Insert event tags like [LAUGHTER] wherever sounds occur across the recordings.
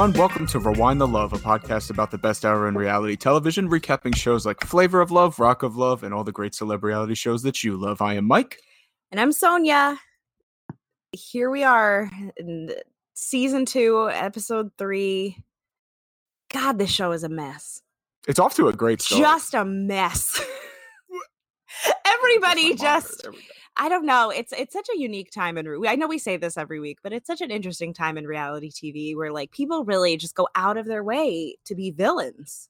Everyone, welcome to Rewind the Love, a podcast about the best hour in reality television, recapping shows like Flavor of Love, Rock of Love, and all the great celebrity shows that you love. I am Mike. And I'm Sonia. Here we are in season two, episode three. God, this show is a mess. It's off to a great start. Just a mess. [LAUGHS] Everybody just I don't know. It's it's such a unique time in re- I know we say this every week, but it's such an interesting time in reality TV where like people really just go out of their way to be villains.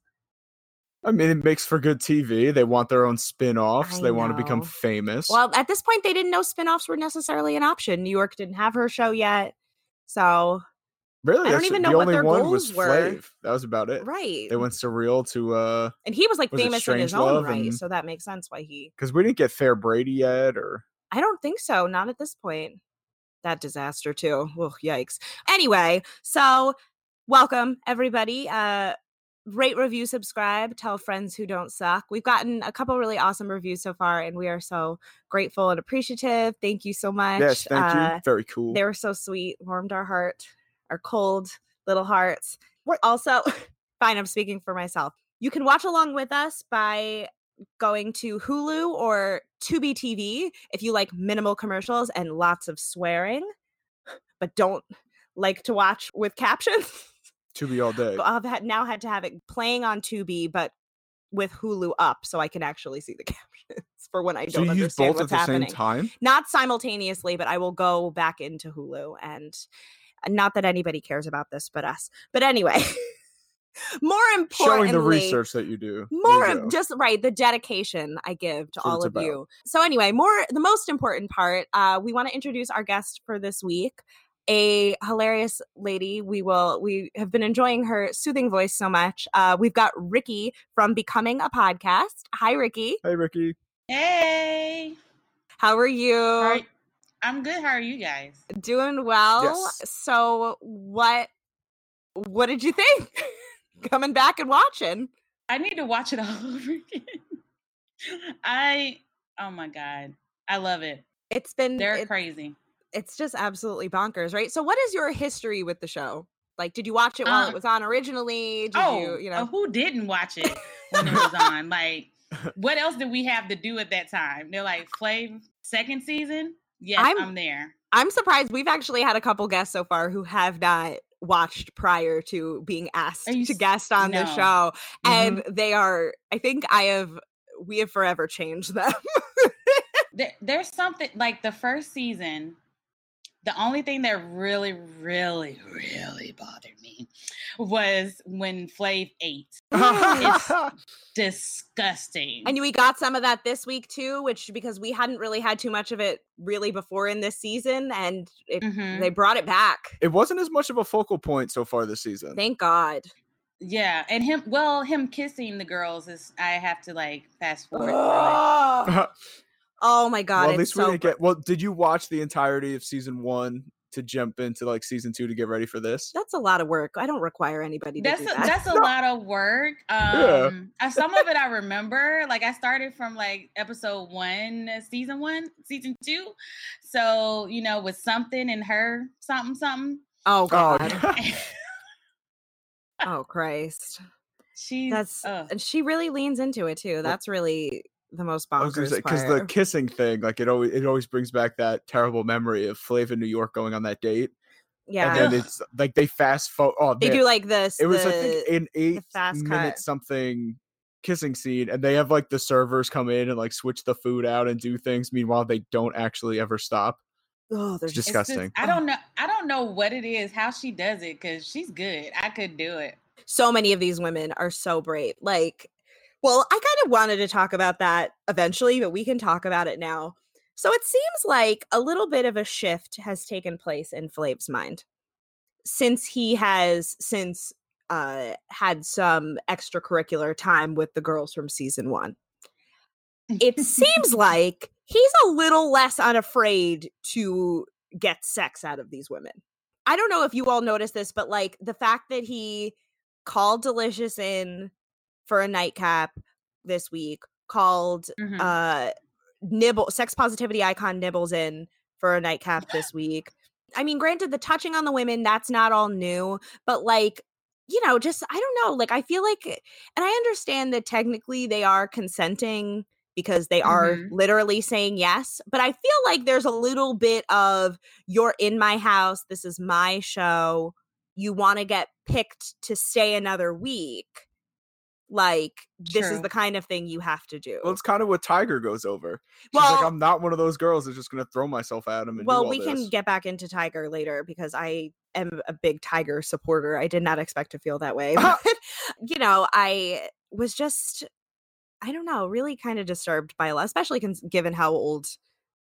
I mean, it makes for good TV. They want their own spin-offs. I they want to become famous. Well, at this point they didn't know spin-offs were necessarily an option. New York didn't have her show yet. So, really, I don't even the know what only their one was goals were. Flav. That was about it. right. They went surreal to uh and he was like was famous in his own right, and- so that makes sense why he because we didn't get Fair Brady yet, or I don't think so. Not at this point. That disaster too. Oh, yikes. Anyway, so welcome everybody. Uh rate, review, subscribe, tell friends who don't suck. We've gotten a couple really awesome reviews so far, and we are so grateful and appreciative. Thank you so much. yes, thank Uh, you. Very cool. They were so sweet, warmed our heart, our cold little hearts. What? Also, [LAUGHS] fine, I'm speaking for myself. You can watch along with us by going to Hulu or Tubi TV if you like minimal commercials and lots of swearing, but don't like to watch with captions. to be all day. I've had, now had to have it playing on Tubi, but with Hulu up so I can actually see the [LAUGHS] captions for when I don't use understand what's the happening same time? not simultaneously, but I will go back into Hulu and uh, not that anybody cares about this but us. But anyway, [LAUGHS] more importantly, Showing the research that you do. More you just right the dedication I give to That's all of about. you. So anyway, more the most important part, uh, we want to introduce our guest for this week. A hilarious lady. We will. We have been enjoying her soothing voice so much. Uh, we've got Ricky from Becoming a Podcast. Hi, Ricky. Hey Ricky. Hey, How are you? How are- I'm good. How are you guys? Doing well. Yes. So what what did you think? [LAUGHS] Coming back and watching. I need to watch it [LAUGHS] all over again. I, oh my god, I love it. It's been They're it- crazy. it's just absolutely bonkers, right? So what is your history with the show? Like did you watch it while it Um, was on originally? Did oh, you, you uh, know? who didn't watch it when it was on? [LAUGHS] Like, what else did we have to do at that time? They're like, Flav, second season? Yes, I'm- I'm, there. I'm surprised we've actually had a couple guests so far who have not watched prior to being asked to s- guest on the No. show. Mm-hmm. And they are I think I have we have forever changed them. [LAUGHS] there, there's something like the first season the only thing that really really really bothered me was when flav ate It's [LAUGHS] disgusting And we got some of that this week too, which because we hadn't really had too much of it really before in this season, and it, Mhm. they brought it back. it wasn't as much of a focal point so far this season. Thank God. yeah and him well him kissing the girls is i have to like fast forward through [LAUGHS] it. [LAUGHS] Oh, oh my God! well, at it's least we so didn't get. Well, did you watch the entirety of season one to jump into like season two to get ready for this? that's a lot of work. I don't require anybody to that's do a, that. that's a lot of work um uh, some of it i remember like i started from like episode one uh, season one season two so you know with something and her something something oh Oh, God. yeah. [LAUGHS] Oh Christ. she's That's ugh. and she really leans into it too. That's really the most bonkers because the kissing thing, like it always, it always brings back that terrible memory of Flav in New York going on that date, yeah. and then [SIGHS] it's like they fast forward. Oh, they man. do like this. it was the, I think an eight fast minute cut. something kissing scene, and they have like the servers come in and like switch the food out and do things. Meanwhile, they don't actually ever stop. oh, they're It's just It's just- disgusting. i don't know i don't know what it is how she does it because she's good i could do it so many of these women are so brave. Like, well, I kind of wanted to talk about that eventually, but we can talk about it now. So it seems like a little bit of a shift has taken place in Flav's mind since he has since uh had some extracurricular time with the girls from season 1. It seems [LAUGHS] like he's a little less unafraid to get sex out of these women. I don't know if you all noticed this, but like the fact that he called Delicious in for a nightcap this week, called Mhm. uh Nibble sex positivity icon Nibbles in for a nightcap this week. I mean, granted, the touching on the women, that's not all new, but like, you know, just I don't know. Like, I feel like, and I understand that technically they are consenting because they are Mhm. literally saying yes, but I feel like there's a little bit of you're in my house, this is my show, you want to get picked to stay another week. Like, this is the kind of thing you have to do. Well, it's kind of what Tiger goes over. She's Well- like, I'm not one of those girls that's just gonna throw myself at him. Well we can get back into tiger later because i am a big tiger supporter i did not expect to feel that way [LAUGHS] [LAUGHS] but you know i was just i don't know really kind of disturbed by a lot especially cons- given how old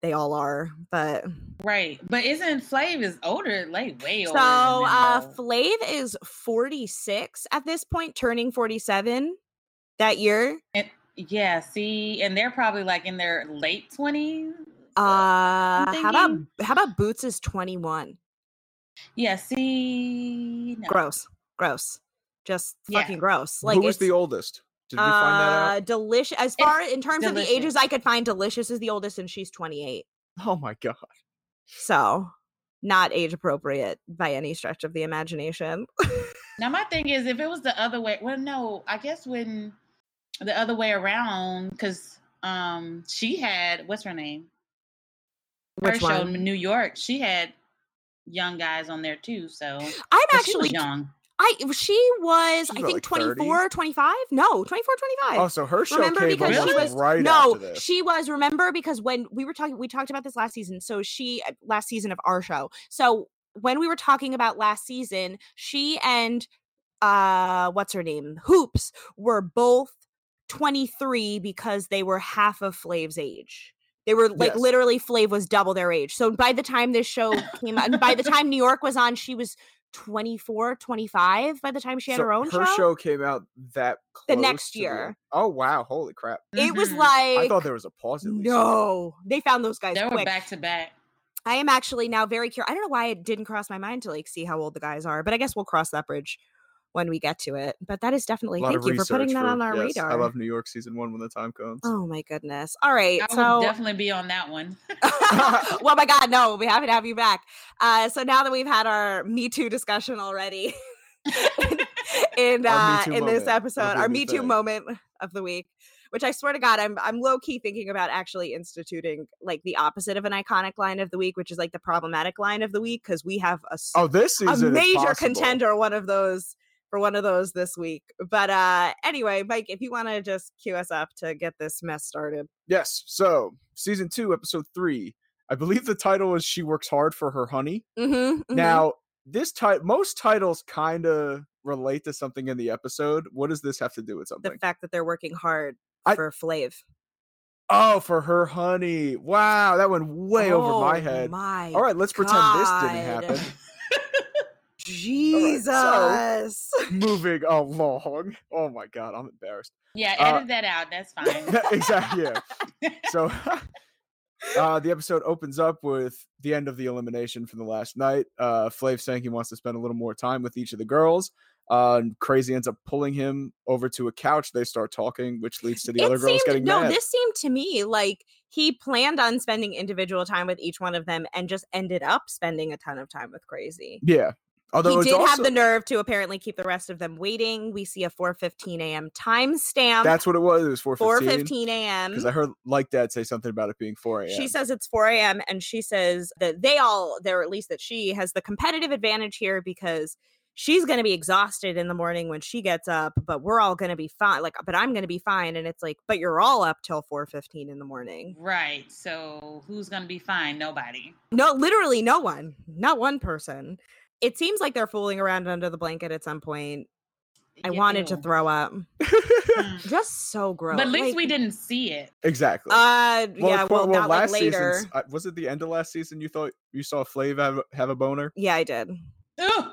they all are but Right. But isn't Flav is older, like way so older? than them, uh though. flav is 46 at this point turning 47 that year And- yeah, see, and they're probably like in their late twenties. uh how about how about boots is 21 yeah, see, no. gross gross just Yeah. fucking gross like Who was the oldest? Did we find that out? Uh, delicious. As far in terms of the ages, I could find delicious is the oldest, and she's 28. Oh my god. So, not age appropriate by any stretch of the imagination. [LAUGHS] Now my thing is, if it was the other way, well, no, I guess when the other way around, because um, she had what's her name? Her Which show one? in New York, she had young guys on there too. So I'm but she was actually. young. I she was. I think like, 30? 24, 25. No, 24, 25. Oh, so her show remember came because she was right no after this. she was remember because when we were talking we talked about this last season so she uh, last season of our show so when we were talking about last season she and uh what's her name hoops were both 23 because they were half of flav's age they were like Yes. literally flav was double their age so by the time this show came out and by the [LAUGHS] time new york was on she was 24 25 by the time she had So her own her show came out that The next to year. Oh wow! Holy crap! it was like I thought there was a pause. At least. No, they found those guys They were quick. back to back. I am actually now very curious. I don't know why it didn't cross my mind to like see how old the guys are, but I guess we'll cross that bridge when we get to it. But that is definitely thank you for putting research that on our yes, radar. I love New York season one when the time comes. Oh my goodness! All right, I so definitely be on that one. [LAUGHS] [LAUGHS] well, my God, no, we'll be happy to have you back. Uh, so now that we've had our Me Too discussion already [LAUGHS] in uh, Me Too in this episode, our Me Too thing. moment of the week, which I swear to God, I'm I'm low key thinking about actually instituting like the opposite of an iconic line of the week, which is like the problematic line of the week, because we have a s- Oh, this a season is major contender one of those for one of those this week. But uh anyway, Mike, if you want to just cue us up to get this mess started. Yes. So season two, episode three. I believe the title is "She Works Hard for Her Honey." Mm-hmm, Now, this title, most titles kind of relate to something in the episode. What does this have to do with something? the fact that they're working hard I- for Flav. Oh, for her honey. Wow, that went way over my Oh head. My All right, let's pretend this didn't happen. Jesus. [LAUGHS] Moving along. Oh my god, I'm embarrassed. Yeah, Uh, edit that out. That's [LAUGHS] fine. exactly. Yeah. [LAUGHS] So uh, the episode opens up with the end of the elimination from the last night. Uh, Flav saying he wants to spend a little more time with each of the girls. Uh, and Crazy ends up pulling him over to a couch. They start talking, which leads to the other it girls seemed getting no, mad. this seemed to me like he planned on spending individual time with each one of them and just ended up spending a ton of time with Crazy. yeah. Although he did also, have the nerve to apparently keep the rest of them waiting. We see a 4:15 a.m. timestamp. that's what it was. It was 4:15. 4:15 a.m. Because I heard like dad say something about it being 4 a.m. She says it's 4 a.m. and she says that they all, there at least that she has the competitive advantage here because she's going to be exhausted in the morning when she gets up, but we're all going to be fine. Like, but I'm going to be fine. And it's like, but you're all up till 4:15 in the morning. right. So who's gonna be fine? Nobody. No, literally no one, not one person. It seems like they're fooling around under the blanket at some point. I Yeah, wanted to throw up. Mm. [LAUGHS] Just so gross. But at least Like, we didn't see it. exactly. Uh, yeah, qu- well, not like last later. season, uh, was it the end of last season? You thought you saw Flav have, have a boner? Yeah, I did. Ugh.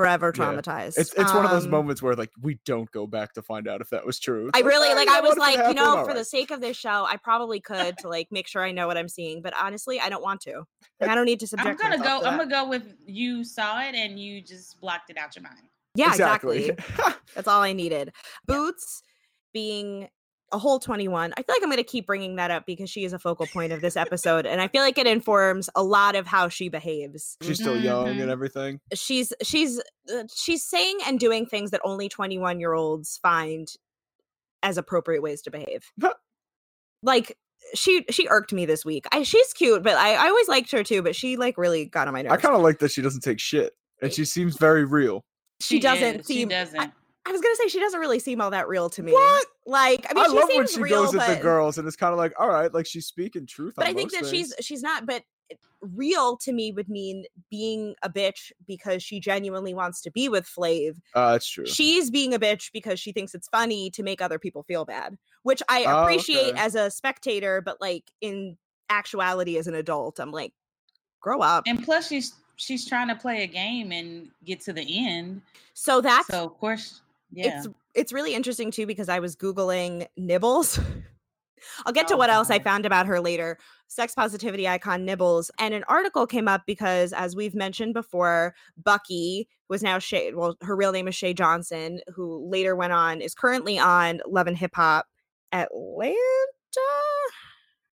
Forever Yeah. traumatized. It's it's one of those Um, moments where like we don't go back to find out if that was true. It's I really "Ah, like. I was what, if it like, you know, happened, for the sake of this show, I probably could to like make sure I know what I'm seeing. But honestly, I don't want to. Like, I don't need to subject. I'm gonna go. to I'm gonna go with you saw it and you just blocked it out your mind. Yeah, exactly. [LAUGHS] That's all I needed. Boots being a whole 21. I feel like I'm going to keep bringing that up because she is a focal point of this episode and I feel like it informs a lot of how she behaves. She's still young and everything. She's she's uh, she's saying and doing things that only 21 year olds find as appropriate ways to behave. Like she she irked me this week. I she's cute, but I I always liked her too, but she like really got on my nerves. I kind of like that she doesn't take shit and she seems very real. she, doesn't is, seem She doesn't. I, I was gonna say she doesn't really seem all that real to me. What? Like, I I, mean, she love when she real, goes but, at the girls and it's kind of like, all right, like she's speaking truth. but on I think most that she's things. she's not. But real to me would mean being a bitch because she genuinely wants to be with Flav. Uh, that's true. She's being a bitch because she thinks it's funny to make other people feel bad, which I Oh, appreciate okay. as a spectator. But like in actuality, as an adult, I'm like, grow up. and plus, she's she's trying to play a game and get to the end. So that's so of course, yeah. it's it's really interesting too because I was googling nibbles. [LAUGHS] I'll get to Oh, what else I found about her later. Sex positivity icon nibbles, and an article came up because, as we've mentioned before, Bucky was now Shay. Well, her real name is Shay Johnson, who later went on is currently on Love and Hip Hop Atlanta.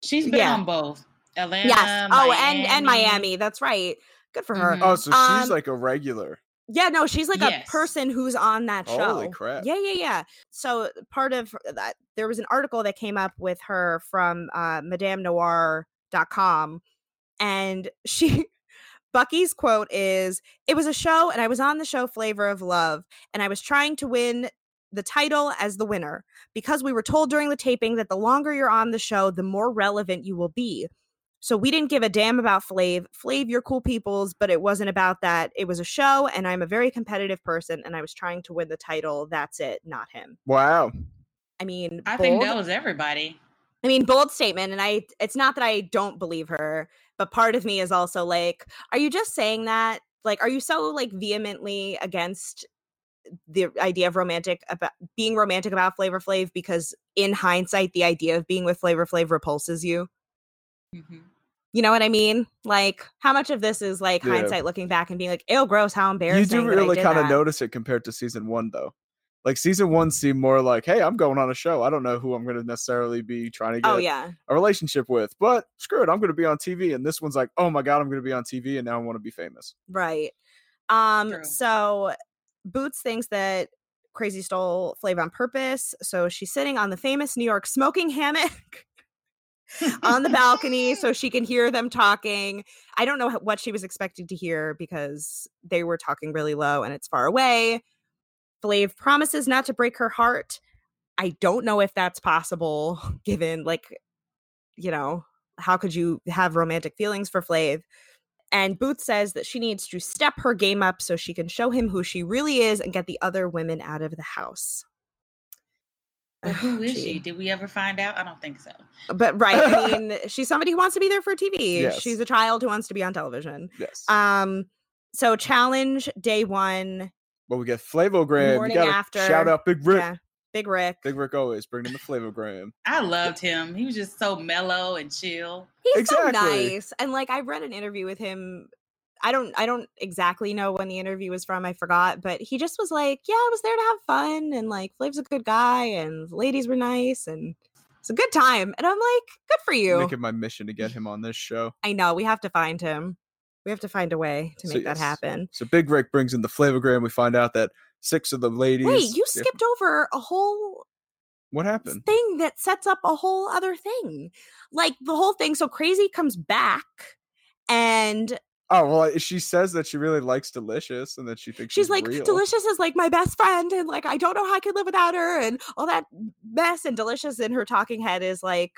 she's been yeah. on both Atlanta. yes. Oh, and and Miami. That's right. Good for her. Mhm. oh, so she's Um, like a regular. Yeah, no, she's like Yes. a person who's on that show. Holy crap. Yeah, yeah, yeah. So part of that, there was an article that came up with her from uh, MadameNoir.com, and [LAUGHS] she, Bucky's quote is, "It was a show, and I was on the show Flavor of Love, and I was trying to win." The title as the winner because we were told during the taping that the longer you're on the show, the more relevant you will be. So we didn't give a damn about Flav. Flav, you're cool peoples, but it wasn't about that. It was a show, and I'm a very competitive person, and I was trying to win the title. That's it, not him. Wow. I mean, I bold. think that was everybody. I mean, bold statement, and I. It's not that I don't believe her, but part of me is also like, are you just saying that? Like, are you so like vehemently against the idea of romantic about being romantic about Flavor Flav because in hindsight, the idea of being with Flavor Flav repulses you? Mhm. You know what I mean? Like, how much of this is like Yeah. hindsight looking back and being like, "Ew, gross, how embarrassing. You do really kind of notice it compared to season one, though. Like season one seemed more like, hey, I'm going on a show. I don't know who I'm going to necessarily be trying to get Oh yeah, a relationship with, but screw it, I'm going to be on TV. And this one's like, oh my god, I'm going to be on TV, and now I want to be famous. right. Um, True. so Boots thinks that Crazy stole Flav on purpose, so she's sitting on the famous New York smoking hammock. [LAUGHS] on the balcony so [LAUGHS] she can hear them talking. I don't know what she was expecting to hear because they were talking really low and it's far away. Flav promises not to break her heart. I don't know if that's possible [LAUGHS] given like you know, how could you have romantic feelings for Flav? And Boots says that she needs to step her game up so she can show him who she really is and get the other women out of the house. But who is she? Did we ever find out? I don't think so. But right, I [LAUGHS] mean, she's somebody who wants to be there for TV. Yes. She's a child who wants to be on television. Yes. Um, so challenge day one. Well, we get Flavogram. You morning gotta after, shout out Big Rick. Yeah, Big Rick. Big Rick always bringing the Flavogram. I loved him. He was just so mellow and chill. He's so nice. And like I read an interview with him. I don't I don't exactly know when the interview was from. I forgot, but he just was like, "Yeah, I was there to have fun and like Flav's a good guy and the ladies were nice and it's a good time." And I'm like, "Good for you." Making my mission to get him on this show. I know we have to find him. We have to find a way to So make that yes. happen. So Big Rick brings in the Flavogram. We find out that six of the ladies. Wait, you Yeah, skipped over a whole What happened? thing that sets up a whole other thing. Like the whole thing. So Crazy comes back and Oh well, she says that she really likes Delicious and that she thinks she's she's like, real. Delicious is like my best friend. And like, I don't know how I could live without her and all that mess. And Delicious in her talking head is like,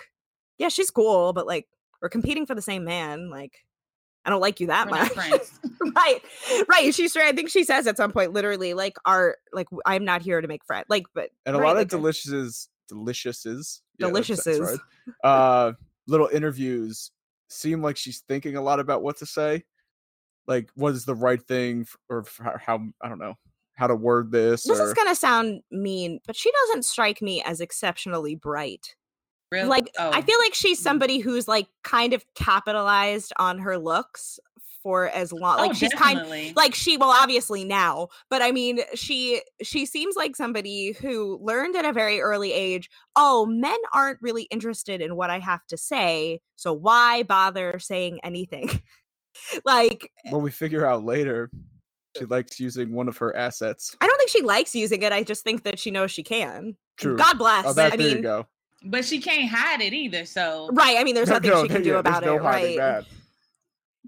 yeah, she's cool, but like, we're competing for the same man. Like, I don't like you that We're much. [LAUGHS] right right she's right. i think she says at some point literally like our like I'm not here to make friends like but and a right, lot like, of deliciouses, deliciouses, Deliciouses. uh, little interviews seem like she's thinking a lot about what to say, like what is the right thing, f- or f- how, how I don't know how to word this. this or, is gonna sound mean but she doesn't strike me as exceptionally bright Really? like Oh. i feel like she's mm. somebody who's like kind of capitalized on her looks for as long. Like oh, she's kind definitely. like she well obviously now but i mean she she seems like somebody who learned at a very early age oh men aren't really interested in what i have to say so why bother saying anything [LAUGHS] [LAUGHS] like eh Well, we figure out later she likes using one of her assets. i don't think she likes using it i just think that she knows she can True. god bless Oh, that, i there you mean go. but she can't hide it either. So right i mean there's No, nothing no, she [LAUGHS] can there- do about there's it right that.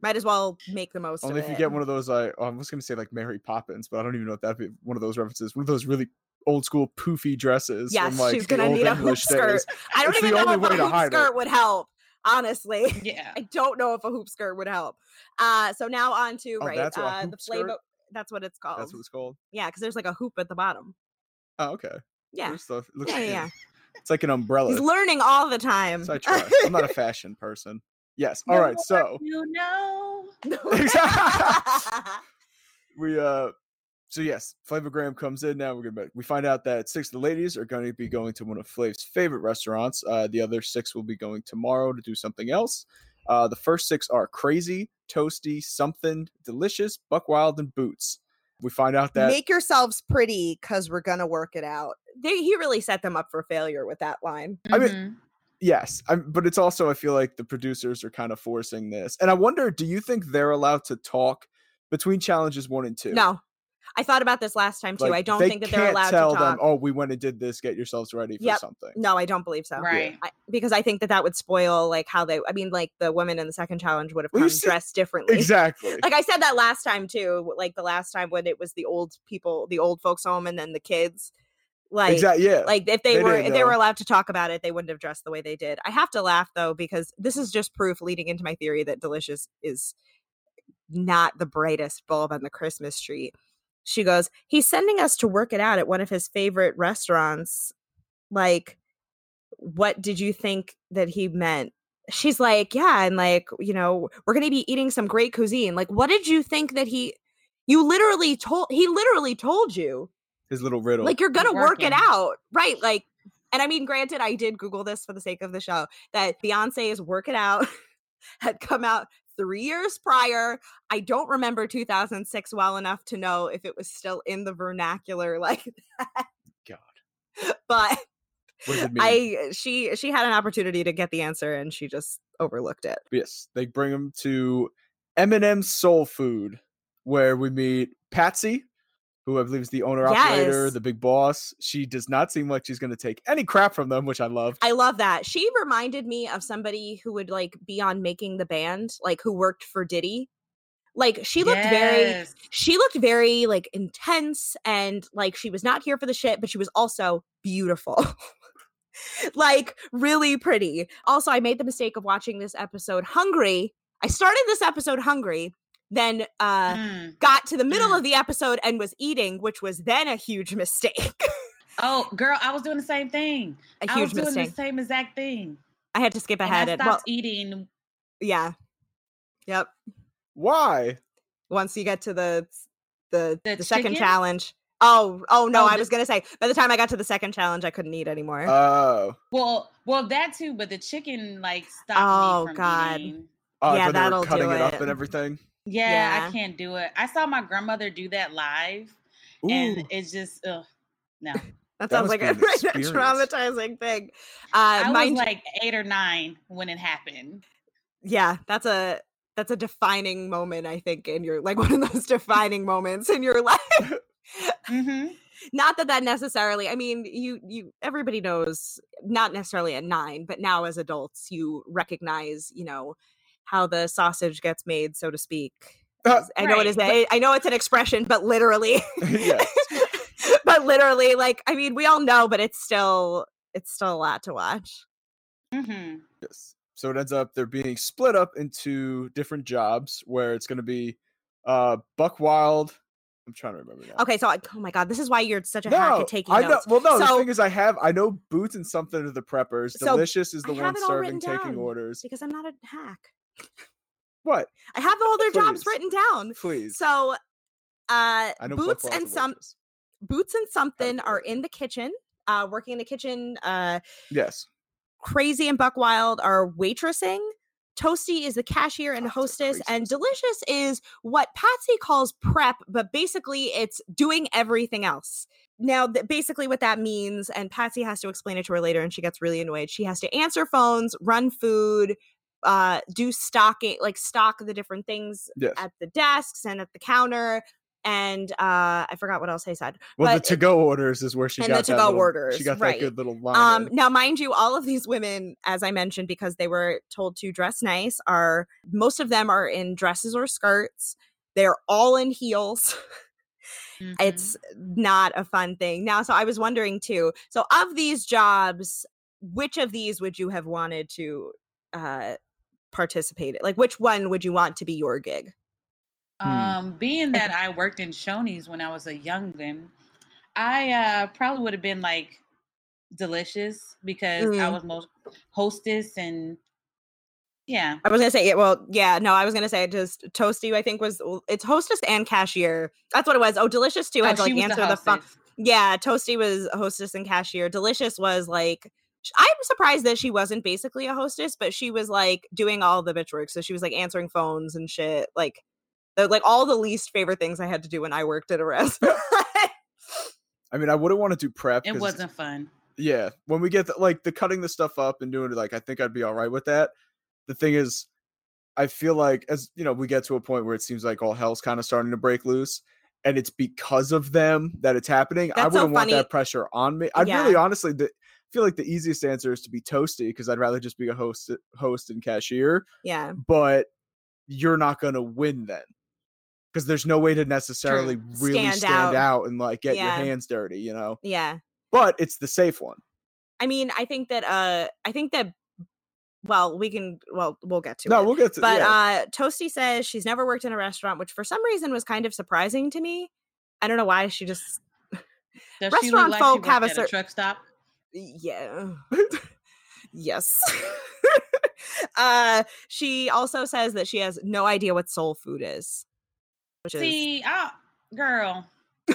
might as well make the most Only of if you get one of those, like oh, I was gonna say like Mary Poppins, but I don't even know if that'd be one of those references. One of those really old school poofy dresses. yes from, like, she's gonna old need a hoop English skirt days. i don't It's even know only if a to hoop hide it. skirt would help honestly yeah. [LAUGHS] I don't know if a hoop skirt would help. Uh, so now on to Oh, right, that's uh, the flavor. That's what it's called. That's what it's called. yeah, because there's like a hoop at the bottom. Oh, okay. Yeah, There's stuff. It looks yeah, yeah. yeah. It's like an umbrella. He's learning all the time. So I [LAUGHS] try. I'm not a fashion person. Yes. All right. So You know. [LAUGHS] we uh so yes, Flavogram comes in now. We're gonna we find out that six of the ladies are going to be going to one of Flav's favorite restaurants. Uh, the other six will be going tomorrow to do something else. Uh, the first six are crazy, toasty, something delicious, buck wild, and boots. We find out that Make yourselves pretty because we're gonna work it out. They, he really set them up for failure with that line. I mean, Mhm. yes, I'm, but it's also I feel like the producers are kind of forcing this, and I wonder, do you think they're allowed to talk between challenges one and two? No, I thought about this last time too. Like, I don't think that they're allowed tell to talk. them. Oh, we went and did this. Get yourselves ready for Yep. something. No, I don't believe so. right. I, because I think that that would spoil like how they. I mean, like the women in the second challenge would have Well, you come see- dressed differently. Exactly. like I said that last time too. Like the last time when it was the old people, the old folks home, and then the kids. Like, exactly. Yeah. like if they, They were if they were allowed to talk about it, they wouldn't have dressed the way they did. I have to laugh though because this is just proof leading into my theory that Delicious is not the brightest bulb on the Christmas tree. She goes, he's sending us to work it out at one of his favorite restaurants. Like, what did you think that he meant? She's like, yeah, and like, you know, we're gonna be eating some great cuisine. Like, what did you think that he? You literally told he literally told you His little riddle. like you're gonna work it out right like and i mean granted i did google this for the sake of the show that beyonce's work it out [LAUGHS] had come out three years prior i don't remember 2006 well enough to know if it was still in the vernacular [LAUGHS] like that. God. but What does it mean? i uh, she she had an opportunity to get the answer and she just overlooked it yes. They bring him to M&M Soul Food, where we meet Patsy, who I believe is the owner operator, Yes. the big boss. She does not seem like she's going to take any crap from them, which I love. I love that. She reminded me of somebody who would like be on making the band, like who worked for Diddy. Like she looked very she looked very like intense and like she was not here for the shit, but she was also beautiful. [LAUGHS] like really pretty. Also, I made the mistake of watching this episode hungry. I started this episode hungry, then uh Mm. got to the middle Mm. of the episode and was eating, which was then a huge mistake. [LAUGHS] Oh, girl, I was doing the same thing. a I was huge doing mistake. the same exact thing. I had to skip And ahead. I and- stopped well, eating. yeah. Yep. Why? once you get to the the The the, second challenge. Oh, oh no, Oh, I was gonna say by the time I got to the second challenge, I couldn't eat anymore. Oh. Well, well, that too, but the chicken like stopped Oh, me from God. eating. Oh, Yeah, when they were that'll do cutting it up and everything. Yeah, Yeah. I can't do it. I saw my grandmother do that live, Ooh. and it's just ugh, no. [LAUGHS] that that sounds must like a, an [LAUGHS] traumatizing thing. Uh, I was like eight or nine when it happened. yeah, that's a that's a defining moment. I think in your like [LAUGHS] one of those defining moments in your life. hmm not that that necessarily. I mean, you you everybody knows not necessarily at nine, but now as adults, you recognize you know how the sausage gets made, so to speak. Uh, I know it is. Right, A, I know it's an expression, but literally, [LAUGHS] yes. [LAUGHS] but literally, like I mean, we all know, but it's still it's still a lot to watch. hmm Yes. So it ends up they're being split up into different jobs where it's going to be uh Buck Wild. I'm trying to remember now. Okay, so I, oh my god, this is why you're such a hack at taking I know. notes. Well, no. the thing is, I have I know Boots and something of the preppers. So, Delicious is the one serving, taking orders. Because I'm not a hack. What? I have all their jobs written down. Please. So, uh, I know Buck boots and some waitress. boots and something are in the kitchen, uh, working in the kitchen. Uh, Yes. Crazy and Buck Wild are waitressing. Toasty is the cashier and Oh, hostess, and. Delicious is what Patsy calls prep, but basically it's doing everything else. Now, th- basically, what that means, and Patsy has to explain it to her later, and she gets really annoyed. She has to answer phones, run food, uh, do stocking, like stock the different things Yes. at the desks and at the counter. And uh, I forgot what else I said. Well, but the to-go orders is where she and got the to-go little- orders, She got right. that good little line. Um, in. now, mind you, all of these women, as I mentioned, because they were told to dress nice, are most of them are in dresses or skirts. They're all in heels. [LAUGHS] Mhm. It's not a fun thing. Now, so I was wondering too. So, of these jobs, which of these would you have wanted to uh participate in? Like, which one would you want to be your gig? Hmm. Um, being that I worked in Shoney's when I was a youngin, I uh probably would have been like delicious because I Mhm. was most hostess and yeah. I was gonna say, yeah, well, yeah, no, I was gonna say just Toasty. I think was it's hostess and cashier. That's what it was. Oh, delicious too. Oh, had to like answer the, phone. Yeah, Toasty was hostess and cashier. Delicious was like sh- I'm surprised that she wasn't basically a hostess, but she was like doing all the bitch work. So she was like answering phones and shit. Like the, like all the least favorite things I had to do when I worked at a [LAUGHS] restaurant. I mean, I wouldn't want to do prep. It wasn't fun. Yeah, when we get the, like the cutting the stuff up and doing it, like I think I'd be all right with that. The thing is, I feel like as you know, we get to a point where it seems like all hell's kind of starting to break loose, and it's because of them that it's happening. I That's so wouldn't want that pressure on me. I'd Yeah. really, honestly, the, feel like the easiest answer is to be toasty because I'd rather just be a host, host and cashier. yeah. But you're not gonna win then. Because there's no way to necessarily really Stand stand, out. out. and like get your hands dirty, you know. Yeah. But it's the safe one. I mean, I think that uh I think that well, we can well, we'll get to No, it. we'll get to But yeah. uh Toasty says she's never worked in a restaurant, which for some reason was kind of surprising to me. I don't know why she just Does she Restaurant look like folk she have a at a truck stop? Yeah. [LAUGHS] yes. [LAUGHS] uh she also says that she has no idea what soul food is. Which is See, I, girl. [LAUGHS]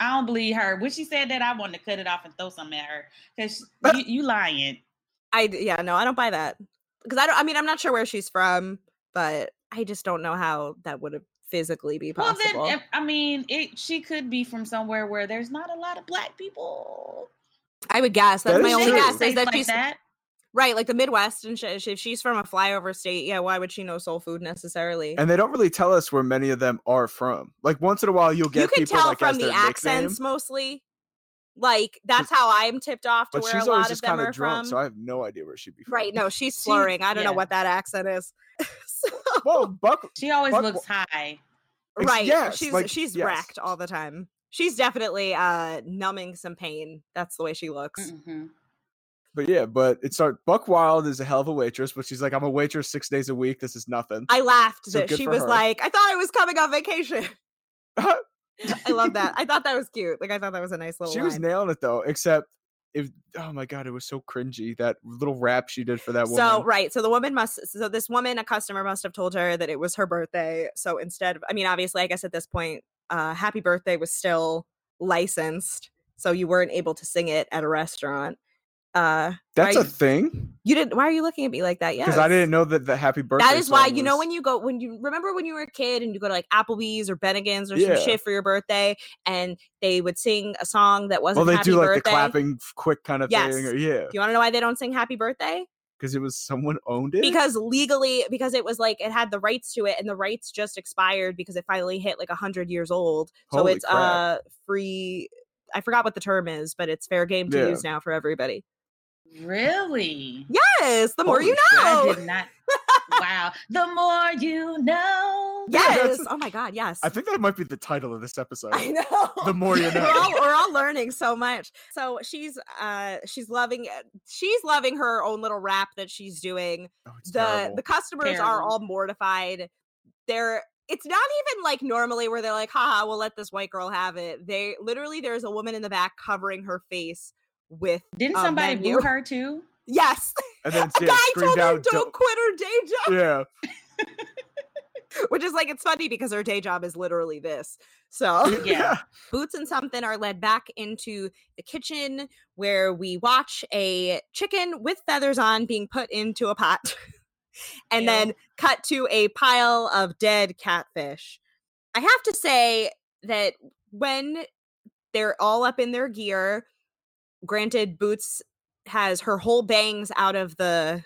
I don't believe her. When she said that, I wanted to cut it off and throw something at her because you, you lying. I yeah, no, I don't buy that. Because I don't I mean I'm not sure where she's from, but I just don't know how that would have physically be Well, possible. then, if, I mean, it. She could be from somewhere where there's not a lot of black people. I would guess that's That my only true. guess is that like she's that. right, like the Midwest, and sh- if she's from a flyover state, yeah, why would she know soul food necessarily? and they don't really tell us where many of them are from. Like once in a while, you'll get you can people tell like from as the their accents nickname, many. Like that's how I'm tipped off to but where she's a always lot of them kind are of drunk, from. so I have no idea where she'd be from. right? No, she's She- slurring. I don't know what that accent is. [LAUGHS] So- [LAUGHS] Well, Buck, She always Buck- looks high. Right. yes, she's like, she's yes. wrecked all the time. She's definitely uh numbing some pain. That's the way she looks. Mhm. but yeah, but it's our Buck Wild is a hell of a waitress, but she's like, I'm a waitress six days a week. This is nothing. I laughed So that she was her. like, I thought I was coming on vacation. [LAUGHS] [LAUGHS] I love that. I thought that was cute. Like I thought that was a nice little she was nailing it though, except if oh my god, it was so cringy that little rap she did for that woman. So right, so the woman must. So this woman, a customer, must have told her that it was her birthday. So instead of, I mean, obviously, I guess at this point, uh, "Happy Birthday" was still licensed, so you weren't able to sing it at a restaurant. Uh, That's a thing you didn't. Why are you looking at me like that? Yeah, because I didn't know that the happy birthday. That is why song you know when you go when you remember when you were a kid and you go to like Applebee's or Bennigan's or Yeah. some shit for your birthday, and they would sing a song that wasn't well they Happy do like Birthday. the clapping quick kind of Yes. thing. Or, yeah, Do you want to know why they don't sing Happy Birthday? because it was someone owned it. because legally because it was like it had the rights to it and the rights just expired because it finally hit like 100 years old so it's crap. uh free i forgot what the term is but it's fair game to Yeah. use now for everybody Really? yes the more you Holy shit. I know did not. wow. The more you know. Yes that's- oh my god yes I think that might be the title of this episode. I know. The more you [LAUGHS] we're know. all, we're all learning so much. So she's uh she's loving. She's loving her own little rap that she's doing. Oh, it's the terrible. the customers are all mortified. They're it's not even like normally where they're like, haha, we'll let this white girl have it. They literally there's a woman in the back covering her face with Didn't a somebody menu. boo her too? [LAUGHS] yes. and then [LAUGHS] a yeah, guy screamed told her out, don't quit her day job. Yeah. [LAUGHS] which is like it's funny because her day job is literally this. So Yeah. Boots and something are led back into the kitchen where we watch a chicken with feathers on being put into a pot and Ew. then cut to a pile of dead catfish. I have to say that when they're all up in their gear, granted Boots has her whole bangs out of the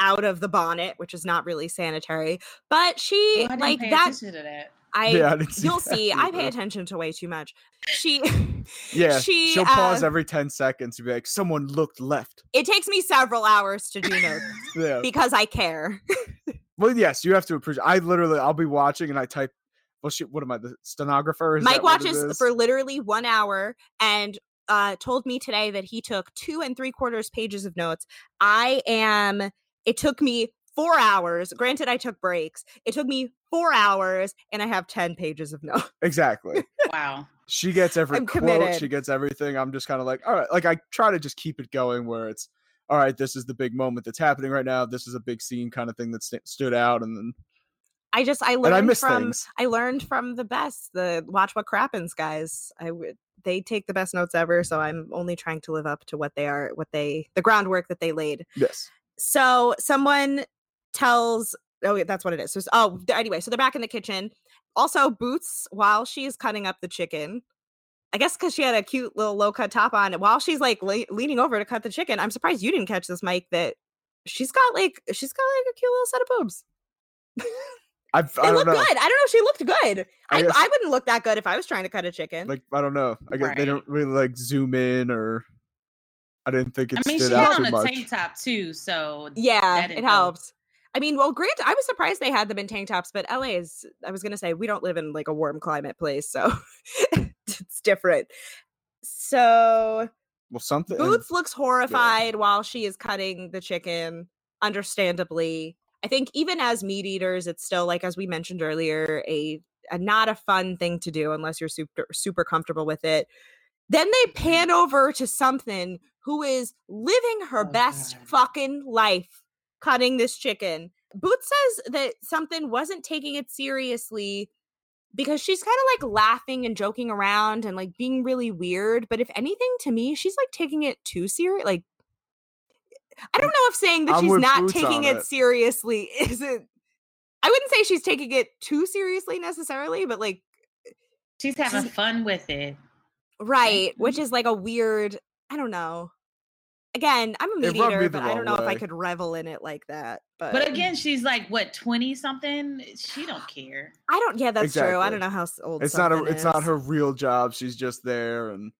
out of the bonnet, which is not really sanitary, but she Oh, I didn't like pay that attention to that. I Yeah, I you'll that see. I pay attention to way too much. She Yeah, she she'll pause uh, every ten seconds to be like, "Someone looked left." it takes me several hours to do notes [LAUGHS] Yeah. because I care. [LAUGHS] Well, yes, you have to appreciate. I literally, I'll be watching and I type. Well, shit, what am I, the stenographer? Is Mike that what it watches for literally one hour and uh told me today that he took two and three quarters pages of notes. I am it took me four hours. Granted, I took breaks. It took me four hours and I have 10 pages of notes. exactly. [LAUGHS] Wow. She gets every I'm quote. committed. She gets everything. I'm just kind of like, all right. Like I try to just keep it going where it's, all right. This is the big moment that's happening right now. This is a big scene kind of thing that st- stood out, and then I just I and I learned from things. I learned from the best, the watch what crappens guys. I would they take the best notes ever, so I'm only trying to live up to what they are, what they the groundwork that they laid. Yes. so someone tells oh yeah, that's what it is so oh anyway so they're back in the kitchen also boots while she's cutting up the chicken i guess because she had a cute little low cut top on while she's like le- leaning over to cut the chicken i'm surprised you didn't catch this mike that she's got like she's got like a cute little set of boobs [LAUGHS] I've, they I look don't know. good i don't know she looked good I I, guess- I wouldn't look that good if i was trying to cut a chicken Like I don't know. I guess they don't really like zoom in or. I didn't think it I mean, she stood had on a much. tank top too, so Yeah, it didn't help. helps. I mean, well, Grant, I was surprised they had them in tank tops, but LA is, I was going to say, we don't live in like a warm climate place, so [LAUGHS] it's different. So Well, something. Boots looks horrified while she is cutting the chicken, understandably. I think even as meat eaters, it's still like, as we mentioned earlier, a, a not a fun thing to do unless you're super, super comfortable with it. Then they mm-hmm. pan over to something who is living her Oh, best God. fucking life cutting this chicken. Boots says that something wasn't taking it seriously because she's kind of like laughing and joking around and like being really weird. But if anything, to me, she's like taking it too serious. Like, I don't know if saying that I'm she's not taking it it. seriously [LAUGHS] isn't. I wouldn't say she's taking it too seriously necessarily, but like she's having She's- fun with it. Right, which Mhm. is like a weird. I don't know. Again, I'm a It meat rubbed me eater, but I don't wrong know if I could revel in it like that. But, But again, she's like what twenty something. She don't care. I don't. Yeah, that's true. I don't know how old. It's not a. something It's not her real job. She's just there, and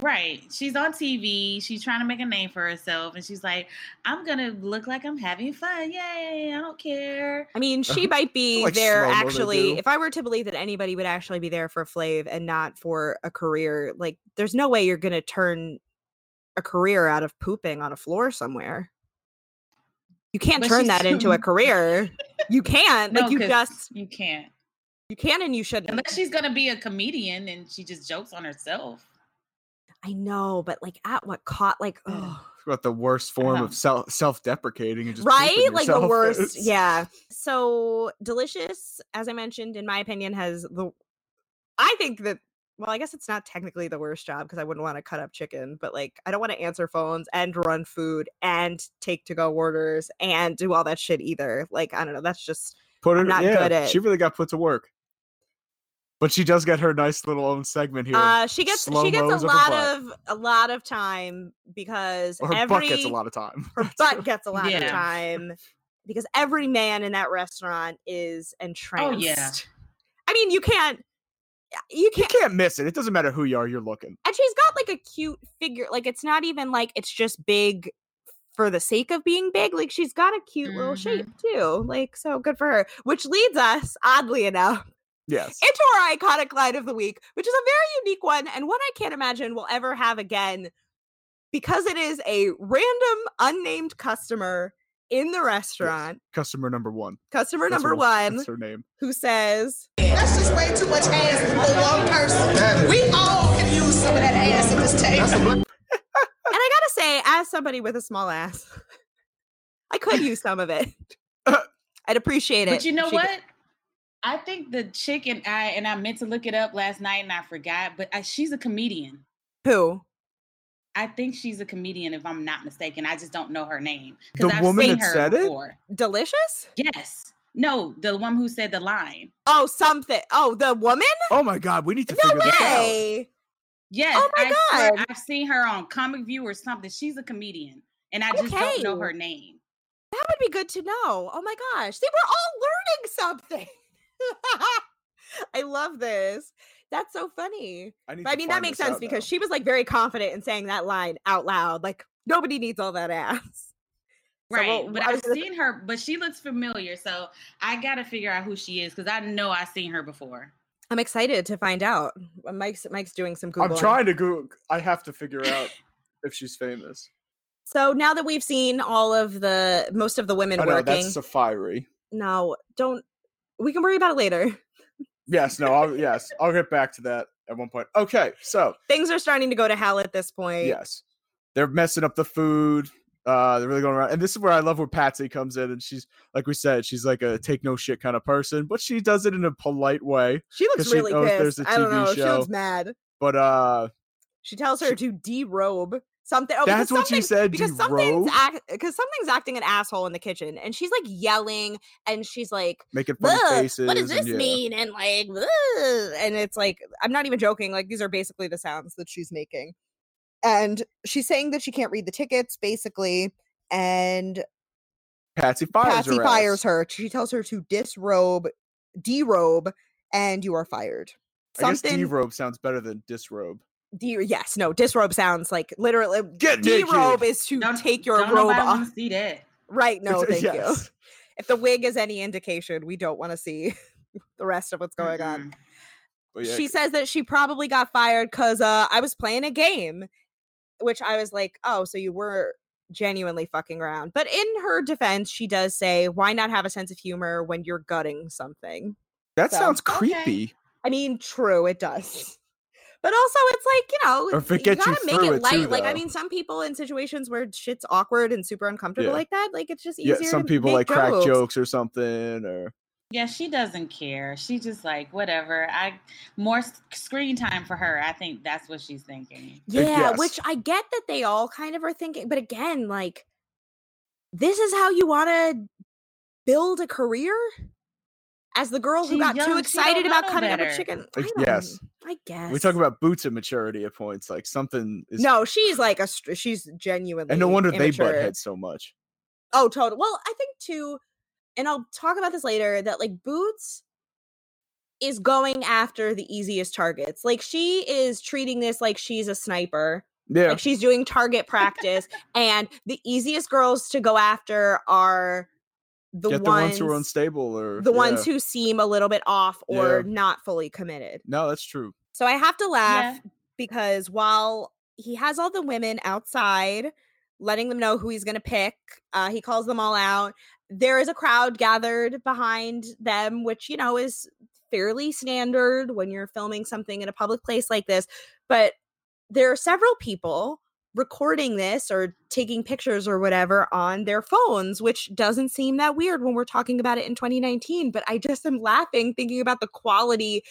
Right. She's on TV. She's trying to make a name for herself, and she's like, "I'm gonna look like I'm having fun. Yay! I don't care." I mean, she [LAUGHS] might be like there actually. If I were to believe that anybody would actually be there for Flav and not for a career, like there's no way you're gonna turn a career out of pooping on a floor somewhere. You can't But turn she's that into a career. You can't. Like No, you 'cause just you can't you can and you shouldn't. unless she's gonna be a comedian and she just jokes on herself. I know, but like at what caught like oh it's [SIGHS] the worst form of self self deprecating and just right? Like the worst It's- [LAUGHS] yeah. So delicious as i mentioned in my opinion has the i think that well i guess it's not technically the worst job because i wouldn't want to cut up chicken but like i don't want to answer phones and run food and take to go orders and do all that shit either. Like i don't know that's just Put I'm not yeah, good at- she really got put to work. But she does get her nice little own segment here. uh she gets she gets a of lot of a lot of time because Or her every [LAUGHS] butt gets a lot of time. her butt gets a lot of time because every man in that restaurant is entranced. Oh, yeah. I mean, you can't, you you can't, can't miss it. It doesn't matter who you are. You're looking. and she's got like a cute figure. Like it's not even like it's just big for the sake of being big. Like she's got a cute little shape too. Like so good for her. Which leads us, oddly enough, Yes. into our iconic line of the week, which is a very unique one and one I can't imagine we'll ever have again because it is a random unnamed customer in the restaurant, Customer number one. customer That's number her- one, That's her name. who says, That's just way too much ass for one person. We all can use some of that ass at this table. and I gotta say, as somebody with a small ass, [LAUGHS] I could use some of it. [LAUGHS] I'd appreciate it. But you know she what? could- I think the chick and I and I meant to look it up last night and I forgot, but I, she's a comedian. Who? I think she's a comedian, if I'm not mistaken. I just don't know her name because I've woman seen that her said it? before. Delicious? Yes, no, the one who said the line. Oh, something. Oh, the woman? Oh my god, we need to No figure this out. Way. Yes, Oh, my I swear God. I've seen her on Comic View or something. She's a comedian, and I just don't know her name. That would be good to know. Oh my gosh. See, we're all learning something. [LAUGHS] I love this. That's so funny. I, need But I mean, that makes sense out because now. she was like very confident in saying that line out loud. Like, nobody needs all that ass. [LAUGHS] So Right, we'll- but I was I've gonna- seen her, but she looks familiar, so I gotta figure out who she is because I know I've seen her before. I'm excited to find out. Uh, Mike's Mike's doing some Googling. I'm trying to go. I have to figure out if she's famous. So now that we've seen all of the most of the women Oh, no, working, that's Safari. no, don't. We can worry about it later. Yes, no, I'll, yes, I'll get back to that at one point. Okay, so Things are starting to go to hell at this point. yes, they're messing up the food. Uh, they're really going around, and this is where I love where Patsy comes in, and she's like we said, she's like a take no shit kind of person, but she does it in a polite way. She looks she really there's pissed. I don't know. She show. looks mad. But uh, She tells her She- to derobe something. Oh, because that's what she said. Because something's Derobe, act because something's acting an asshole in the kitchen, and she's like yelling, and she's like, making funny faces. "What does and this yeah. mean?" And like, "Ugh," and it's like, I'm not even joking. Like, these are basically the sounds that she's making, and she's saying that she can't read the tickets, basically, and Patsy fires Patsy her. fires ass. her. She tells her to disrobe, derobe, and you are fired. I guess derobe sounds better than disrobe. De- yes, no, disrobe sounds like literally Get derobe naked. is to Don't- take your don't robe off. wanna see that. Right, no, [LAUGHS] thank you. If the wig is any indication, we don't want to see [LAUGHS] the rest of what's going on. Mm-mm. But yeah, She says that she probably got fired because uh, I was playing a game, which I was like, oh, so you were genuinely fucking around. But in her defense, she does say, why not have a sense of humor when you're gutting something? that so- sounds Okay. creepy. I mean, true, it does. But also, it's like you know, Or if it you gotta make through it it light. too, like I mean, some people in situations where shit's awkward and super uncomfortable Yeah. like that, like it's just easier. Yeah, some to people like make crack jokes. jokes or something, or Yeah, she doesn't care. She just like whatever. I more screen time for her. I think that's what she's thinking. Uh, yeah, yes. which I get that they all kind of are thinking, but again, like this is how you want to build a career as the girl who She's got young, too excited about know cutting up a chicken. I don't- yes. I guess we talk about boots of maturity at points. Like something is No, she's like a str- she's genuinely and no wonder they butt heads so much. Oh, total. Well, I think too, and I'll talk about this later. That like Boots is going after the easiest targets. Like she is treating this like she's a sniper. Yeah, Like she's doing target practice, and the easiest girls to go after are the get the ones, ones who are unstable or the ones who seem a little bit off or Yeah. not fully committed. No, that's true. So I have to laugh Yeah. because while he has all the women outside, letting them know who he's going to pick, uh, he calls them all out. There is a crowd gathered behind them, which, you know, is fairly standard when you're filming something in a public place like this. But there are several people recording this or taking pictures or whatever on their phones, which doesn't seem that weird when we're talking about it in 2019. But I just am laughing thinking about the quality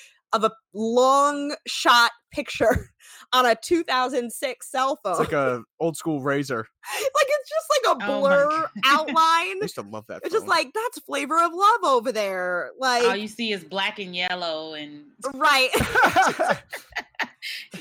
of a long shot picture [LAUGHS] on a 2006 cell phone. It's like a [LAUGHS] old school Razr. like it's just like a Oh blur God. [LAUGHS] outline. I used to love that. It's just like that's flavor of love over there. Like All you see is black and yellow, and right. you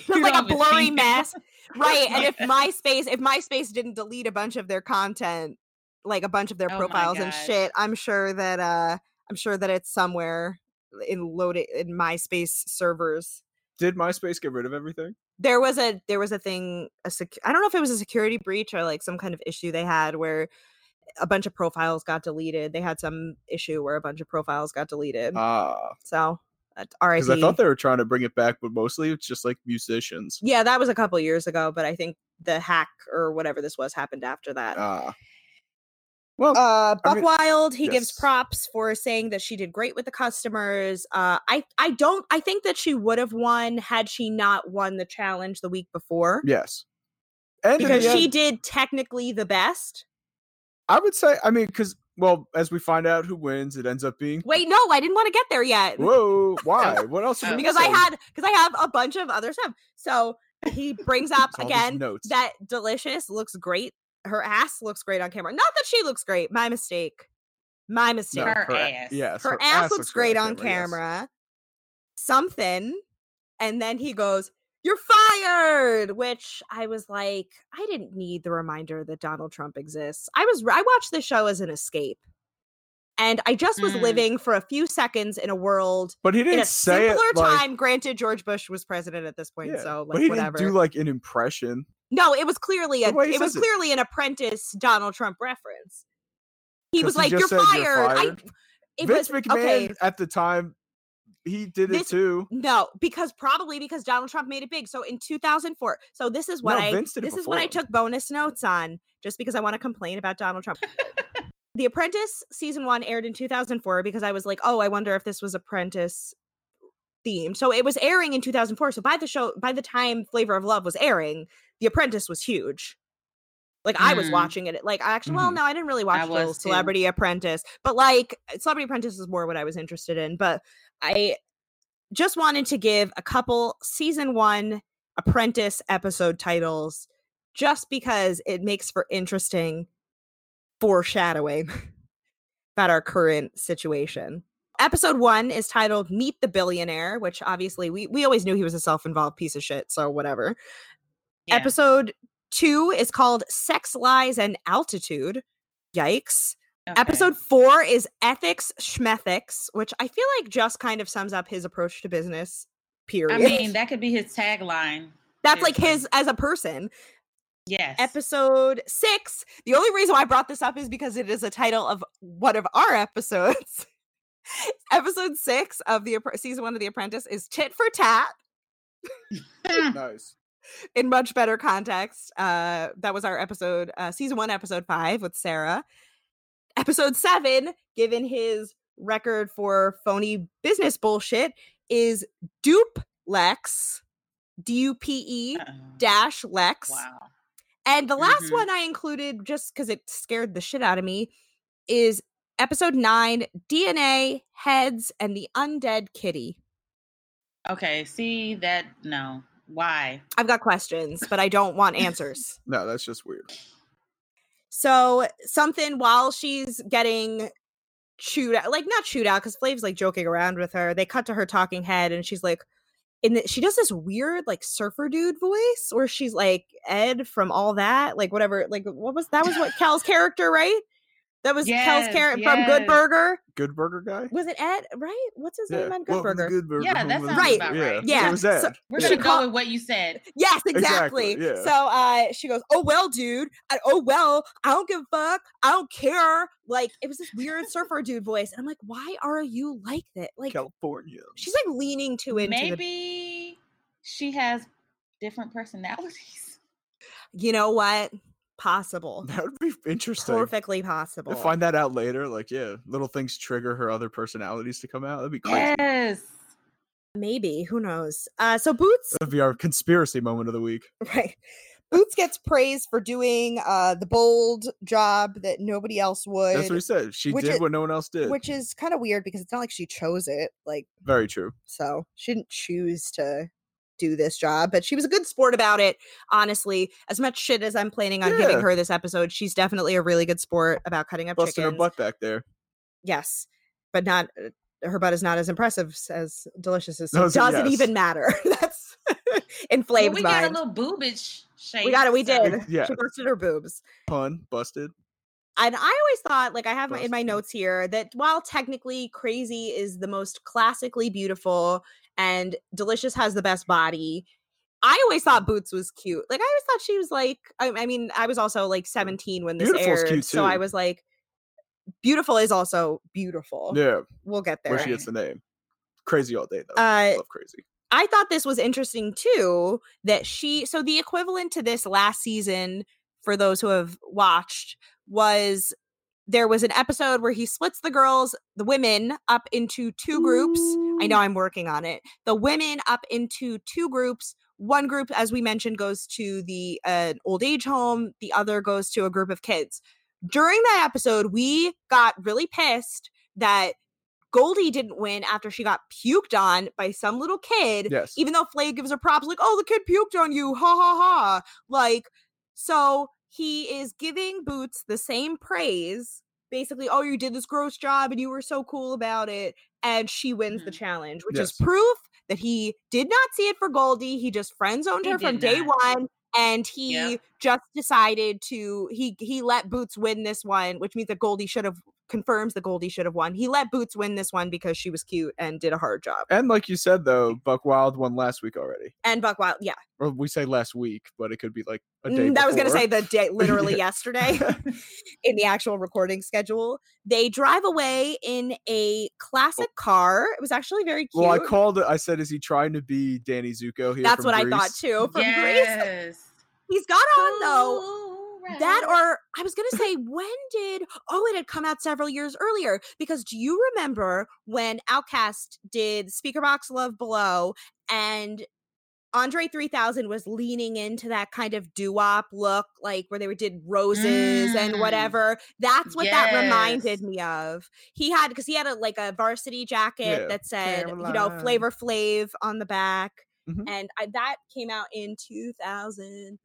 just like a blurry see mess. Right. And if Yeah. MySpace, if MySpace didn't delete a bunch of their content, like a bunch of their Oh profiles and shit, I'm sure that uh I'm sure that it's somewhere in loaded in MySpace servers. Did MySpace get rid of everything? There was a there was a thing a sec- I don't know if it was a security breach or like some kind of issue they had where a bunch of profiles got deleted. They had some issue where a bunch of profiles got deleted. Ah, so, uh, because I thought they were trying to bring it back, but mostly it's just like musicians. yeah, that was a couple years ago, but I think the hack or whatever this was happened after that. Ah, well, uh I Buck mean- Wild, he gives props for saying that she did great with the customers. Uh I I don't I think that she would have won had she not won the challenge the week before. yes, and Because she end, did technically the best. I would say, I mean, because well, as we find out who wins, it ends up being. Wait, no, I didn't want to get there yet. Whoa! Why? [LAUGHS] What else? because I had because I have a bunch of other stuff. So he brings up It's all these again that delicious looks great. Her ass looks great on camera. Not that she looks great. My mistake. My mistake. No, Her a- ass. Yes, her, ass, looks great on yes. camera. Something. And then he goes, You're fired. Which I was like, I didn't need the reminder that Donald Trump exists. I was I watched this show as an escape. And I just was Mm. living for a few seconds in a world But he didn't a say simpler it like. time. Granted, George Bush was president at this point, yeah, so but he whatever. didn't do like an impression. No, it was clearly a The way he it was it. clearly an apprentice Donald Trump reference. He was he like, "You're fired." "You're I, fired. it Vince was McMahon okay. at the time, he did it too. No, because probably because Donald Trump made it big. So in 2004, so this is what No, I this is what I took bonus notes on, just because I want to complain about Donald Trump. the Apprentice season one aired in 2004 because I was like, oh, I wonder if this was Apprentice themed. So it was airing in 2004. So by the show, by the time Flavor of Love was airing, The Apprentice was huge. Like I was Mm. watching it. Like I actually, well, Mhm. no, I didn't really watch the was too. Celebrity Apprentice, but like Celebrity Apprentice is more what I was interested in. But I just wanted to give a couple season one apprentice episode titles just because it makes for interesting foreshadowing [LAUGHS] about our current situation. Episode one is titled Meet the Billionaire, which obviously we, we always knew he was a self involved piece of shit, so whatever. Yeah. Episode two is called Sex, Lies, and Altitude. Yikes. Okay. Episode four is Ethics Schmethics, which I feel like just kind of sums up his approach to business, period. I mean, that could be his tagline. That's like his as a person. Yes. Episode six. The only reason why I brought this up is because it is a title of one of our [LAUGHS] episodes. Episode six of the season one of The Apprentice is Tit for Tat. [LAUGHS] Nice. In much better context. Uh, that was our episode, uh, season one, episode five with Sarah. Episode seven, given his record for phony business bullshit, is Dupe Lex, D U P E dash Lex. Wow. And the last Mhm. one I included just because it scared the shit out of me is episode nine DNA, Heads, and the Undead Kitty. Okay. See that? No. Why? I've got questions, but I don't want answers. [LAUGHS] No, that's just weird. So something while she's getting chewed out, like not chewed out, because Flav's like joking around with her. They cut to her talking head, and she's like, and she does this weird like surfer dude voice, where she's like Ed from all that, like whatever, like what was that was what Kel's character, right? That was Kel's Yes, from Good yes. Burger. Good Burger guy. Was it Ed? Right? What's his name on Good Welcome Burger? Good Burger. Yeah, that sounds Right. about right. Yeah, It was so- Ed. We're Yeah. gonna call- go with what you said. Yes, Exactly, exactly. yeah. So uh she goes, Oh well, dude. I, oh well, I don't give a fuck. I don't care. Like it was this weird surfer dude voice. And I'm like, why are you like that? Like California. she's like leaning too into the Maybe she has different personalities. you know what? Possible. That would be interesting. Perfectly possible. To find that out later, like yeah, little things trigger her other personalities to come out. That'd be crazy. Yes. Maybe. Who knows? Uh so Boots That'd be our conspiracy moment of the week. [LAUGHS] Right. Boots gets praised for doing uh the bold job that nobody else would. That's what he said. She did is- what no one else did. which is kind of weird because it's not like she chose it. Like Very true. so she didn't choose to do this job, but she was a good sport about it. Honestly, as much shit as I'm planning on giving her this episode, she's definitely a really good sport about cutting up Busting her butt back there. Yes, but not uh, her butt is not as impressive as delicious as. So No, it doesn't yes. even matter. [LAUGHS] That's [LAUGHS] inflamed. Well, Flame's we got a little boobage shape. we got it. We so- did. Yeah. She busted her boobs. Pun busted. And I always thought, like I have my- in my notes here, that while technically Crazy is the most classically beautiful and Delicious has the best body, I always thought Boots was cute. Like I always thought she was like, I, I mean, I was also like 17 when this Beautiful's aired, so I was like, beautiful is also beautiful. Yeah, We'll get there. where she gets the name. Crazy all day though. Uh, Love crazy. I thought this was interesting too that she so the equivalent to this last season for those who have watched was there was an episode where he splits the girls, the women up into two groups. I know I'm working on it. The women up into two groups. One group as we mentioned goes to the uh, old age home, the other goes to a group of kids. during that episode, we got really pissed that Goldie didn't win after she got puked on by some little kid. Yes. Even though Flav gives her props, like, oh, the kid puked on you. Ha ha ha. Like, so he is giving Boots the same praise. Basically, oh, you did this gross job and you were so cool about it. And she wins the Mhm. challenge, which Yes. is proof that he did not see it for Goldie. He just friend zoned He her from did day one. And he Yep. just decided to he he let Boots win this one, which means that Goldie should have confirms that Goldie should have won. He let Boots win this one because she was cute and did a hard job. And like you said though, Buck Wild won last week already. And Buck Wild, yeah, Or we say last week, but it could be like a day. Mm, I was gonna say the day literally [LAUGHS] yesterday [LAUGHS] in the actual recording schedule. They drive away in a classic car. It was actually very cute. Well, I called it. I said, "Is he trying to be Danny Zuko here?" That's from what I thought too. From Grease, he's got on though. That or I was gonna say when did oh it had come out several years earlier because do you remember when OutKast did Speakerboxxx Love Below and Andre 3000 was leaning into that kind of doo-wop look like where they were did roses and Mm. whatever that's what that reminded me of he had because he had a like a varsity jacket Yeah. that said you know flavor flav on the back Mhm. and I, that came out in 2004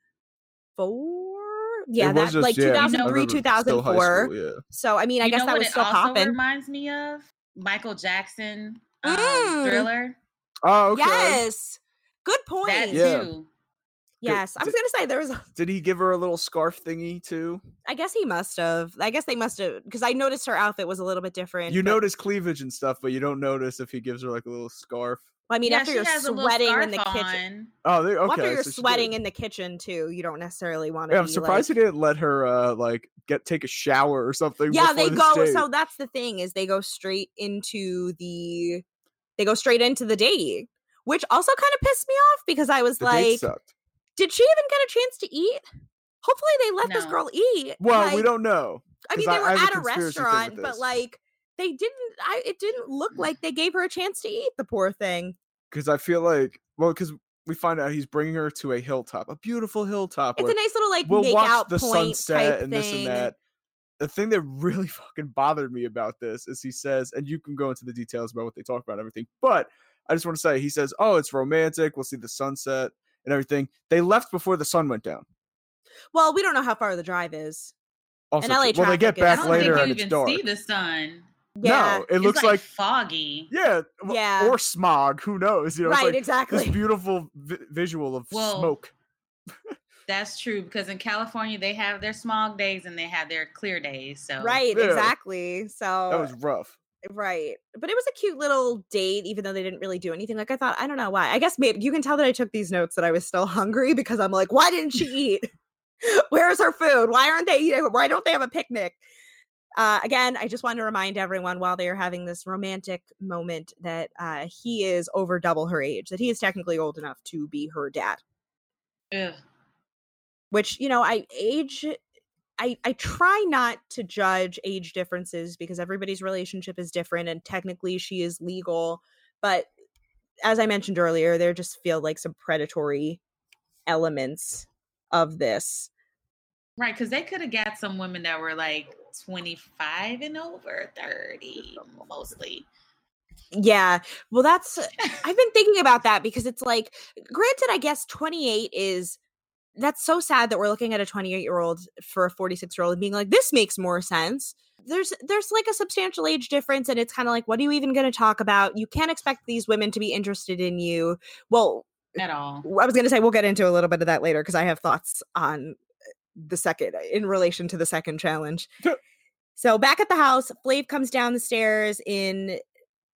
yeah It that was just- like yeah, 2003 remember still high 2004 school, yeah. so i mean i You guess know that what was it still also popping reminds me of Michael Jackson um, Mm. Thriller. Oh, okay. yes good point That Yeah. too. yes i was gonna say there was a- Did he give her a little scarf thingy too? i guess he must have i guess they must have because i noticed her outfit was a little bit different You but- notice cleavage and stuff, but you don't notice if he gives her like a little scarf. Well, i mean yeah, after you're has a little sweating in the kitchen on. Oh, they, okay. well, after you're so sweating in the kitchen too you don't necessarily want to Yeah, I'm be, surprised like, he didn't let her uh like get take a shower or something. yeah they go date. so that's the thing is they go straight into the they go straight into the date which also kind of pissed me off because i was the like sucked. did she even get a chance to eat hopefully they let this girl eat Well, we don't know. i mean, they I- were I have a at a conspiracy theory with restaurant but this. like they didn't i it didn't look like they gave her a chance to eat the poor thing because I feel like well, because we find out he's bringing her to a hilltop, a beautiful hilltop. it's a nice little like we'll make watch out the point sunset type and thing this and that. The thing that really [LAUGHS] fucking bothered me about this is he says, and you can go into the details about what they talk about and everything, but I just want to say he says, "Oh, it's romantic. We'll see the sunset and everything." They left before the sun went down. well we don't know how far the drive is Also, LA true. well, they get traffic is- back later and you it's even dark. see the sun. Yeah No, it It's looks like, like foggy. yeah, Yeah. or smog. Who knows? You know, right it's like exactly this beautiful vi- visual of Well, smoke. That's true because in California they have their smog days and they have their clear days. So right Yeah. exactly so That was rough. Right. But it was a cute little date, even though they didn't really do anything. Like I thought, I don't know why. I guess maybe you can tell that I took these notes that I was still [LAUGHS] hungry because I'm like, why didn't she eat? [LAUGHS] Where's her food? Why aren't they eating? Why don't they have a picnic? Uh, again, I just want to remind everyone while they are having this romantic moment that uh, he is over double her age, that he is technically old enough to be her dad. ugh. Which, you know, I age I, I try not to judge age differences because everybody's relationship is different and technically she is legal but as i mentioned earlier there just feel like some predatory elements of this right because they could have got some women that were like 25 and over 30 mostly. yeah well that's [LAUGHS] i've been thinking about that because it's like granted i guess 28 is that's so sad that we're looking at a 28 year old for a 46 year old and being like this makes more sense there's there's like a substantial age difference and it's kind of like what are you even going to talk about you can't expect these women to be interested in you well At all. i was going to say we'll get into a little bit of that later because i have thoughts on the second in relation to the second challenge. So back at the house flav comes down the stairs in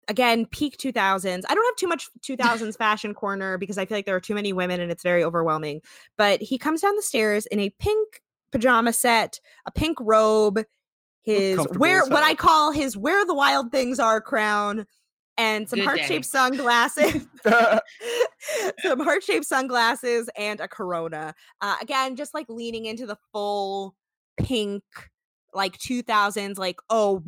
again peak 2000s i don't have too much 2000s [LAUGHS] fashion corner because i feel like there are too many women and it's very overwhelming but he comes down the stairs in a pink pajama set a pink robe his where what i call his where the wild things are crown and some heart-shaped sunglasses. [LAUGHS] [LAUGHS] Some heart-shaped sunglasses and a corona. Uh, again just like leaning into the full pink like 2000s like oh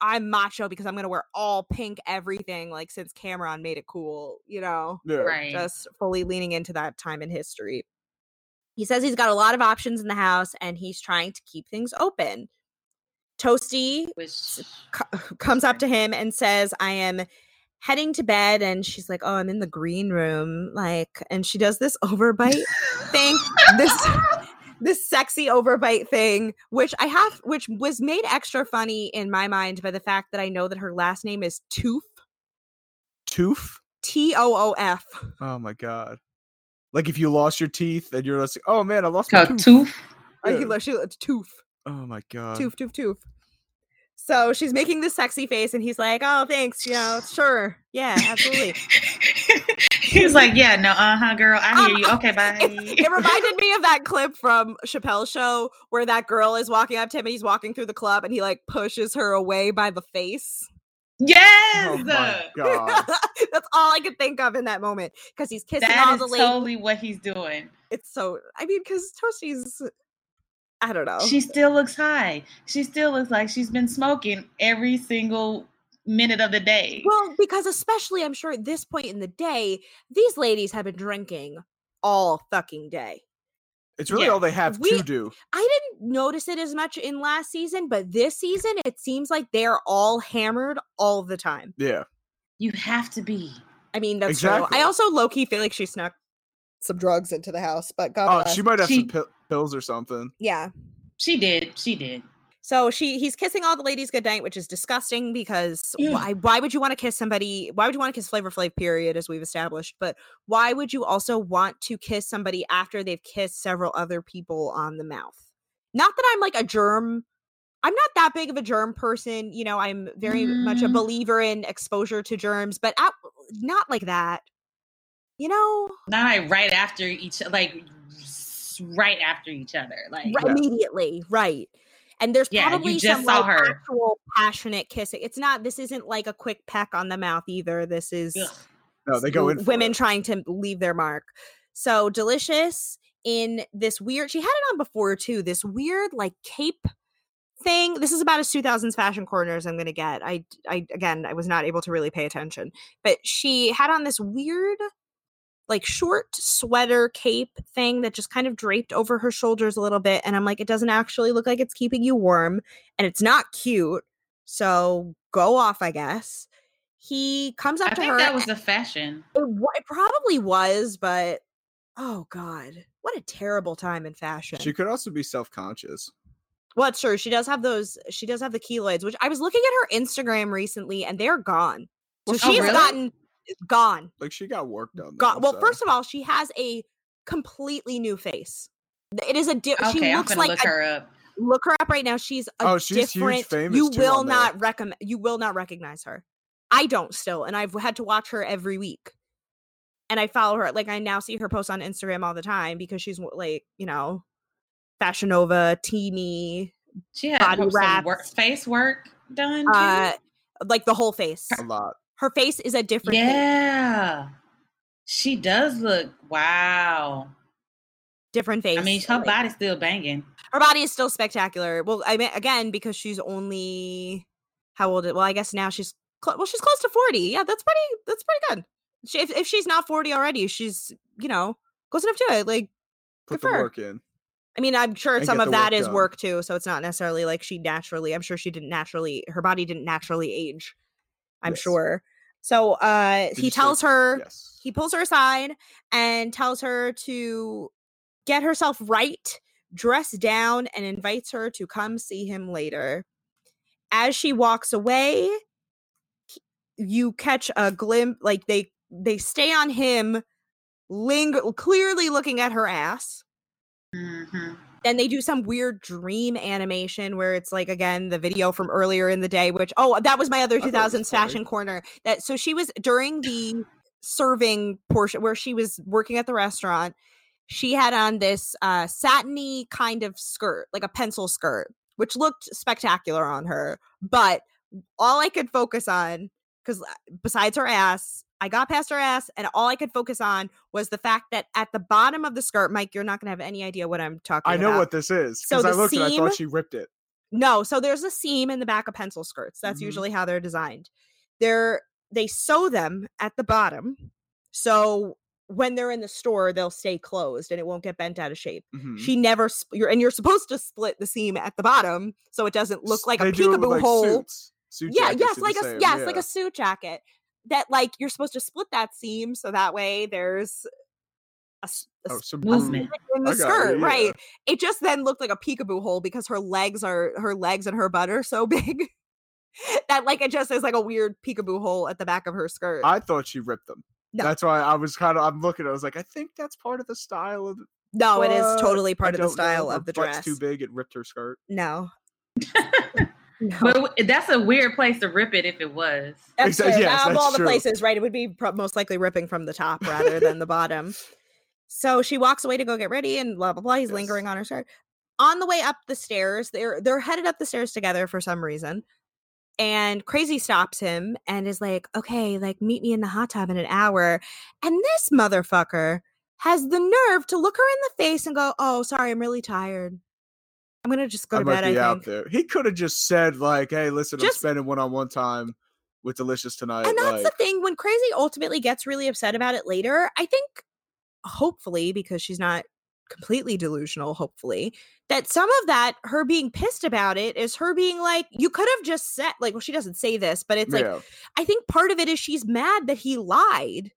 I'm macho because i'm gonna wear all pink everything like since Cam'ron made it cool you know? Yeah. Right. just fully leaning into that time in history. He says he's got a lot of options in the house and he's trying to keep things open. Toasty Which co- comes up to him and says, I am heading to bed. And she's like, Oh, I'm in the green room. Like, and she does this overbite thing. This [LAUGHS] this sexy overbite thing, which I have which was made extra funny in my mind by the fact that I know that her last name is Toof. Tooth. T O O F. Oh my god. Like if you lost your teeth and you're like, oh man, I lost my called tooth. tooth. I Yeah. he- she it's Toof. Oh my god. Toof, toof, toof. So she's making this sexy face, and he's like, "Oh, thanks, you know, sure, yeah, absolutely." [LAUGHS] he was like, "Yeah, no, uh huh, girl, I hear Um, you. Okay, bye." [LAUGHS] it, it [LAUGHS] reminded me of that clip from Chappelle's show where that girl is walking up to him and he's walking through the club and he like pushes her away by the face. yes, Oh my god. That's all I could think of in that moment because he's kissing all that the ladies. totally what he's doing. It's so I mean, because Toasty's I don't know. She still looks high. She still looks like she's been smoking every single minute of the day. well, because especially I'm sure at this point in the day, these ladies have been drinking all fucking day. It's really Yeah. all they have We- to do. I didn't notice it as much in last season, but this season it seems like they're all hammered all the time. Yeah. you have to be. I mean, that's true. Exactly. I also low key feel like she snuck some drugs into the house, but God Oh, bless. she might have She- some pi- pills or something. yeah. She did. She did. So she he's kissing all the ladies goodnight, which is disgusting because Yeah. why why would you want to kiss somebody? Why would you want to kiss Flavor Flav? Period, as we've established. But why would you also want to kiss somebody after they've kissed several other people on the mouth? Not that I'm like a germ. I'm not that big of a germ person. You know, I'm very much a Mm. believer in exposure to germs, but at, not like that. You know, Not right after each, like s- right after each other. Like Right, Yeah. immediately, right. And there's Yeah, probably just some saw like, her. actual passionate kissing. It's not. This isn't like a quick peck on the mouth either. This is ugh. No, they go in. women it. trying to leave their mark. So delicious in this weird. She had it on before too. This weird like cape thing. This is about as 2000s fashion corner as I'm gonna get. I I again I was not able to really pay attention, but she had on this weird like short sweater cape thing that just kind of draped over her shoulders a little bit and i'm like it doesn't actually look like it's keeping you warm and it's not cute so go off i guess he comes up I to think her that was the fashion. it, it probably was but oh god what a terrible time in fashion She could also be self-conscious. well it's true she does have those she does have the keloids which i was looking at her instagram recently and they're gone so Oh, she's really? gotten gone Like she got work done. Though, well, so- first of all, she has a completely new face. It is a di- she Okay, I'm looks like look a- her up. look her up right now. She's a Oh, she's huge different. famous you will not recommend. You will not recognize her. I don't still, and I've had to watch her every week. And I follow her. Like I now see her post on Instagram all the time because she's like you know, Fashion Nova, Teeny, She had body some work, face work done. too? uh, like the whole face. a lot. Her face is a different. thing. yeah, she does look. Wow. different face. I mean, her like- body's still banging. her body is still spectacular. Well, I mean, again, because she's only how old? Well, I guess now she's cl- well, she's close to forty. Yeah, that's pretty. That's pretty good. She, if, if she's not forty already, she's you know close enough to it. Like, Put Good the her. work in. I mean, I'm sure some of the that work is done. work too. So it's not necessarily like she naturally. I'm sure she didn't naturally. Her body didn't naturally age. I'm Yes. sure. So uh Did he you say- tells her Yes. he pulls her aside and tells her to get herself right, dress down, and invites her to come see him later. As she walks away, you catch a glimpse like they they stay on him linger clearly looking at her ass hmm then they do some weird dream animation where it's like again the video from earlier in the day which oh that was my other thought 2000s fashion corner that so she was during the serving portion where she was working at the restaurant she had on this uh satiny kind of skirt like a pencil skirt which looked spectacular on her but all i could focus on because besides her ass i got past her ass and all i could focus on was the fact that at the bottom of the skirt mike you're not going to have any idea what i'm talking about. I know about what this is So because I the looked and I seam- thought she ripped it. no, so there's a seam in the back of pencil skirts. That's Mhm. usually how they're designed. They're they sew them at the bottom. So when they're in the store, they'll stay closed and it won't get bent out of shape. Mhm. She never, sp- you're, and you're supposed to split the seam at the bottom so it doesn't look like a They with, peekaboo like, hole. suits. Suit yeah, yes, like a same, yes, like a suit jacket. That like you're supposed to split that seam so that way there's a, a Oh, some movement. in the I got it, skirt, yeah. right? It just then looked like a peekaboo hole because her legs are her legs and her butt are so [LAUGHS] big that like it just is like a weird peekaboo hole at the back of her skirt. I thought she ripped them. No. That's why I was kind of. I'm looking. I was like, I think that's part of the style of. No, it is totally I part of the don't know. style of the dress. Too big. It ripped her skirt. No. [LAUGHS] [LAUGHS] no. But that's a weird place to rip it if it was. That's Exa- true. yes, of all the true. places, right? It would be pro- most likely ripping from the top rather than the bottom. So she walks away to go get ready, and blah blah blah. He's Yes. lingering on her shirt. On the way up the stairs, they're they're headed up the stairs together for some reason. And Crazy stops him and is like, "Okay, like meet me in the hot tub in an hour." And this motherfucker has the nerve to look her in the face and go, "Oh, sorry, I'm really tired. I'm gonna just go I to might bed." be I out think. there. He could have just said like, "Hey, listen, Just- I'm spending one-on-one time with Delicious tonight." and that's like, the thing when crazy ultimately gets really upset about it later i think hopefully because she's not completely delusional hopefully that some of that her being pissed about it is her being like you could have just said like well she doesn't say this but it's like i think part of it is she's mad that he lied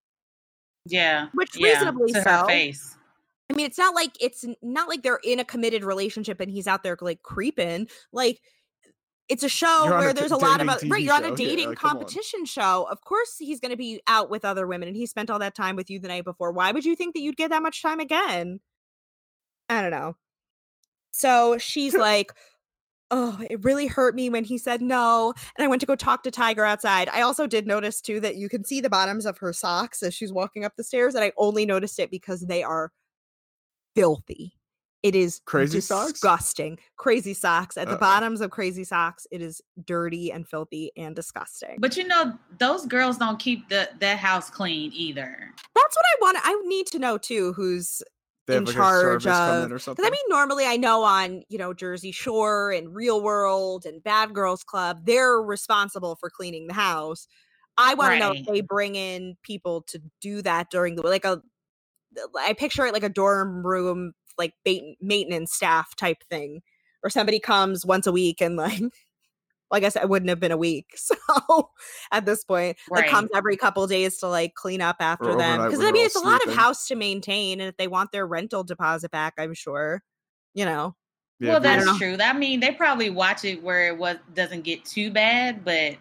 Yeah. Which yeah, reasonably to so. her face. I mean, it's not like it's not like they're in a committed relationship and he's out there like creeping. Like it's a show You're on a where there's a lot of right. You're on a dating like, competition show. Of course, he's going to be out with other women, and he spent all that time with you the night before. Why would you think that you'd get that much time again? I don't know. So she's [LAUGHS] like, "Oh, it really hurt me when he said no." And I went to go talk to Tiger outside. I also did notice too that you can see the bottoms of her socks as she's walking up the stairs, and I only noticed it because they are filthy. It is Crazy socks? disgusting. Crazy socks at the Uh-oh. bottoms of crazy socks. It is dirty and filthy and disgusting. But you know, those girls don't keep the that house clean either. That's what I want. I need to know too. Who's They in like charge a service come of- in or Because something. I mean, normally I know on you know Jersey Shore and Real World and Bad Girls Club, they're responsible for cleaning the house. I want to know if they bring in people to do that during the like a. I picture it like a dorm room, like bait- maintenance staff type thing, or somebody comes once a week and like. [LAUGHS] Well, I guess it wouldn't have been a week. [LAUGHS] So at this point, like comes every couple days to like clean up after them. Because I mean, all it's a lot of house to maintain, and if they want their rental deposit back, I'm sure, you know. Yeah, well, that's true. I mean, they probably watch it where it was doesn't get too bad, but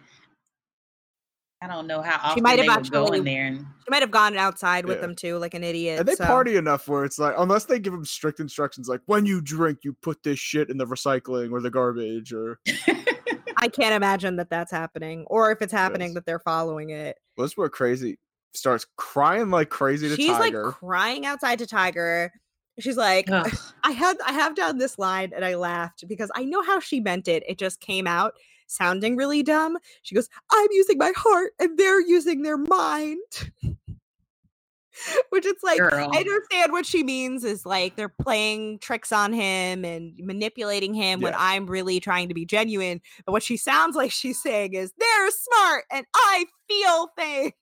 I don't know how often might they have would go actually- in there. And, She might have gone outside with Yeah. them too, like an idiot. and they so- party enough where it's like, unless they give them strict instructions, like when you drink, you put this shit in the recycling or the garbage, or [LAUGHS] I can't imagine that that's happening, or if it's happening Yes. that they're following it. well, that's where crazy starts crying like crazy to She's Tiger. like crying outside to Tiger. She's like, Ugh. I had I have down this line and I laughed because I know how she meant it. It just came out sounding really dumb. She goes, "I'm using my heart and they're using their mind." [LAUGHS] Which it's like Girl. I understand what she means is like they're playing tricks on him and manipulating him when I'm really trying to be genuine. But what she sounds like she's saying is they're smart and I feel things.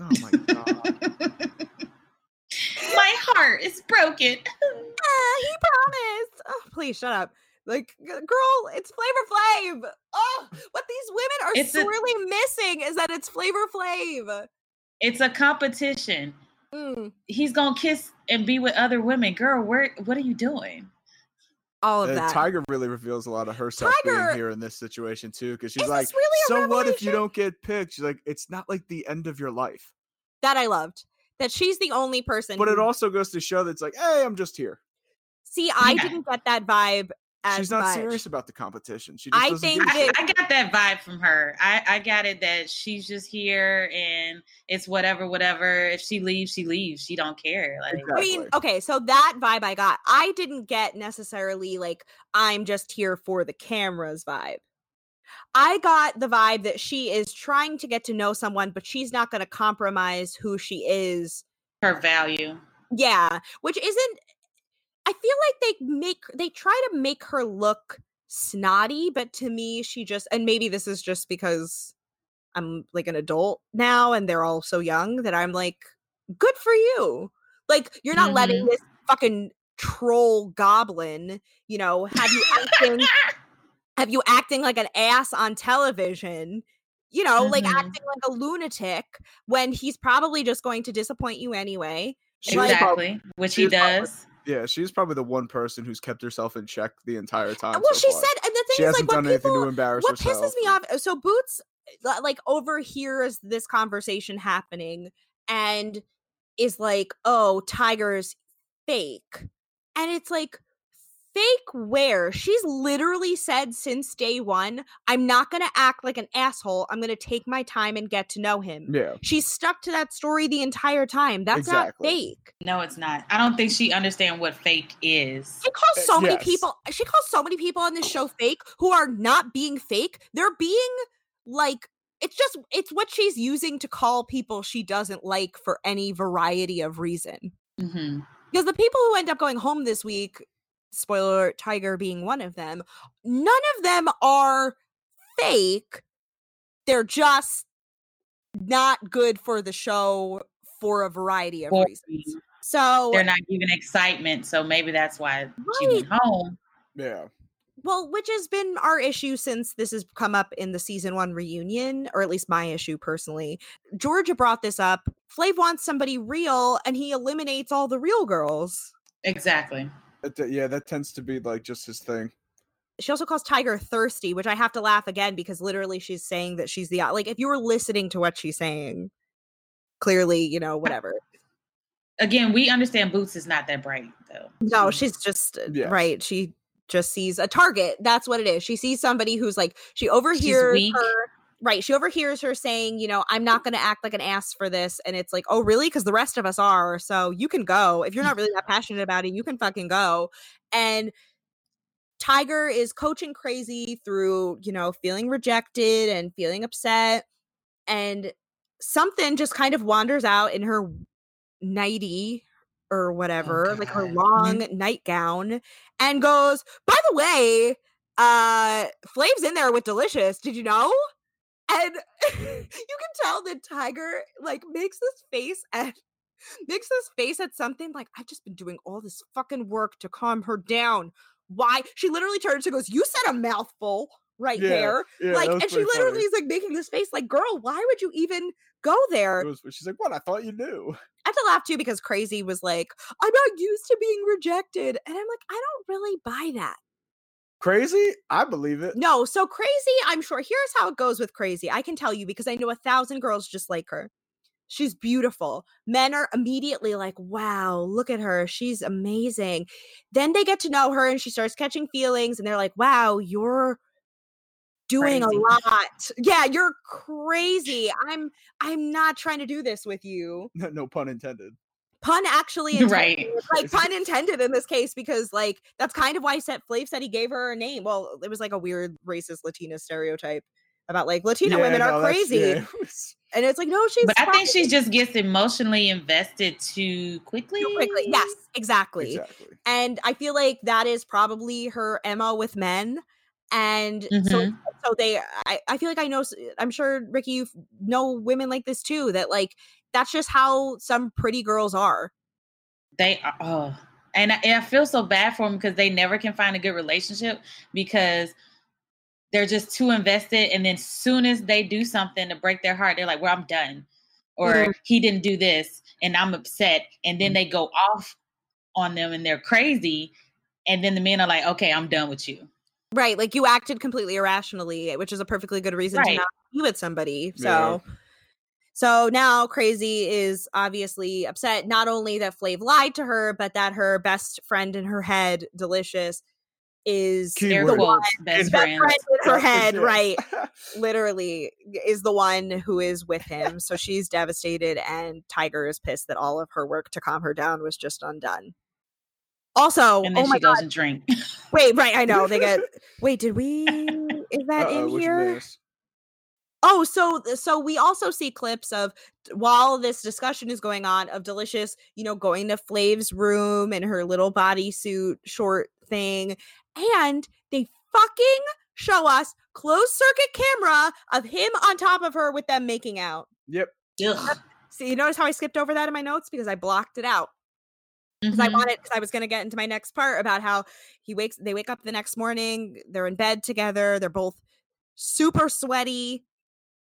oh my god. [LAUGHS] My heart is broken. Ah, he promised. Oh, please shut up. Like, girl, it's Flavor Flav. Oh, what these women are It's a- sorely missing is that it's Flavor Flav. It's a competition. Mm, He's gonna kiss and be with other women. Girl, where what are you doing? all of And that. Tiger really reveals a lot of herself Tiger- being here in this situation too, because she's like, really a "So what if you don't get picked?" She's like, "It's not like the end of your life." that I loved. That she's the only person. But it also goes to show that it's like, "Hey, I'm just here." see, I Yeah. didn't get that vibe as She's not much. serious about the competition. She just I think give a I. I got that vibe from her. I, I got it that she's just here and it's whatever, whatever. If she leaves, she leaves. She don't care. Like I mean, okay, so that vibe I got. I didn't get necessarily like I'm just here for the cameras vibe. I got the vibe that she is trying to get to know someone, but she's not going to compromise who she is. her value. Yeah, which isn't. I feel like they make they try to make her look snotty, but to me, she just and maybe this is just because I'm like an adult now and they're all so young that I'm like good for you. Like you're not letting Mhm. this fucking troll goblin, you know, have you acting [LAUGHS] have you acting like an ass on television. You know, like Mhm. acting like a lunatic when he's probably just going to disappoint you anyway. She Like- exactly, which he was probably- does. Yeah, she's probably the one person who's kept herself in check the entire time. well, so she far. said, and the thing she is, hasn't like, done what anything people, to embarrass what herself. pisses me off uh, so boots like overhears this conversation happening and is like oh tiger's fake and it's like fake where she's literally said since day one i'm not gonna act like an asshole i'm gonna take my time and get to know him Yeah, she's stuck to that story the entire time that's not fake No, it's not. I don't think she understands what fake is. She calls Uh, so many people. She calls so many people on this show fake who are not being fake. They're being like it's just it's what she's using to call people she doesn't like for any variety of reason. hmm Because the people who end up going home this week, spoiler alert, Tiger being one of them, none of them are fake. They're just not good for the show for a variety of Boring. reasons. So They're not giving excitement, so maybe that's why she went home. yeah. Well, which has been our issue since this has come up in the season one reunion, or at least my issue personally. Georgia brought this up. Flav wants somebody real, and he eliminates all the real girls. Exactly. That- that- yeah, that tends to be like just his thing. She also calls Tiger thirsty, which I have to laugh again because literally she's saying that she's the like. If you were listening to what she's saying, clearly, you know, whatever. Again, we understand Boots is not that bright though. No, she's just uh, Yes. right. She just sees a target. That's what it is. She sees somebody who's like she overhears her. Right. She overhears her saying, you know, I'm not going to act like an ass for this. And it's like, oh, really? Because the rest of us are. So you can go. If you're not really that passionate about it, you can fucking go. And Tiger is coaching crazy through, you know, feeling rejected and feeling upset. And something just kind of wanders out in her nighty or whatever, like her long nightgown, and goes, by the way, uh Flav's in there with Delicious. Did you know? And [LAUGHS] you can tell that Tiger like makes this face at [LAUGHS] makes this face at something like I've just been doing all this fucking work to calm her down. Why? She literally turns and goes, "You said a mouthful right Yeah, there." Yeah, like, and she pretty funny. literally is like making this face, like, "Girl, why would you even go there?" Was- she's like, "What? I thought you knew." [LAUGHS] I have to laugh too because Crazy was like, "I'm not used to being rejected," and I'm like, I don't really buy that. Crazy? I believe it. No, so Crazy, I'm sure. Here's how it goes with Crazy. I can tell you because I know a thousand girls just like her. She's beautiful. Men are immediately like, wow, look at her. She's amazing. Then they get to know her and she starts catching feelings and they're like, wow, you're doing Crazy. a lot. Yeah, you're crazy. I'm I'm not trying to do this with you. [LAUGHS] no pun intended. Pun actually [LAUGHS] intended. Right. Like pun [LAUGHS] intended in this case because like that's kind of why set Flav said he gave her a name. Well, it was like a weird racist Latina stereotype about like Latina Yeah, women no, are crazy. yeah, [LAUGHS] And it's like, no, she's But I think she just gets emotionally invested too quickly. Too quickly. Yes, exactly. exactly. And I feel like that is probably her MO with men. And so Mhm. so they I, I feel like I know i'm sure Ricky you know women like this too that like that's just how some pretty girls are. They are, oh, and I, and I feel so bad for them because they never can find a good relationship because they're just too invested. And then soon as they do something to break their heart, they're like, "Well, I'm done," or Mhm. "He didn't do this," and I'm upset. And then they go off on them, and they're crazy. And then the men are like, "Okay, I'm done with you." Right. Like you acted completely irrationally, which is a perfectly good reason to not be with somebody. Yeah. So so now Crazy is obviously upset not only that Flav lied to her, but that her best friend in her head, Delicious, is Keyword. The one best best friend. friend in her head, it. right? [LAUGHS] Literally is the one who is with him. So she's devastated and Tiger is pissed that all of her work to calm her down was just undone. Also, and then oh my she god, goes and drink. wait, right, I know. They get [LAUGHS] wait, did we is that Uh-oh, in what'd here? miss? Oh, so so we also see clips of while this discussion is going on of Delicious, you know, going to Flav's room in her little bodysuit short thing, and they fucking show us closed circuit camera of him on top of her with them making out. Yep. Ugh. [LAUGHS] See, you notice how I skipped over that in my notes because I blocked it out because I Mhm. wanted because I was going to get into my next part about how he wakes they wake up the next morning, they're in bed together, they're both super sweaty,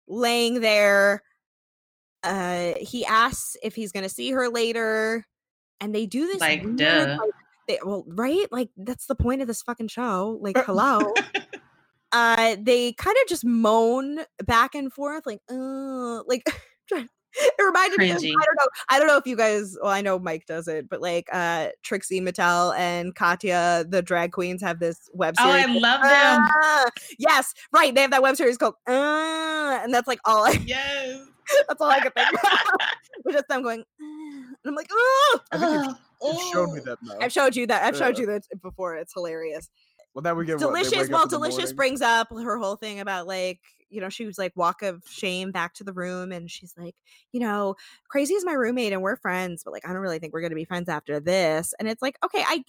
laying there. Uh he asks if he's going to see her later and they do this Like, weird, duh. like, they, well, right? Like that's the point of this fucking show. Like, hello. [LAUGHS] uh they kind of just moan back and forth like uh like [LAUGHS] [LAUGHS] it reminded me of, i don't know i don't know if you guys well i know mike does it but like uh trixie mattel and katya the drag queens have this web series Oh, I called, love them. "Uh," yes right they have that web series called uh, and that's like all I, Yes. [LAUGHS] that's all i could think [LAUGHS] of. Just them going "Uh," and i'm like oh I think you've, Oh, you've showed me that now. i've showed you that i've showed you that before it's hilarious. Well, now we get delicious well delicious brings up her whole thing about like you know she was like walk of shame back to the room and she's like you know crazy is my roommate and we're friends but like i don't really think we're to be friends after this. And it's like okay I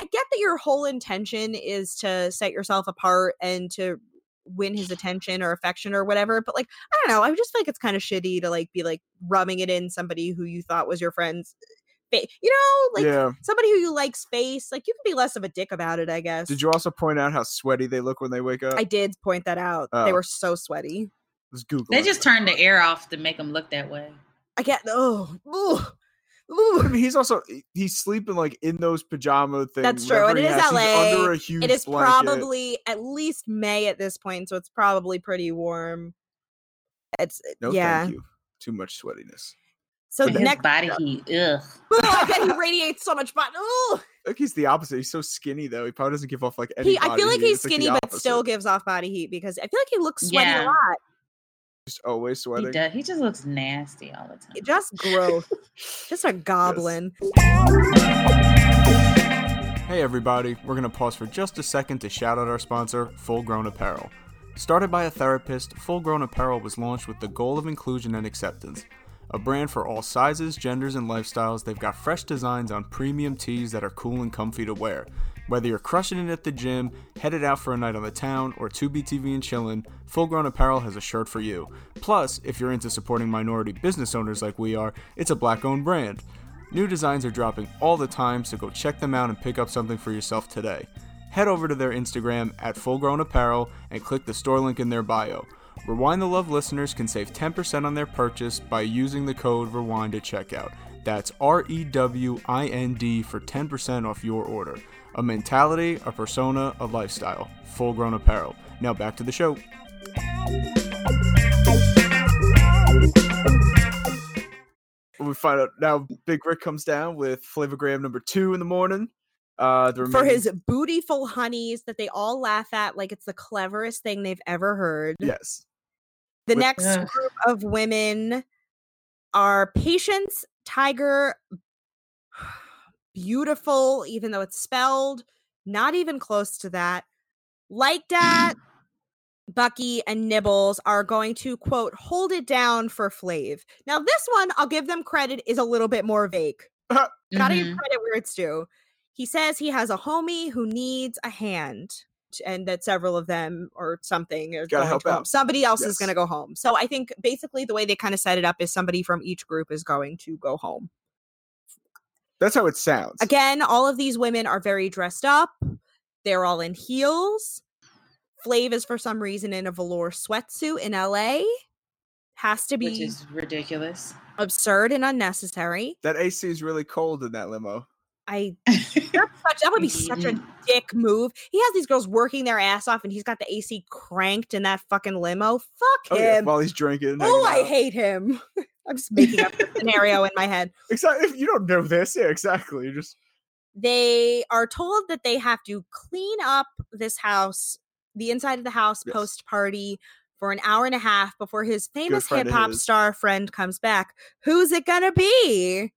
I get that your whole intention is to set yourself apart and to win his attention or affection or whatever but like i don't know i just feel like it's kind of shitty to like be like rubbing it in somebody who you thought was your friend's fa- you know like yeah. somebody who you like space like you can be less of a dick about it i guess Did you also point out how sweaty they look when they wake up? I did point that out. They Oh. were so sweaty. Let's Google. They it. just turned the air off to make them look that way. I get oh, ooh, I mean, he's also he's sleeping like in those pajama things. That's true, and it is has. LA. under a huge It is blanket. probably at least May at this point, so it's probably pretty warm. It's no, yeah. thank you. Too much sweatiness. So the his next, body [LAUGHS] heat. Ugh. Ooh, I bet he radiates so much body. Ooh. I he's the opposite. He's so skinny though. He probably doesn't give off like any. He, I body feel like heat. he's It's, like, skinny, but still gives off body heat because I feel like he looks sweaty Yeah. a lot. just always sweating. He does. He just looks nasty all the time. Just gross. Just a goblin. Hey everybody, we're going to pause for just a second to shout out our sponsor, Full Grown Apparel. Started by a therapist, Full Grown Apparel was launched with the goal of inclusion and acceptance. A brand for all sizes, genders, and lifestyles, they've got fresh designs on premium tees that are cool and comfy to wear. Whether you're crushing it at the gym, headed out for a night on the town, or 2BTV and chillin', Full Grown Apparel has a shirt for you. Plus, if you're into supporting minority business owners like we are, it's a black owned brand. New designs are dropping all the time, so go check them out and pick up something for yourself today. Head over to their Instagram at Full Grown apparel and click the store link in their bio. Rewind the Love listeners can save 10% on their purchase by using the code REWIND at checkout. That's R E W I N D for 10% off your order. A mentality, a persona, a lifestyle. Full grown apparel. Now back to the show. We find out now Big Rick comes down with Flavogram number two in the morning. Uh, the For his bootyful honeys that they all laugh at like it's the cleverest thing they've ever heard. yes, The With- next Ugh. group of women are Patience, Tiger, [SIGHS] beautiful, even though it's spelled not even close to that. Like that, [CLEARS THROAT] Bucky and Nibbles are going to quote hold it down for Flav. Now, this one, I'll give them credit, is a little bit more vague. Gotta give Mhm. credit where it's due. He says he has a homie who needs a hand, and that several of them or something are Gotta going help to home. out. Somebody else is going to go home. So I think basically the way they kind of set it up is somebody from each group is going to go home. that's how it sounds. Again, all of these women are very dressed up. They're all in heels. Flav is for some reason in a velour sweatsuit in LA. Has to be Which is ridiculous. absurd and unnecessary. That AC is really cold in that limo. I [LAUGHS] such, that would be such a Mhm. dick move. He has these girls working their ass off, and he's got the AC cranked in that fucking limo. Fuck Oh, yeah, him. while he's drinking. Oh, I out. hate him. [LAUGHS] I'm just making up the scenario in my head. [LAUGHS] Exactly. If you don't know this, yeah, exactly. You just They are told that they have to clean up this house, the inside of the house Yes. post party for an hour and a half before his famous hip hop star friend comes back. Who's it gonna be?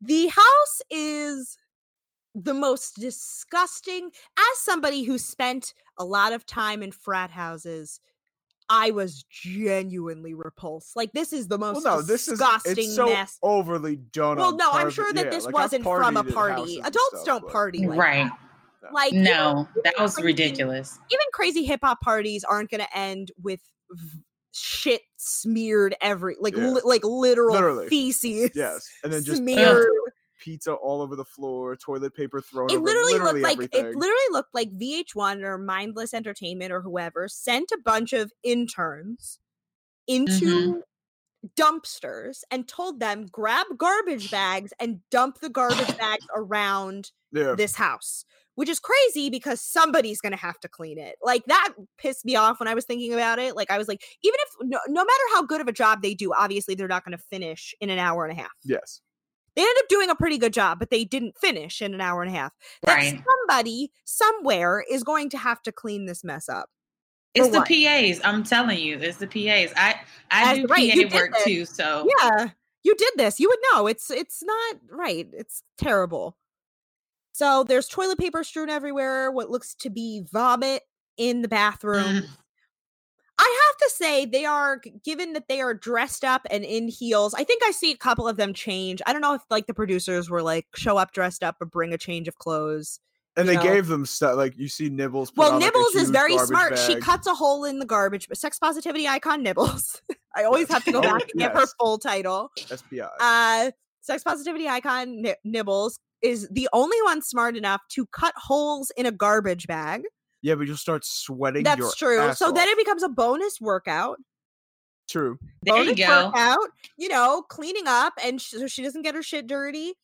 The house is the most disgusting. As somebody who spent a lot of time in frat houses, I was genuinely repulsed. Like this is the well, most no. This is disgusting it's so mess. overly done. Well, on no, I'm sure that Yeah, this like, wasn't from a party. Adults stuff, don't but- party like right. that. Like you know, No, that was crazy- ridiculous. Even crazy hip hop parties aren't going to end with v- shit smeared every like Yeah. li- like literal Literally. feces. Yes, and then just smeared. pizza all over the floor, toilet paper thrown It over. literally, literally looked like everything. it literally looked like VH1 or Mindless Entertainment or whoever sent a bunch of interns mm-hmm. into dumpsters and told them grab garbage [SIGHS] bags and dump the garbage [SIGHS] bags around yeah, this house which is crazy because somebody's going to have to clean it. Like that pissed me off when i was thinking about it. Like i was like even if no, no matter how good of a job they do obviously they're not going to finish in an hour and a half. Yes, they ended up doing a pretty good job but they didn't finish in an hour and a half. That somebody somewhere is going to have to clean this mess up It's the what? PAs. I'm telling you, it's the PAs. I I As- do right, PA work this. too, so yeah you did this you would know it's it's not right it's terrible so there's toilet paper strewn everywhere what looks to be vomit in the bathroom Mm. I have to say they are given that they are dressed up and in heels. I think I see a couple of them change. I don't know if like the producers were like show up dressed up or bring a change of clothes. And they know. gave them stuff like you see Nibbles. Put Well, on, like, a Nibbles is very garbage smart. She cuts a hole in the garbage. But sex positivity icon Nibbles. [LAUGHS] I always have to go [LAUGHS] back and get her full title. SPI. Uh, sex positivity icon Ni- Nibbles is the only one smart enough to cut holes in a garbage bag. yeah, but you'll start sweating. your That's true. ass So then it becomes a bonus workout. true. there you bonus go. workout, you know, cleaning up, and sh- so she doesn't get her shit dirty.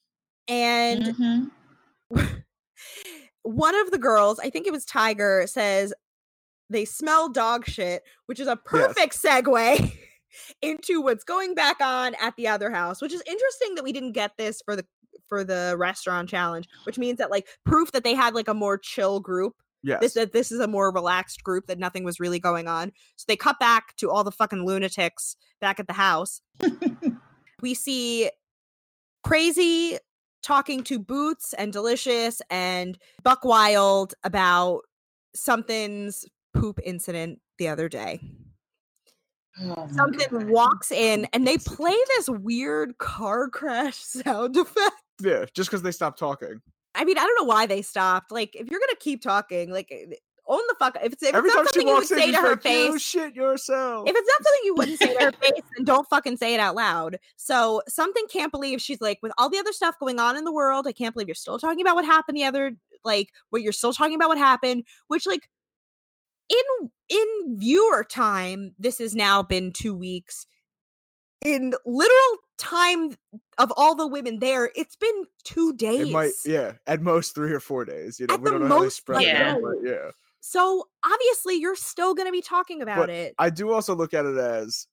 And Mhm. [LAUGHS] one of the girls, I think it was Tiger, says they smell dog shit, which is a perfect segue [LAUGHS] into what's going back on at the other house, which is interesting that we didn't get this for the for the restaurant challenge, which means that like proof that they had like a more chill group. Yes. This that this is a more relaxed group that nothing was really going on. So they cut back to all the fucking lunatics back at the house. [LAUGHS] we see crazy talking to Boots and Delicious and Buck Wild about something's poop incident the other day. Oh Something God. walks in and they play this weird car crash [LAUGHS] sound effect. yeah, just because they stopped talking. I mean, I don't know why they stopped. Like, if you're gonna keep talking, like, eh, own the fuck. If it's, if Every it's not something you would in, say to her like, "You face, shit yourself." if it's not something you wouldn't say to her [LAUGHS] face, then don't fucking say it out loud. So something can't believe she's like, with all the other stuff going on in the world, I can't believe you're still talking about what happened the other, like, what you're still talking about what happened, which like in in viewer time, this has now been two weeks. In literal time of all the women there, it's been two days. it might, yeah, at most three or four days. You know, At we the don't know how they most, spread like, it out, but yeah. So obviously, you're still going to be talking about But it. I do also look at it as,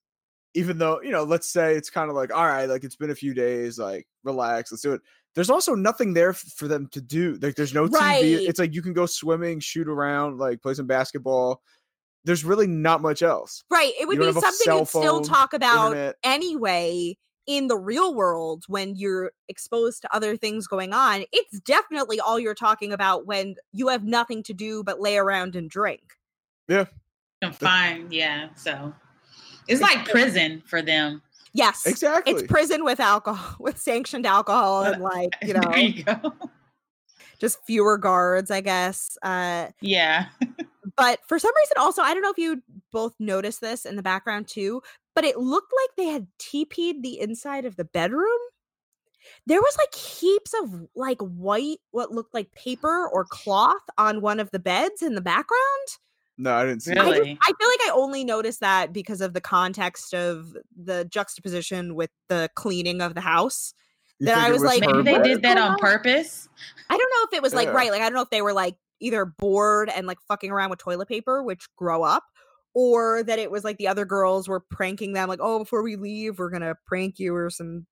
even though you know, let's say it's kind of like, all right, like it's been a few days, like relax, let's do it. There's also nothing there for them to do. Like there's no Right. TV. It's like you can go swimming, shoot around, like play some basketball. There's really not much else. Right. It would be something you'd still talk about Internet. anyway in the real world when you're exposed to other things going on. It's definitely all you're talking about when you have nothing to do but lay around and drink. Yeah, confined. Yeah, so it's like prison for them. Yes. Exactly. It's prison with alcohol, [LAUGHS] with sanctioned alcohol and like, you [LAUGHS] know, there you go. just fewer guards, I guess. Uh Yeah, [LAUGHS] but for some reason also i don't know if you both noticed this in the background too but it looked like they had TP'd the inside of the bedroom there was like heaps of like white what looked like paper or cloth on one of the beds in the background no, I didn't see. I, that. Really? just, I feel like i only noticed that because of the context of the juxtaposition with the cleaning of the house You that I it was like, maybe they did that on purpose. I don't know if it was like Yeah. right, like I don't know if they were like either bored and like fucking around with toilet paper, which grow up, or that it was like the other girls were pranking them, like, oh, before we leave, we're gonna prank you or some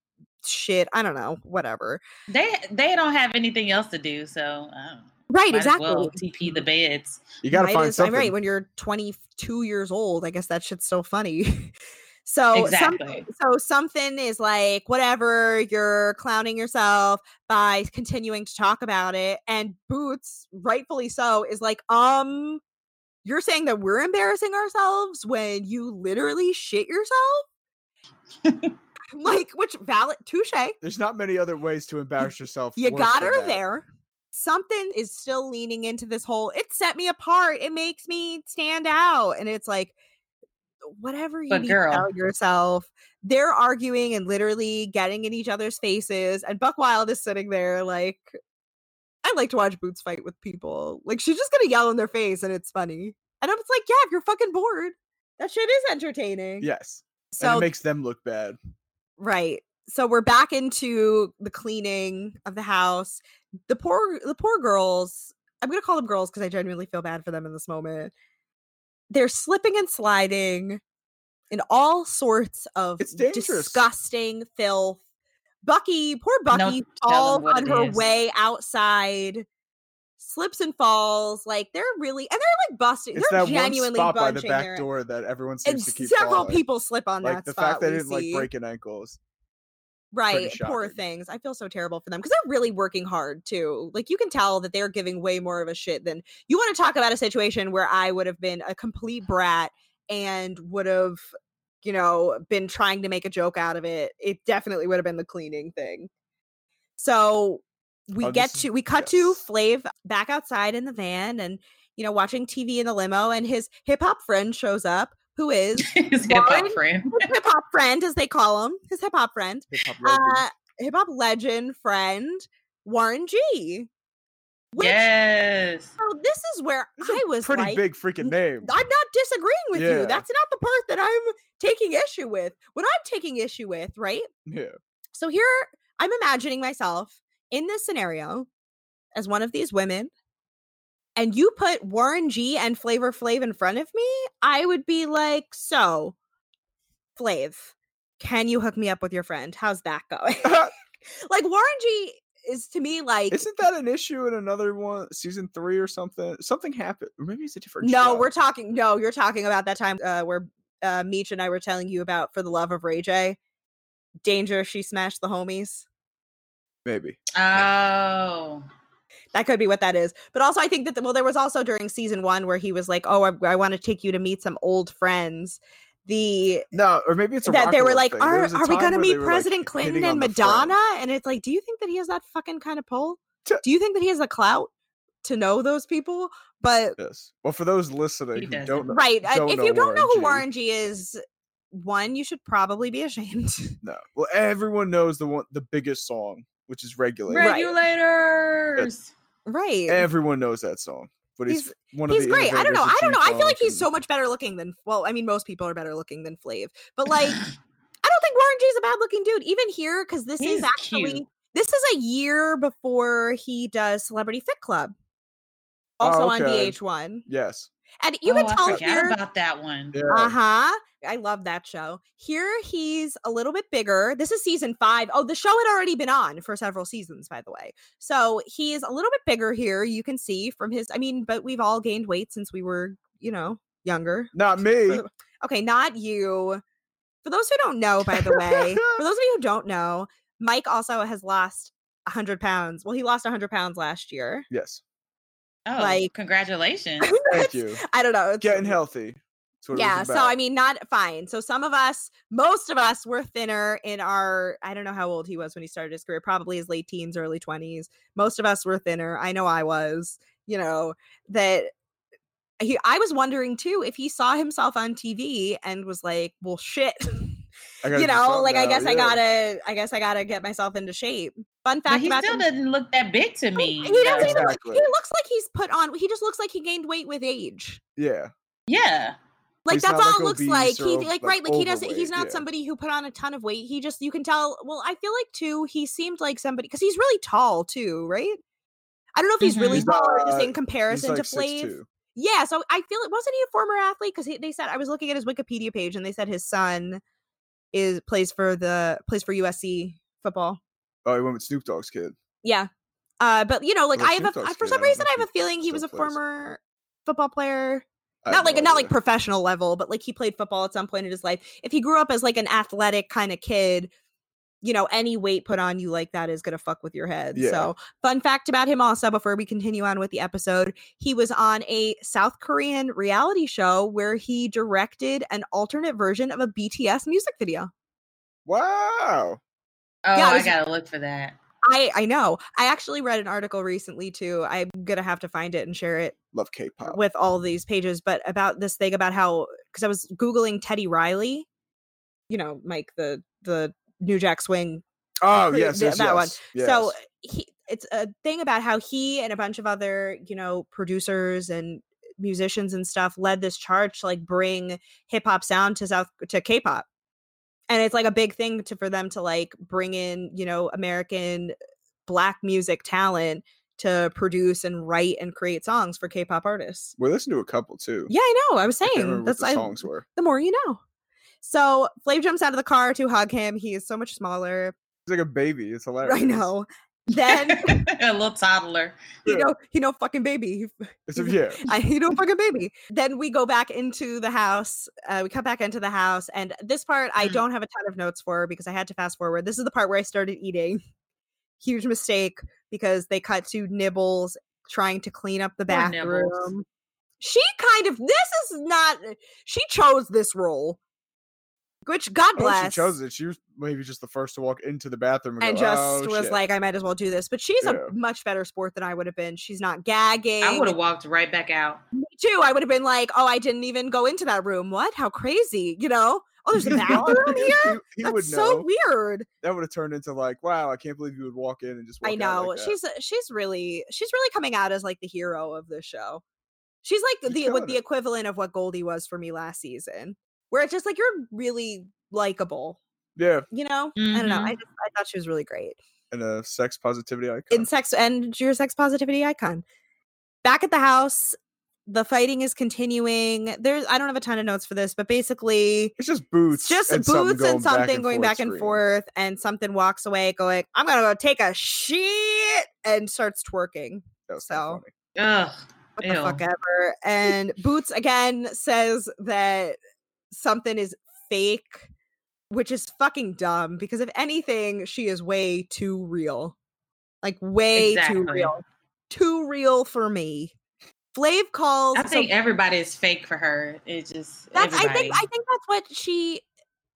shit. I don't know, whatever. They they don't have anything else to do, so I. Right, exactly. well TP the beds. You got to Might find as- I'm something. right. When you're 22 years old, I guess that shit's still funny. [LAUGHS] so some- Exactly. so something is like whatever you're clowning yourself by continuing to talk about it and boots rightfully so is like um you're saying that we're embarrassing ourselves when you literally shit yourself [LAUGHS] like which valid touche There's not many other ways to embarrass yourself. you got her that. there something is still leaning into this whole it set me apart it makes me stand out and it's like whatever you But need to tell yourself. They're arguing and literally getting in each other's faces, and Buck Wild is sitting there like, I like to watch Boots fight with people. Like she's just gonna yell in their face, and it's funny. And I'm just like, yeah, if you're fucking bored, that shit is entertaining. Yes. and So it makes them look bad. Right. So we're back into the cleaning of the house. The poor the poor girls, I'm going to call them girls because I genuinely feel bad for them in this moment. They're slipping and sliding in all sorts of disgusting filth. Bucky, poor Bucky telling falls on her is. way outside. Slips and falls, like they're really, and they're like busting. It's they're that one genuinely spot by the back their, door that everyone and seems to keep several falling. people slip on like that the spot. fact they didn't like see. break an ankles. Right. Poor things. I feel so terrible for them because they're really working hard too. Like you can tell that they're giving way more of a shit than you want to talk about a situation where I would have been a complete brat and would have, you know, been trying to make a joke out of it. It definitely would have been the cleaning thing. So we Oh, get to we cut to yes. Flav back outside in the van and you know watching TV in the limo and his hip hop friend shows up who [LAUGHS] is His hip hop friend. hip hop friend as they call him, his hip hop friend Hip hop legend. uh hip hop legend friend Warren G. Which yes. so this is where It's a I was pretty like, big freaking name. I'm not disagreeing with Yeah. you. That's not the part that I'm taking issue with. What I'm taking issue with, right? Yeah. So here I'm imagining myself in this scenario as one of these women, and you put Warren G and Flavor Flav in front of me, I would be like, so Flav, can you hook me up with your friend? How's that going? [LAUGHS] [LAUGHS] like Warren G is to me like Isn't that an issue in another one, season three or something? Something happened. Maybe it's a different. no, show. we're talking. No, you're talking about that time uh, where uh, Meech and I were telling you about for the love of Ray J. Danger, she smashed the homies. maybe. Oh. That could be what that is. But also, I think that the, well, there was also during season one where he was like, "Oh, I, I want to take you to meet some old friends." The No, or maybe it's a that they were like, thing. "Are are we going to meet they were, like, President Clinton and the friend. Madonna?" And it's like, do you think that he has that fucking kind of pull? T- Do you think that he has the clout to know those people? But Yes. Well, for those listening who don't know, right, uh, don't if know you don't know who G, Warren G is, one, you should probably be ashamed. [LAUGHS] no. Well, everyone knows the one, the biggest song, which is "Regulate." Right. Regulators. right. Everyone knows that song, but he's, He's- one of He's the great. I don't know. I don't know. I feel like he's so much better looking than well, I mean, most people are better looking than Flav. But like I don't think Warren G is a bad looking dude, even here, because this He's is actually cute. this is a year before he does Celebrity Fit Club. Oh, Also on okay. VH1. Yes. And you oh, can I tell forgot here. about that one. Yeah. Uh-huh. I love that show. Here he's a little bit bigger. This is season five. Oh, the show had already been on for several seasons, by the way. So he's a little bit bigger here. You can see from his, I mean, but we've all gained weight since we were, you know, younger. Not [LAUGHS] me. Okay, not you. For those who don't know, by the way, [LAUGHS] for those of you who don't know, Mike also has lost 100 pounds. Well, he lost 100 pounds last year. yes. Oh, Like- [LAUGHS] congratulations. Thank you. I don't know. it's- Getting healthy. That's what it was yeah so i mean not fine so some of us most of us were thinner in our i don't know how old he was when he started his career probably his late teens early 20s most of us were thinner i know i was you know that he i was wondering too if he saw himself on tv and was like well shit [LAUGHS] you know something like i now, guess i gotta i guess i gotta get myself into shape fun but fact he about still him- doesn't look that big to me. he doesn't though. even Exactly. he looks like he's put on he just looks like he gained weight with age Yeah. Yeah. like he's that's all like, it looks like or he like, like, right like he doesn't he's not yeah. somebody who put on a ton of weight he just you can tell well i feel like too he seemed like somebody because he's really tall too right i don't know if he's really He's tall or just not- uh, in He's comparison like to Flav. 6'2". yeah so i feel it wasn't he a former athlete because they said i was looking at his wikipedia page and they said his son is plays for the plays for usc football Oh, he went with Snoop Dogg's kid. yeah uh but you know like i have a Dogg's for some reason i have a feeling he was a former football player I not like no not like professional level, but like he played football at some point in his life. If he grew up as like an athletic kind of kid, you know, any weight put on you like that is gonna fuck with your head. Yeah. So, fun fact about him also before we continue on with the episode, he was on a South Korean reality show where he directed an alternate version of a BTS music video. Wow. Oh, Yeah, it I gotta look for that. I I know. I actually read an article recently too. I'm gonna have to find it and share it Love K-pop. with all these pages, but about this thing about how because I was googling Teddy Riley, you know, Mike the the New Jack Swing oh pre- [LAUGHS] yes, th- yes, that one. yes, So he, it's a thing about how he and a bunch of other, you know, producers and musicians and stuff led this charge to like bring hip hop sound to South to K-pop. And it's like a big thing to for them to like bring in, you know, American black music talent to produce and write and create songs for K-pop artists. we listened to a couple too. Yeah, I know. I was saying remember that's the I, songs were. the more you know. So Flav jumps out of the car to hug him. He is so much smaller. He's like a baby. It's [LAUGHS] hilarious. I know. Then [LAUGHS] a little toddler. you Yeah. know, he no fucking baby. It's a, yeah. I you know fucking baby. Then we go back into the house. Uh, we come back into the house, and this part I Mm. don't have a ton of notes for because I had to fast forward. This is the part where I started eating. [LAUGHS] Huge mistake because they cut to Nibbles trying to clean up the bathroom. She kind of this is not. She chose this role, which God I don't know if bless. she chose it. She was maybe just the first to walk into the bathroom and, and go, just "Oh, was shit." like, I might as well do this. But she's Yeah. a much better sport than I would have been. She's not gagging. I would have walked right back out. Me too. I would have been like, oh, I didn't even go into that room. What? How crazy? You know? Oh, there's a [LAUGHS] bathroom here? He, he would That's know. so weird. That would have turned into like, wow, I can't believe you would walk in and just. Walk I out know. like that. she's uh, she's really she's really coming out as like the hero of the show. She's like She's the what killing the equivalent of what Goldie was for me last season. Where it's just like you're really likable. yeah, You know? I don't know. I Mhm. just I thought she was really great. and a sex positivity icon. in sex and your sex positivity icon. Back at the house, the fighting is continuing. There's I don't have a ton of notes for this, but basically it's just boots. it's just and something boots going and back something going back and screaming. forth, and something walks away going, I'm gonna go take a shit and starts twerking. That was So- funny. Ugh. What the fuck ever. And Boots again says that something is fake, which is fucking dumb because if anything, she is way too real. Like way too real. Too real for me. Flav calls I so think everybody is fake for her. It just that's I think I think that's what she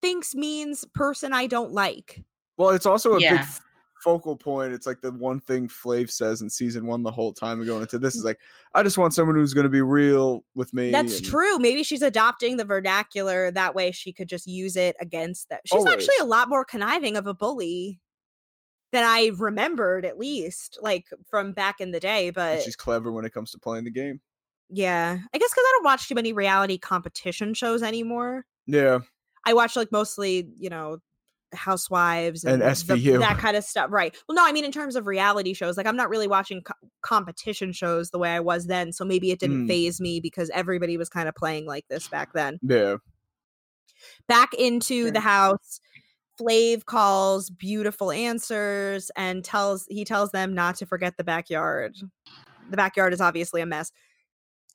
thinks means person I don't like. Well, it's also a big Yeah. f- focal point. It's like the one thing Flav says in season one the whole time and going into this is like, I just want someone who's going to be real with me. That's and- true. Maybe she's adopting the vernacular that way she could just use it against that. She's actually a lot more conniving of a bully than I remembered, at least, like from back in the day. and But She's clever when it comes to playing the game. yeah, I guess because I don't watch too many reality competition shows anymore. Yeah, I watch like mostly, you know, housewives And the- SVU. that kind of stuff. Right. Well, no, I mean in terms of reality shows, like I'm not really watching co- competition shows the way I was then. So maybe it didn't Mm. faze me because everybody was kind of playing like this back then. yeah. Back into the house, Flav calls beautiful answers and tells he tells them not to forget the backyard. The backyard is obviously a mess.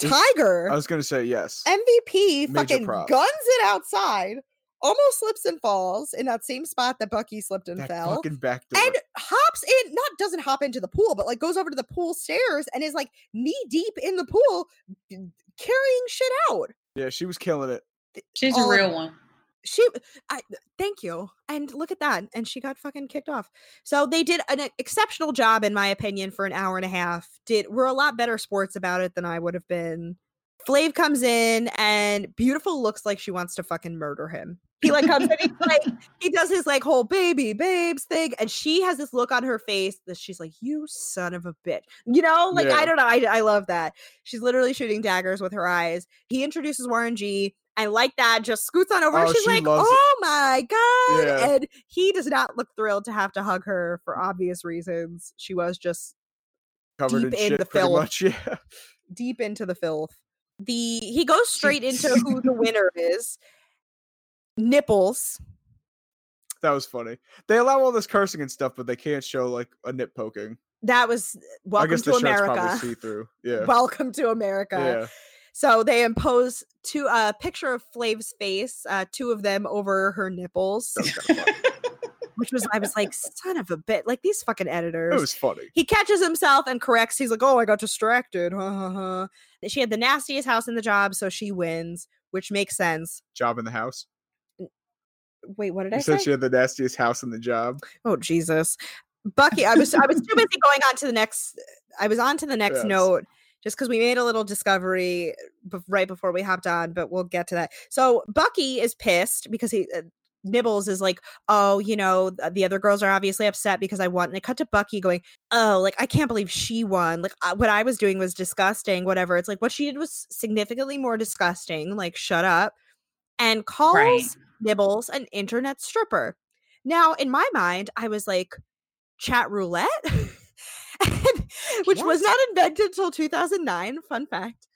Tiger I was going to say yes. MVP Major fucking props. guns it outside, almost slips and falls in that same spot that Bucky slipped and that fell. fucking back door. and hops in, not doesn't hop into the pool, but like goes over to the pool stairs and is like knee deep in the pool, carrying shit out. yeah, she was killing it. She's all a real one. She, I thank you, and look at that, and she got fucking kicked off. So they did an exceptional job, in my opinion, for an hour and a half. Did we're a lot better sports about it than I would have been. Flav comes in and beautiful looks like she wants to fucking murder him. [LAUGHS] He like comes in, he's like he does his like whole baby babes thing, and she has this look on her face that she's like, "You son of a bitch," you know, like Yeah. I don't know, I I love that. She's literally shooting daggers with her eyes. He introduces Warren G, and like that, just scoots on over. Oh, she's she like, loves it. "Oh my god!" Yeah. And he does not look thrilled to have to hug her for obvious reasons. She was just Covered Deep in in shit the filth. much. [LAUGHS] Yeah. deep into the filth. The he goes straight into who the winner is. Nipples. That was funny. They allow all this cursing and stuff, but they can't show like a nip poking. That was I welcome guess to the probably America. see through. [LAUGHS] Yeah. Welcome to America. yeah. So they impose two a picture of Flav's face, uh, two of them over her nipples, That was kinda funny. which was I was like, son of a bit, like these fucking editors. It was funny. he catches himself and corrects. He's like, "Oh, I got distracted." Ha, ha, ha. She had the nastiest house in the job, so she wins, which makes sense. Job in the house. Wait, what did I You say? said she had the nastiest house in the job. oh Jesus! Bucky, I was I was too busy going on to the next. I was on to the next Yes. note just because we made a little discovery bef- right before we hopped on, but we'll get to that. So Bucky is pissed because he. Uh, Nibbles is like, oh, you know, the other girls are obviously upset because I won. And it cut to Bucky going, oh, like I can't believe she won. Like uh, what I was doing was disgusting. Whatever. It's like what she did was significantly more disgusting. Like shut up. And calls Right. Nibbles an internet stripper. Now, in my mind, I was like, chat roulette, [LAUGHS] And- which was not invented until 2009. Fun fact.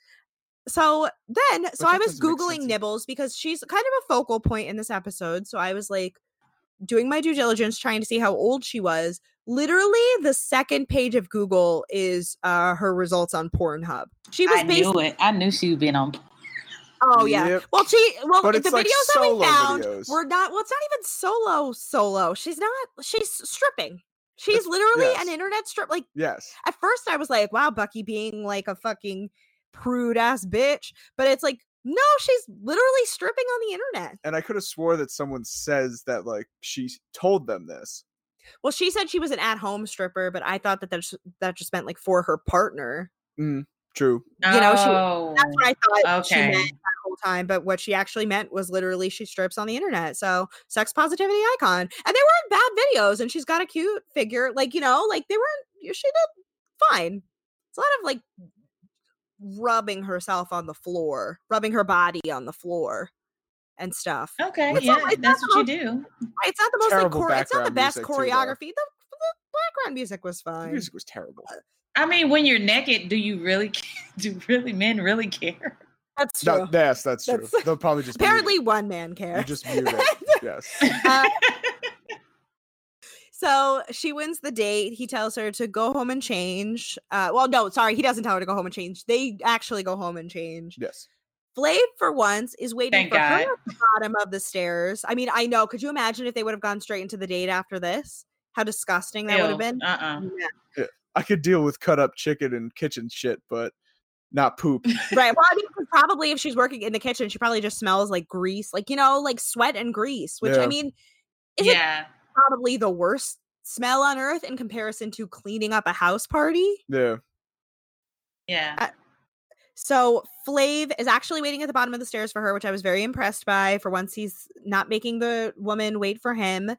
So then, so I was Googling. Nibbles because she's kind of a focal point in this episode. So I was like, doing my due diligence, trying to see how old she was. Literally, the second page of Google is uh, her results on Pornhub. She was I based. knew it. I knew she would been on. Oh yeah. Yep. Well, she well But the videos like that we found videos. were not. Well, it's not even solo. Solo. She's not. She's stripping. She's It's- literally yes. an internet strip. Like Yes. at first, I was like, "Wow, Bucky being like a fucking prude ass bitch," but it's like, no, she's literally stripping on the internet. And I could have swore that someone says that like she told them this. Well, she said she was an at home stripper, but I thought that that just, that just meant like for her partner. Mm. True. You know, she- oh, That's what I thought she meant okay. that whole time. But what she actually meant was literally she strips on the internet. So sex positivity icon. And they weren't bad videos. And she's got a cute figure. Like, you know, like they weren't she did fine. It's a lot of like rubbing herself on the floor, rubbing her body on the floor and stuff. Okay, It's yeah, not- that's the what you do. It's not the most like Terrible chore- it's not the best music, too, choreography. the, the background music was The fine. music was terrible. Uh, I mean, when you're naked, do you really? [LAUGHS] ca- Do really men really care? That's true. No, yes, that's true. That's- They'll probably just Apparently it. one man you cares. just mute it. [LAUGHS] Yes. Uh, [LAUGHS] So she wins the date. He tells her to go home and change. Uh, well, no, sorry, he doesn't tell her to go home and change. They actually go home and change. Yes. Flav, for once, is waiting Thank for her at the bottom of the stairs. I mean, I know. Could you imagine if they would have gone straight into the date after this? How disgusting that would have been. Uh Yeah. I could deal with cut up chicken and kitchen shit, but not poop. [LAUGHS] Right. Well, I mean, 'cause probably if she's working in the kitchen, she probably just smells like grease, like you know, like sweat and grease. Which I mean, isn't Yeah. probably the worst smell on earth in comparison to cleaning up a house party. Yeah. Yeah. So Flav is actually waiting at the bottom of the stairs for her, which I was very impressed by. For once, he's not making the woman wait for him.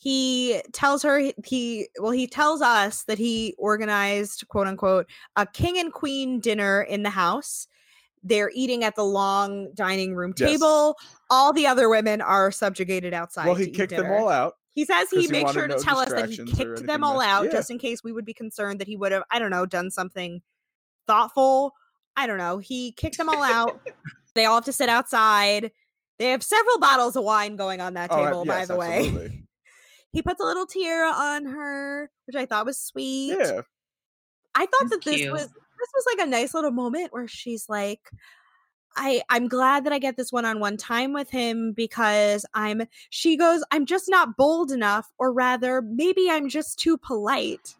He tells her he- well, he tells us that he organized quote unquote a king and queen dinner in the house. They're eating at the long dining room Yes. table. All the other women are subjugated outside. Well, he kicked them all out. He says he he makes sure to no tell us that he kicked them all out Yeah. just in case we would be concerned that he would have, I don't know, done something thoughtful. I don't know. He kicked them all out. [LAUGHS] they all have to sit outside. They have several bottles of wine going on that Oh, table, by yes, the way. He puts a little tiara on her, which I thought was sweet. Yeah. I thought That's that this cute. was this was like a nice little moment where she's like I I'm glad that I get this one-on-one time with him because I'm she goes I'm just not bold enough or rather maybe I'm just too polite.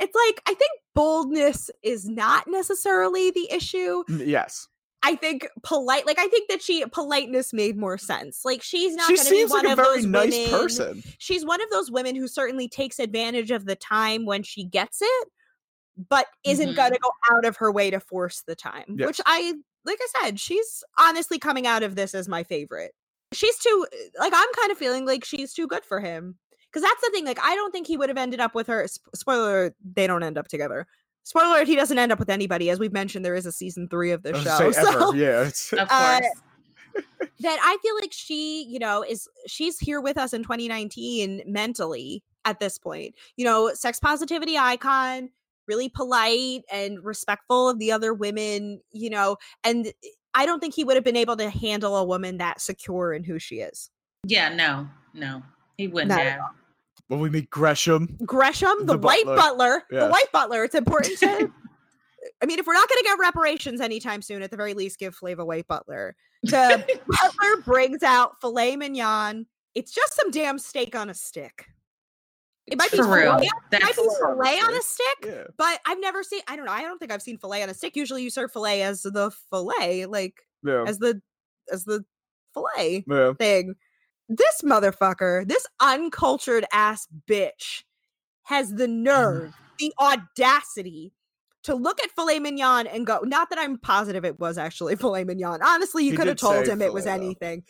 It's like I think boldness is not necessarily the issue. Yes. I think polite like I think that she politeness made more sense. Like she's not She going to be seems one like a of very those nice women person. she's one of those women who certainly takes advantage of the time when she gets it, but isn't Mhm. going to go out of her way to force the time. Which I, like I said, she's honestly coming out of this as my favorite. She's too, like, I'm kind of feeling like she's too good for him. Because that's the thing. Like, I don't think he would have ended up with her. Spoiler, they don't end up together. Spoiler, alert, he doesn't end up with anybody. As we've mentioned, there is a season three of I this show. say so- ever. Yeah. [LAUGHS] It's, Of Uh, course. that I feel like she, you know, is she's here with us in 2019 mentally at this point. You know, sex positivity icon, really polite and respectful of the other women, you know, and I don't think he would have been able to handle a woman that secure in who she is. yeah. No. No. He wouldn't Not at have. When we meet Gresham. Gresham, the, The white butler. butler, the white butler. It's important to. [LAUGHS] I mean, if we're not going to get reparations anytime soon, at the very least, give Flav a white butler. [LAUGHS] The butler brings out filet mignon. It's just some damn steak on a stick. It might be For real. filet, it might That's be Filet on a filet on a stick. stick, Yeah. but I've never seen. I don't know. I don't think I've seen filet on a stick. Usually, you serve filet as the filet, like Yeah. as the as the filet Yeah. thing. This motherfucker, this uncultured ass bitch, has the nerve, the audacity to look at filet mignon and go, not that I'm positive it was actually [LAUGHS] filet mignon. Honestly, you could have told say him it was though. anything.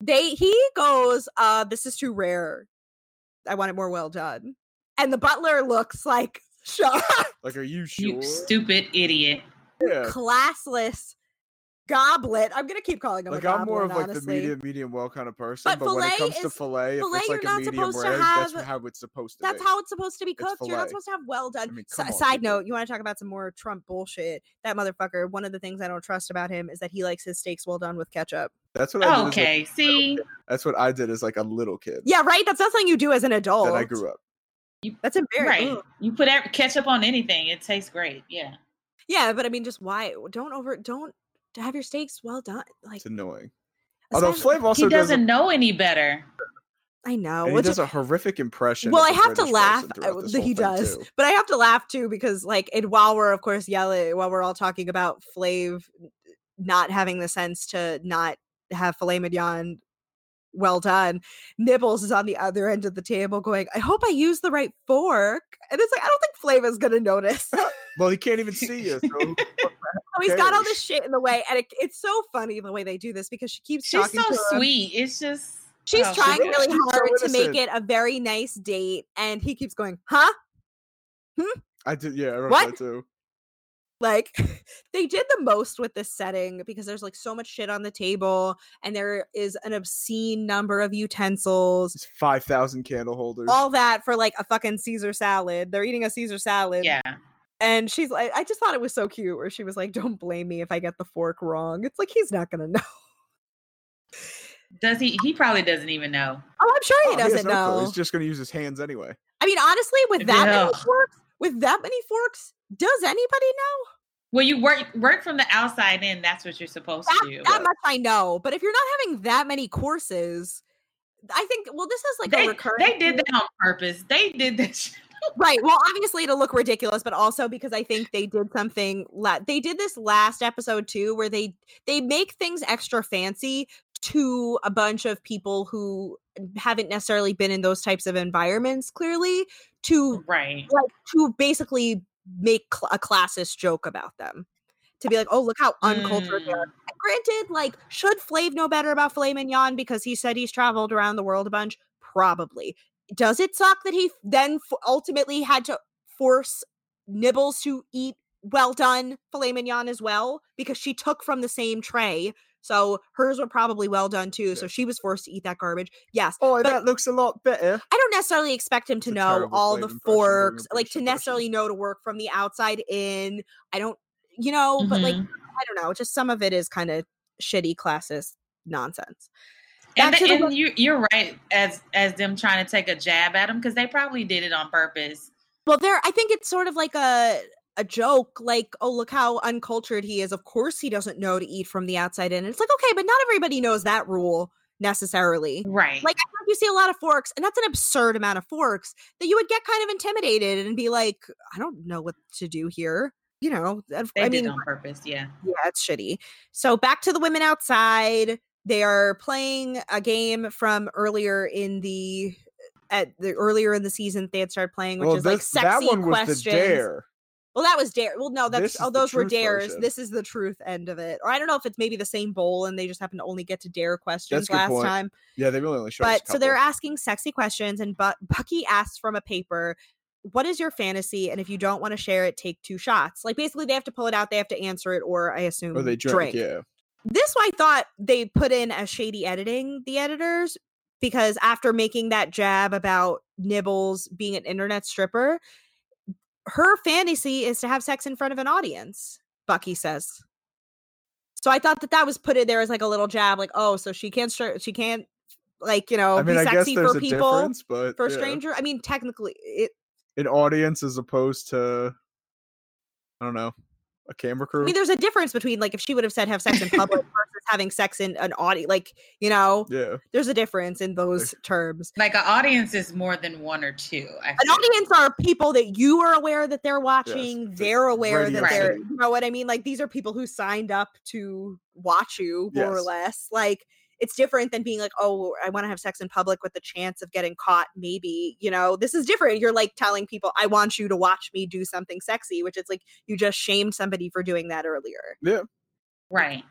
They he goes, uh, this is too rare. I want it more well done. And the butler looks like [LAUGHS] shocked, Like, are you sure? You stupid idiot. yeah. classless goblet. I'm gonna keep calling him Like I'm goblet, more of like honestly. the medium, medium well kind of person. But But, when it filet comes to is- filet, if filet it's you're like a not medium supposed to rare, that's have- how it's supposed to That's be. how it's supposed to be cooked. You're not supposed to have well done. mean, S- on, side people. note, you want to talk about some more Trump bullshit? That motherfucker. One of the things I don't trust about him is that he likes his steaks well done with ketchup. That's what I did. Oh, as like, Okay, see, that's what I did as like a little kid. Yeah, right. That's not something you do as an adult. That I grew up. That's embarrassing. right? You put ketchup on anything, it tastes great. Yeah. Yeah, but I mean, just why? Don't over. Don't have your steaks well done. Like, It's annoying. Although especially- Flav also he does, a, doesn't know any better. I know. and he does is- a horrific impression. well, I I a have to laugh. person uh, that he does, too. but I have to laugh too because, like, and while we're of course yelling, while we're all talking about Flav not having the sense to not have filet mignon well done, Nibbles is on the other end of the table going, "I hope I use the right fork," and it's like I don't think Flav is gonna notice. [LAUGHS] Well, he can't even see you. So [LAUGHS] So he's got all this shit in the way, and it, it's so funny the way they do this because she keeps She's talking so to him. sweet. It's just She's oh, trying really- really she's so hard to make it a very nice date, and he keeps going, "Huh?" Hmm? I did. Yeah, I wrote What? that too. Like [LAUGHS] they did the most with this setting because there's like so much shit on the table, and there is an obscene number of utensils. Five thousand candle holders. All that for like a fucking Caesar salad. They're eating a Caesar salad. yeah. And she's like, I just thought it was so cute where she was like, Don't blame me if I get the fork wrong. It's like he's not gonna [LAUGHS] know. Does he? He probably doesn't even know. Oh, I'm sure Oh, he has doesn't no clue. know. He's just going to use his hands anyway. I mean, honestly, with [LAUGHS] that many forks, with that many forks, does anybody know? Well, you work work from the outside in. That's what you're supposed That, to do. that much I know. But if you're not having that many courses, I think well, this is like a recurring. they did that on purpose. They did this. [LAUGHS] right. Well, obviously to look ridiculous, but also because I think they did something. La- they did this last episode too, where they they make things extra fancy to a bunch of people who haven't necessarily been in those types of environments. Clearly, to Right. like to basically make cl- a classist joke about them. To be like, oh, look how uncultured they are. Mm. And Granted, like, should Flav know better about filet mignon because he said he's traveled around the world a bunch? Probably. Does it suck that he then f- ultimately had to force Nibbles to eat well done filet mignon as well because she took from the same tray? So hers were probably well done too. So she was forced to eat that garbage. Yes. Oh, But- that looks a lot better. I don't necessarily expect him to It's know all the impression, doing a forks, like to necessarily know to work from the outside in. I don't, you know, but like Mhm. I don't know. Just some of it is kind of shitty classist nonsense. and, back to the- the and you you're right as as them trying to take a jab at him because they probably did it on purpose. Well, there, I think it's sort of like a a joke, like, oh, look how uncultured he is. Of course, he doesn't know to eat from the outside in. It's like, okay, but not everybody knows that rule necessarily. Right. Like, I you see a lot of forks, and that's an absurd amount of forks that you would get kind of intimidated and be like, I don't know what to do here. You know, that- they I did mean, it on purpose. Yeah. yeah, it's shitty. So back to the women outside. They are playing a game from earlier in the at the earlier in the season they had started playing, which Well, is like sexy that one was questions. the dare. Well, that was dare. Well, no, that's This oh, those were dares. version. This is the truth end of it. Or I don't know if it's maybe the same bowl and they just happen to only get to dare questions last point. time. Yeah, they really only showed us a But so they're asking sexy questions, and but Bucky asks from a paper, "What is your fantasy?" And if you don't want to share it, take two shots. Like basically, they have to pull it out. They have to answer it, or I assume Or they drank, yeah. This I thought they put in as shady editing. The editors. Because after making that jab about Nibbles being an internet stripper, her fantasy is to have sex in front of an audience, Bucky says. So I thought that that was put in there as like a little jab, like, oh, so she can't, stri- she can't, like, you know, I mean, be I guess sexy for people, but for yeah. stranger. I mean, technically, it. an audience as opposed to, I don't know, a camera crew. I mean, there's a difference between like if she would have said have sex in public [LAUGHS] versus having sex in an audience. Like, you know, yeah, there's a difference in those terms. Like an audience is more than one or two. I An feel. audience are people that you are aware that they're watching. it's they're aware that radio they're, city. you know what I mean? Like these are people who signed up to watch you more or less. Like it's different than being like, oh, I want to have sex in public with the chance of getting caught. Maybe you know, this is different. You're like telling people, I want you to watch me do something sexy, which is like you just shamed somebody for doing that earlier. Yeah. Right.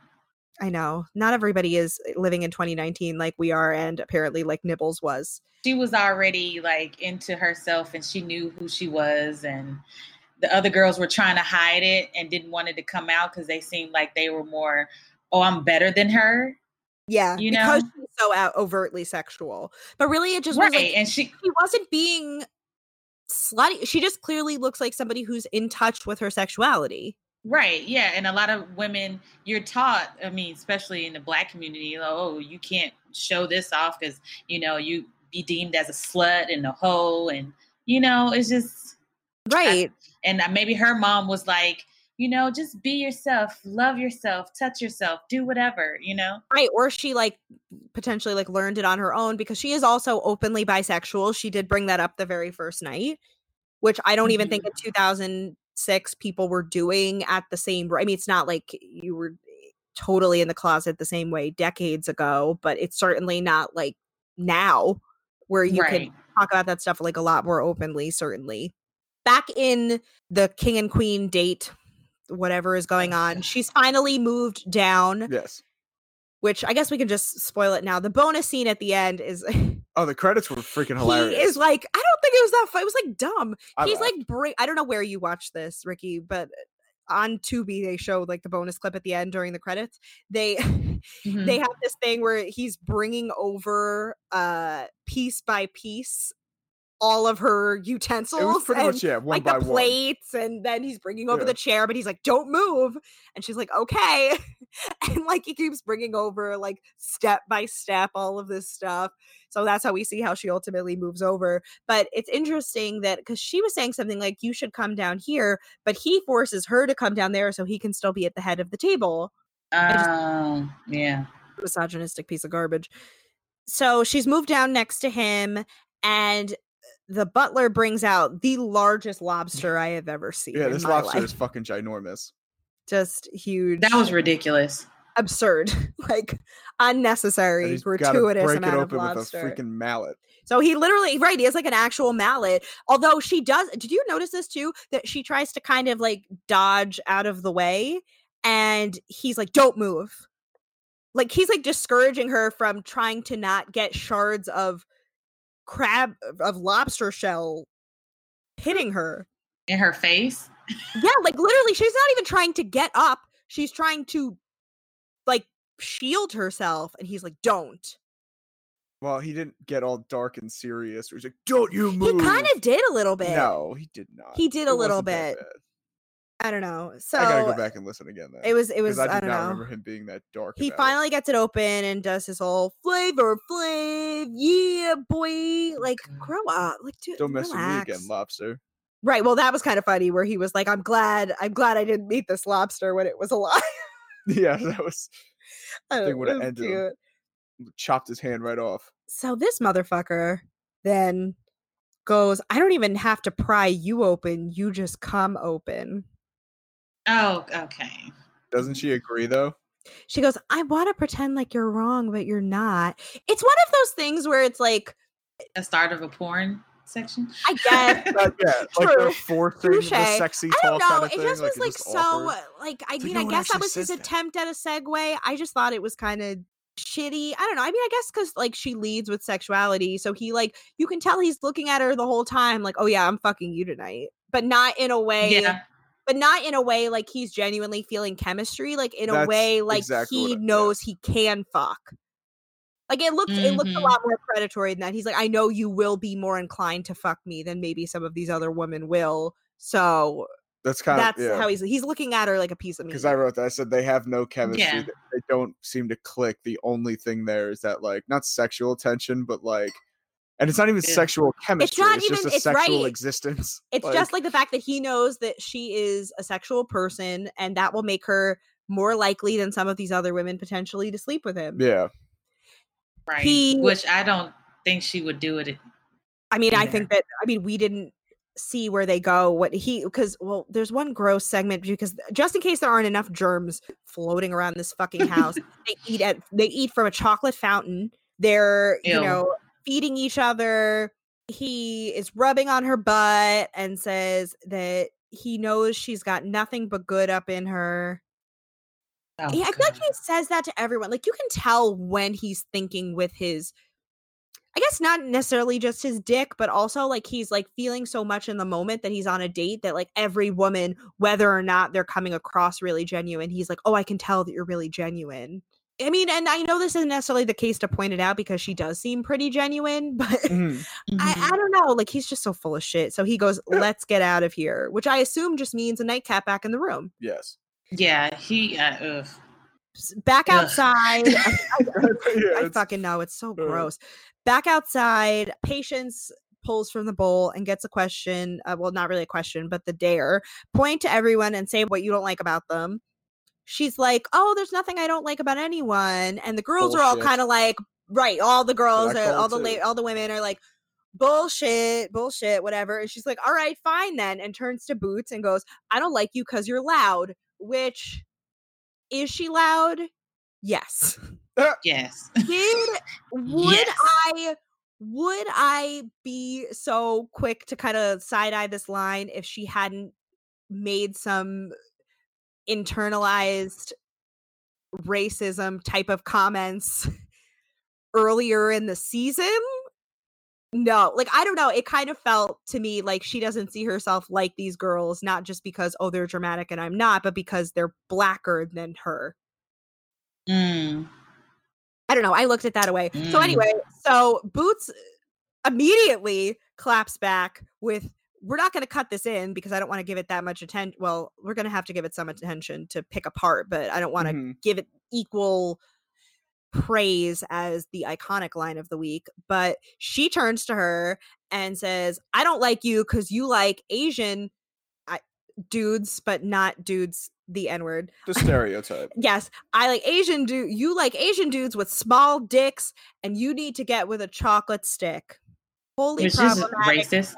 I know not everybody is eh, living in 2019 like we are, and apparently like Nibbles was. She was already like into herself and she knew who she was and the other girls were trying to hide it and didn't want it to come out because they seemed like they were more, oh, I'm better than her. Yeah, You because know? she's so out overtly sexual, but really it just Right. was like and she she wasn't being slutty. She just clearly looks like somebody who's in touch with her sexuality. Right. Yeah. And a lot of women, you're taught, I mean, especially in the black community, oh, you can't show this off because, you know, you be deemed as a slut and a hoe. And, you know, it's just, Right. and uh, maybe her mom was like, you know, just be yourself, love yourself, touch yourself, do whatever, you know? Right. Or she like potentially like learned it on her own because she is also openly bisexual. She did bring that up the very first night, which I don't even think mm-hmm. in 2006 people were doing at the same I mean, it's not like you were totally in the closet the same way decades ago, but it's certainly not like now where you can talk about that stuff like a lot more openly, certainly. Back in the king and queen date, whatever is going on, she's finally moved down, Yes. which I guess we can just spoil it now. The bonus scene at the end is [LAUGHS] Oh, the credits were freaking hilarious. he is like, I don't think it was that fun. It was like dumb. I He's laughed. like, bring, I don't know where you watch this, Ricky, but on Tubi they showed like the bonus clip at the end during the credits. They Mhm. [LAUGHS] they have this thing where he's bringing over uh piece by piece all of her utensils it was pretty and, much yeah, one like by the one. plates and then he's bringing over Yeah. the chair but he's like don't move and she's like okay [LAUGHS] and like he keeps bringing over like step by step all of this stuff so that's how we see how she ultimately moves over but it's interesting that because she was saying something like you should come down here but he forces her to come down there so he can still be at the head of the table Oh, yeah. misogynistic piece of garbage. So she's moved down next to him, and the butler brings out the largest lobster I have ever seen. Yeah, this lobster life. is fucking ginormous. just huge. That was ridiculous. absurd, [LAUGHS] like unnecessary, gratuitous break it amount of open with a freaking mallet. So he literally, right, he has like an actual mallet. Although she does, did you notice this too? That she tries to kind of like dodge out of the way, and he's like, don't move. Like he's like discouraging her from trying to not get shards of crab, of lobster shell hitting her. In her face. Yeah, like literally, she's not even trying to get up. She's trying to like shield herself. And he's like, don't. Well, he didn't get all dark and serious. Where he's like, "Don't you move." He kind of did a little bit. No, he did not. He did a It little bit. I don't know. So I gotta go back and listen again. Then it was, it was, I I, don't not know. remember him being that dark. he about it. finally gets it open and does his whole flavor flav yeah boy oh like grow up like dude, don't mess with me again, lobster. right well that was kind of funny where he was like i'm glad i'm glad i didn't meet this lobster when it was alive [LAUGHS] yeah, that was [LAUGHS] I don't Thing know, would've ended him. chopped his hand right off. so this motherfucker then goes i don't even have to pry you open you just come open Oh, okay. Doesn't she agree though? she goes i want to pretend like you're wrong but you're not it's one of those things where it's like eh, a start of a porn section. i guess [LAUGHS] yeah, like they're True. forcing Touche. the sexy I don't know. kind of it just was like, it's so awkward. like I It's like, mean, no I guess that was his that. attempt at a segue. I just thought it was kind of shitty. I don't know. I mean, I guess because like she leads with sexuality, so he like you can tell he's looking at her the whole time, like, oh yeah, I'm fucking you tonight, but not in a way. Yeah. But not in a way like he's genuinely feeling chemistry. Like in a way like exactly he knows he can fuck. Like it looks, it looks a Mhm. lot more predatory than that. He's like, I know you will be more inclined to fuck me than maybe some of these other women will. So That's kind that's of yeah. how he's he's looking at her like a piece of meat. Because I wrote that. I said they have no chemistry. Yeah. They, they don't seem to click. The only thing there is that like not sexual tension, but like, and it's not even sexual chemistry. not It's, just even- a it's sexual right. existence. [LAUGHS] it's just like the fact that he knows that she is a sexual person, and that will make her more likely than some of these other women potentially to sleep with him. yeah. Right. He- Which I don't think she would do it. I mean, I think that I mean we didn't see where they go what he because well there's one gross segment because just in case there aren't enough germs floating around this fucking house [LAUGHS] they eat at they eat from a chocolate fountain they're you know feeding each other he is rubbing on her butt and says that he knows she's got nothing but good up in her Oh, yeah, I feel like he says that to everyone. Like you can tell when he's thinking with his I guess not necessarily just his dick, but also like he's like feeling so much in the moment that he's on a date that like every woman, whether or not they're coming across really genuine, he's like, Oh, I can tell that you're really genuine. I mean, and I know this isn't necessarily the case to point it out because she does seem pretty genuine, [LAUGHS] but Mhm. I. I don't know. Like he's just so full of shit. So he goes, Let's get out of here, which I assume just means a nightcap back in the room. Yes. yeah, he. Uh, ugh. S- Back Ugh. outside. I- I- [LAUGHS] Yeah, I fucking know it's so uh. gross. Back outside, Patience pulls from the bowl and gets a question. Uh, well, not really a question, but the dare. Point to everyone and say what you don't like about them. She's like, "Oh, there's nothing I don't like about anyone," and the girls are all kind of like, "Right." All the girls, are, all the too. la- all the women are like, "Bullshit, bullshit, whatever." And she's like, "All right, fine then," and turns to Boots and goes, "I don't like you because you're loud." Which is she loud? Yes [LAUGHS] Yes. did would Yes. I would I be so quick to kind of side eye this line if she hadn't made some internalized racism type of comments [LAUGHS] earlier in the season? No, like I don't know. It kind of felt to me like she doesn't see herself like these girls, not just because oh they're dramatic and I'm not, but because they're blacker than her. Mm. I don't know. I looked at that away. So Mm. anyway, so Boots immediately claps back with we're not going to cut this in because I don't want to give it that much attention. Well, we're going to have to give it some attention to pick apart, but I don't want to Mhm. give it equal praise as the iconic line of the week. But she turns to her and says, I don't like you because you like Asian I, dudes, but not dudes, the N word. The [LAUGHS] stereotype. Yes, I like Asian dude. You like Asian dudes with small dicks, and you need to get with a chocolate stick. Holy Which problematic racist.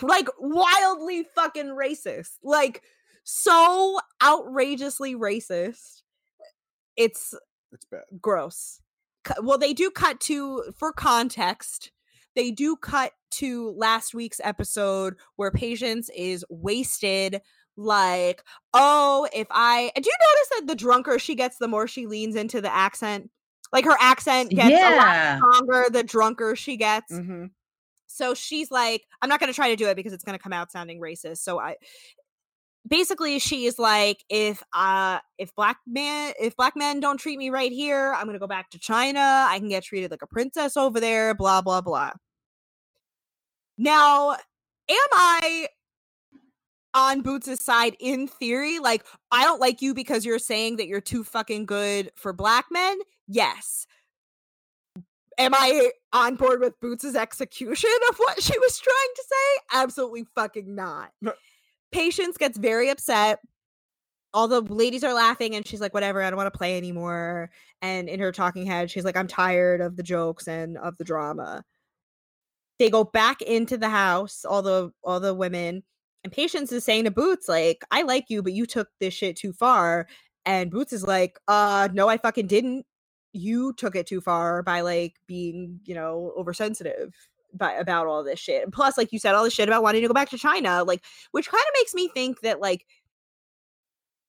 Like wildly fucking racist, like so outrageously racist. It's It's bad. gross. Well, they do cut to for context. They do cut to last week's episode where Patience is wasted. Like, oh, if I do you notice that the drunker she gets, the more she leans into the accent. Like her accent gets a lot stronger the drunker she gets. hmm So she's like, I'm not going to try to do it because it's going to come out sounding racist. So I basically she is like if uh if black man if black men don't treat me right here, I'm going to go back to China. I can get treated like a princess over there, blah blah blah. Now, am I on Boots' side in theory? Like, I don't like you because you're saying that you're too fucking good for black men? Yes. Am I on board with Boots's execution of what she was trying to say? Absolutely fucking not. No. Patience gets very upset. All the ladies are laughing, and she's like, whatever, I don't want to play anymore. And in her talking head, she's like, I'm tired of the jokes and of the drama. They go back into the house, all the all the women, and Patience is saying to Boots, like, I like you, but you took this shit too far. And Boots is like, uh, no, I fucking didn't. You took it too far by like being, you know, oversensitive by about all this shit. And plus, like you said, all this shit about wanting to go back to China, like, which kind of makes me think that like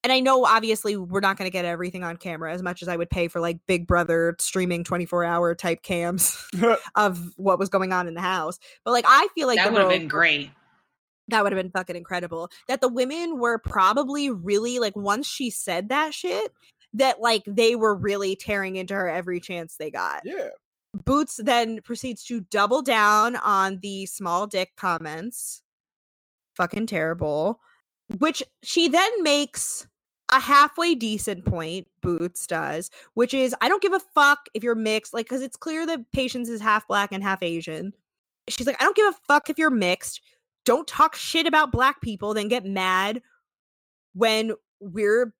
and I know obviously we're not going to get everything on camera as much as I would pay for like Big Brother streaming 24 hour type cams [LAUGHS] [LAUGHS] of what was going on in the house. But like I feel like that would have been great. that would have been fucking incredible. That the women were probably really like once she said that shit, that like they were really tearing into her every chance they got. yeah. Boots then proceeds to double down on the small dick comments. Fucking terrible. Which she then makes a halfway decent point, Boots does, which is I don't give a fuck if you're mixed, like, because it's clear that Patience is half black and half Asian. She's like, I don't give a fuck if you're mixed. Don't talk shit about black people, then get mad when we're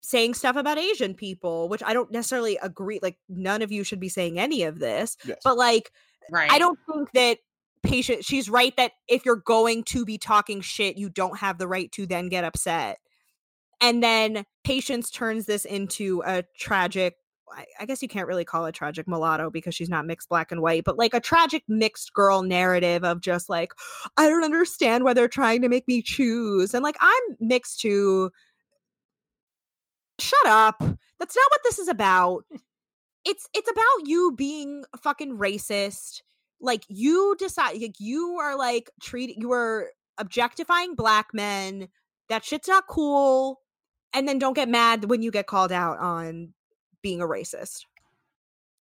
saying stuff about Asian people, which I don't necessarily agree. Like, none of you should be saying any of this, Yes. but like, Right. I don't think that patient she's right that if you're going to be talking shit, you don't have the right to then get upset. And then patience turns this into a tragic I, I guess you can't really call it tragic mulatto because she's not mixed black and white, but like a tragic mixed girl narrative of just like, I don't understand why they're trying to make me choose. And like, I'm mixed to shut up. That's not what this is about. It's it's about you being a fucking racist. Like you decide like you are like treating you are objectifying black men. That shit's not cool. And then don't get mad when you get called out on being a racist.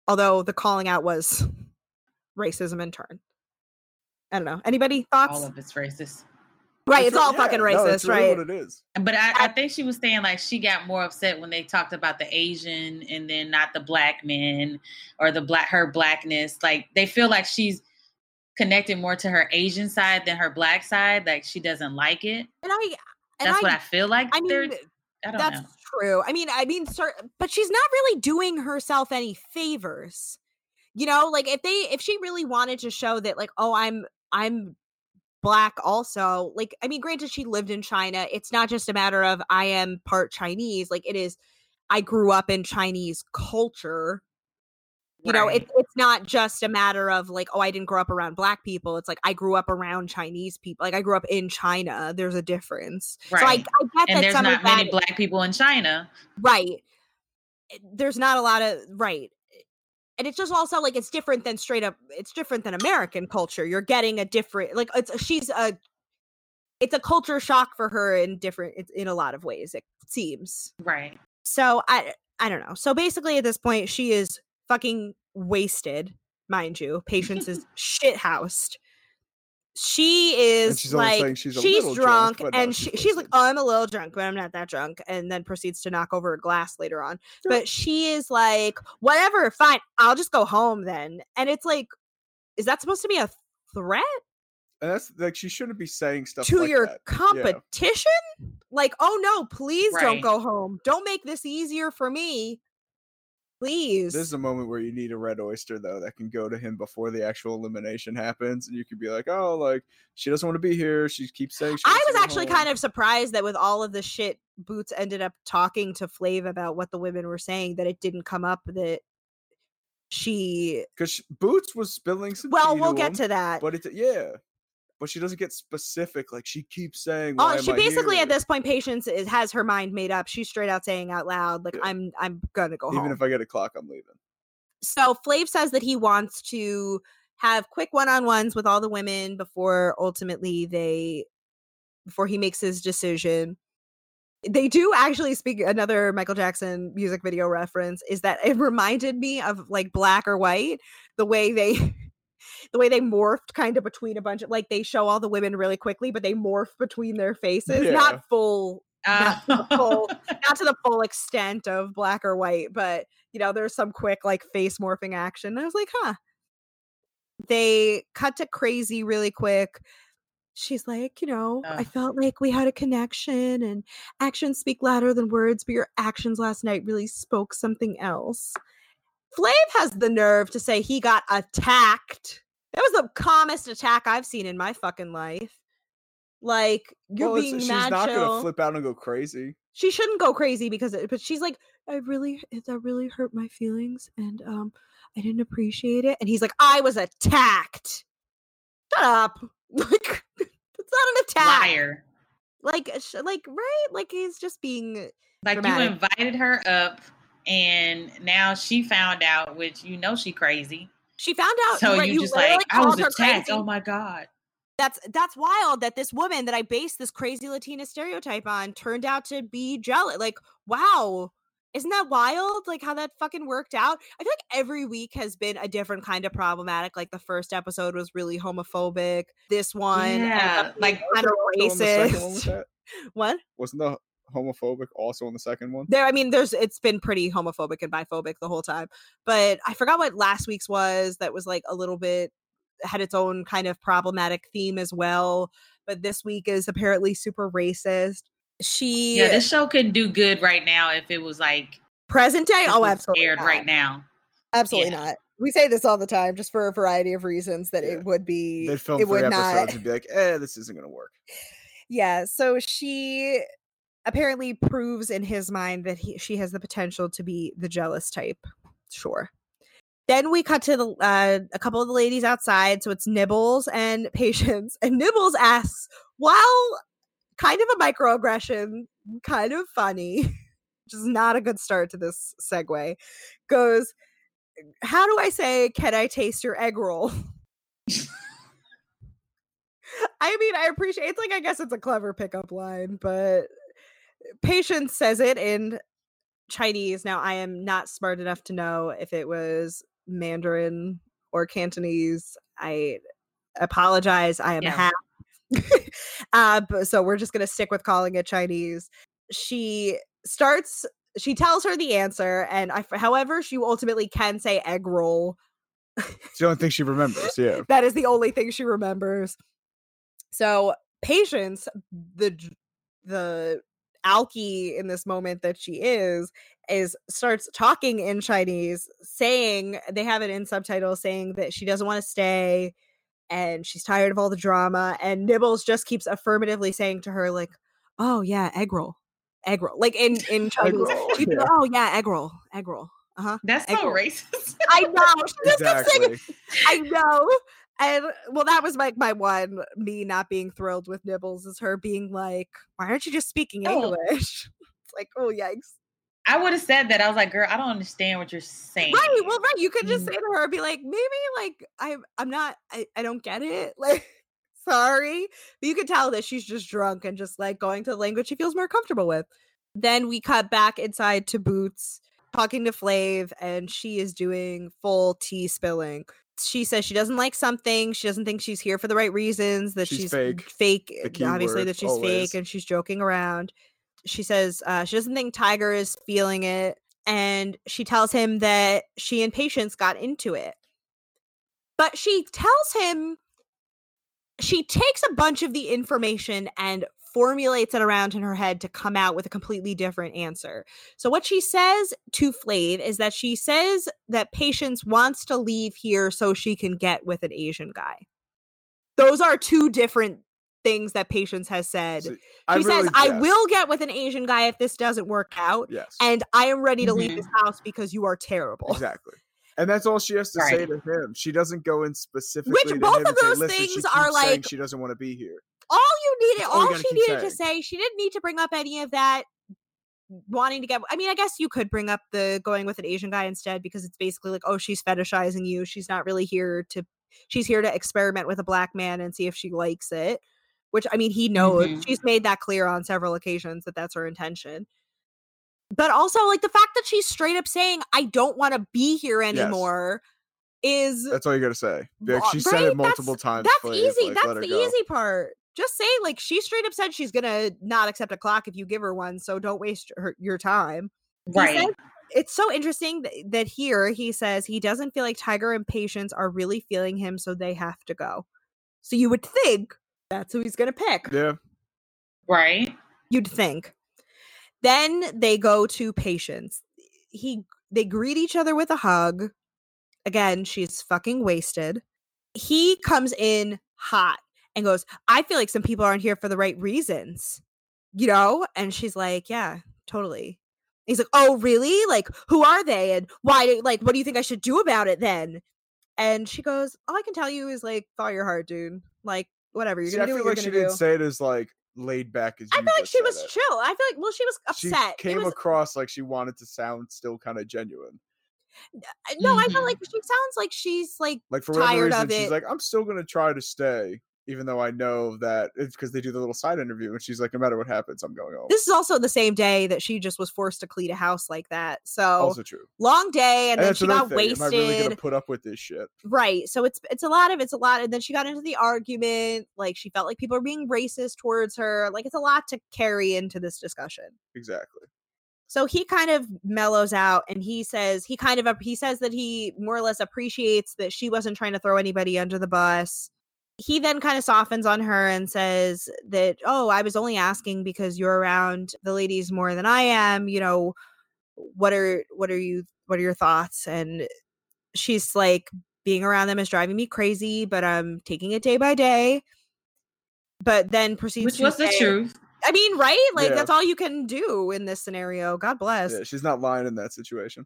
Although the calling out was racism in turn. I don't know. Anybody thoughts? All of it's racist. Right, it's, all yeah, fucking no, racist, it's really right? What it is. But I, I think she was saying like she got more upset when they talked about the Asian and then not the black men or the black her blackness. Like they feel like she's connected more to her Asian side than her black side. Like she doesn't like it. And I and That's I, what I feel like. I mean I don't that's know. true. I mean, I mean, cer- but she's not really doing herself any favors. You know, like if they if she really wanted to show that, like, oh, I'm I'm black also. Like, I mean, granted, she lived in China. It's not just a matter of I am part Chinese. Like, it is. I grew up in Chinese culture. You know, Right. it, it's not just a matter of like, oh, I didn't grow up around black people. It's like I grew up around Chinese people. Like I grew up in China. There's a difference. So I, I Right. get and that there's some not of many that black people in China. right Eh, there's not a lot of right and it's just also like it's different than straight up it's different than american culture you're getting a different like it's she's a it's a culture shock for her in different it's in a lot of ways it seems Right. so i i don't know so basically at this point she is fucking wasted mind you patience is [LAUGHS] shit housed she is she's like she's she's, drunk, drunk, but no, and she's she, she's like oh i'm a little drunk but i'm not that drunk and then proceeds to knock over a glass later on. But she is like whatever fine i'll just go home then. And it's like is that supposed to be a threat? And that's like she shouldn't be saying stuff to like your that. competition? Like oh no please don't go home. Don't make this easier for me please This is a moment where you need a red oyster though that can go to him before the actual elimination happens, and you could be like, "Oh, like she doesn't want to be here. She keeps saying." She I was actually home." kind of surprised that with all of the shit Boots ended up talking to Flav about what the women were saying, that it didn't come up that she. because Boots was spilling some. Well, we'll to get him, to that. But it, yeah, but she doesn't get specific. Like she keeps saying, Oh, she basically at this point, Patience is, has her mind made up. She's straight out saying out loud, like, Yeah. "I'm, I'm gonna go home. Even home." if I get a clock, I'm leaving. so Flav says that he wants to have quick one-on-ones with all the women before ultimately they before he makes his decision. They do actually speak another Michael Jackson music video reference is that it reminded me of like black or white, the way they the way they morphed kind of between a bunch of like they show all the women really quickly, but they morph between their faces, Yeah. not full Uh, not the full [LAUGHS] not to the full extent of black or white, but you know, there's some quick like face morphing action. And I was like, huh. They cut to crazy really quick. She's like, you know, I felt like we had a connection and actions speak louder than words, but your actions last night really spoke something else. Flav has the nerve to say he got attacked. That was the calmest attack I've seen in my fucking life. Like you're well, being she's mad not chill gonna flip out and go crazy. she shouldn't go crazy because it, but she's like i really that really hurt my feelings and um i didn't appreciate it and he's like i was attacked shut up [LAUGHS] like it's not an attack liar. like sh- like right like he's just being Like dramatic. you invited her up, and now she found out, which you know she crazy. She found out So right, you just like, I was called her attacked. crazy. Oh my god. that's that's wild that this woman that I based this crazy Latina stereotype on turned out to be jealous. Like, wow. Isn't that wild? Like how that fucking worked out? I feel like every week has been a different kind of problematic. Like the first episode was really homophobic. This one Yeah, like- kind of Also on the second one with racist. [LAUGHS] What? Wasn't the homophobic also in the second one? There, I mean, there's it's been pretty homophobic and biphobic the whole time. But I forgot what last week's was. That was like a little bit had its own kind of problematic theme as well. But this week is apparently super racist. She Yeah, this show couldn't do good right now if it was like present day. Oh, was absolutely aired not. right now. Absolutely Yeah. not. we say this all the time, just for a variety of reasons that Yeah. it would be. They'd film it three would episodes not. and be like, eh, this isn't gonna work. Yeah, so she apparently proves in his mind that he, she has the potential to be the jealous type. Sure. Then we cut to the uh, a couple of the ladies outside. So it's Nibbles and [LAUGHS] Patience, and Nibbles asks, while kind of a microaggression, kind of funny, [LAUGHS] which is not a good start to this segue, goes, "How do I say? Can I taste your egg roll?" [LAUGHS] I mean, I appreciate it's like I guess it's a clever pickup line, but Patience says it in Chinese. Now I am not smart enough to know if it was Mandarin or Cantonese. I apologize. I am Yeah. half. [LAUGHS] uh, but, so we're just gonna stick with calling it Chinese. She starts. She tells her the answer, and I, however, she ultimately can say egg roll. It's the only thing she [LAUGHS] remembers. Yeah. That is the only thing she remembers. So patience, the the alky in this moment that she is, is starts talking in Chinese, saying they have it in subtitles saying that she doesn't want to stay and she's tired of all the drama. And Nibbles just keeps affirmatively saying to her, like, oh yeah, egg roll. Egg roll. Like in, in Chinese. roll, she'd like, oh yeah, egg roll. Egg roll. Uh-huh. That's Egg so roll. racist. I know. She just kept saying Exactly. I know. And well, that was like my one me not being thrilled with Nibbles is her being like, "Why aren't you just speaking Oh. English?" [LAUGHS] it's like, oh yikes! I would have said that. I was like, girl, I don't understand what you're saying. Right. Well, right. You could just Mm. say to her, be like, maybe like I'm I'm not I, I don't get it. [LAUGHS] Like, sorry. But you could tell that she's just drunk and just like going to the language she feels more comfortable with. Then we cut back inside to Boots talking to Flav, and she is doing full tea spilling. She says she doesn't like something. She doesn't think she's here for the right reasons. That She's she's, fake. fake. Obviously, word, that she's always. fake and she's joking around. She says uh, she doesn't think Tiger is feeling it, and she tells him that she and Patience got into it. But she tells him she takes a bunch of the information and formulates it around in her head to come out with a completely different answer. So what she says to Flav is that she says that Patience wants to leave here so she can get with an Asian guy. Those are two different things that Patience has said. So, She I says, really- "I yes, will get with an Asian guy if this doesn't work out, Yes. and I am ready to leave this Mhm. house because you are terrible." Exactly. And that's all she has to say to him. She doesn't go in specifically to both him of and say, those she things are like- she doesn't want to be here. all you needed, all gotta she needed to say, she didn't need to bring up any of that wanting to get. I mean, I guess you could bring up the going with an Asian guy instead because it's basically like, oh, she's fetishizing you. She's not really here to. She's here to experiment with a black man and see if she likes it. Which I mean, he knows. Mhm. She's made that clear on several occasions that that's her intention. But also, like the fact that she's straight up saying, "I don't want to be here anymore," is That's all you got to say. Like, she said it multiple times. that's easy. like, That's the go. easy part. Just say like she straight up said she's gonna not accept a clock if you give her one, so don't waste her, your time. Right. said- it's so interesting that, that here he says he doesn't feel like Tiger and Patience are really feeling him, so they have to go. So you would think that's who he's gonna pick. Yeah. Right. You'd think. Then they go to Patience. He they greet each other with a hug. Again, she's fucking wasted. He comes in hot and goes, "I feel like some people aren't here for the right reasons." You know? And she's like, "Yeah, totally." He's like, "Oh, really? Like who are they and why do like what do you think I should do about it then?" And she goes, "All I can tell you is like follow your heart, dude. Like whatever you're See, gonna I do. feel like she didn't say it as like laid back as I feel like she was it. chill. I feel like well, she was upset. It came was- across like she wanted to sound still kind of genuine. I- no, I felt Mhm. like she sounds like she's like Like for Tired reason, of she's it. like, I'm still gonna try to stay, even though I know that it's because they do the little side interview, and she's like, no matter what happens, I'm going home. this is also the same day that she just was forced to clean a house like that. So also true. long day, and, And then she got thing. wasted. Am I really gonna put up with this shit? right. So it's it's a lot of it's a lot, and then she got into the argument. Like she felt like people are being racist towards her. Like it's a lot to carry into this discussion. Exactly. So he kind of mellows out and he says he kind of he says that he more or less appreciates that she wasn't trying to throw anybody under the bus. He then kind of softens on her and says that oh, I was only asking because you're around the ladies more than I am, you know, what are what are you what are your thoughts and she's like being around them is driving me crazy, but I'm taking it day by day. But then proceeds to Which to was the truth. I mean, right? Like Yeah. that's all you can do in this scenario. God bless. Yeah, she's not lying in that situation.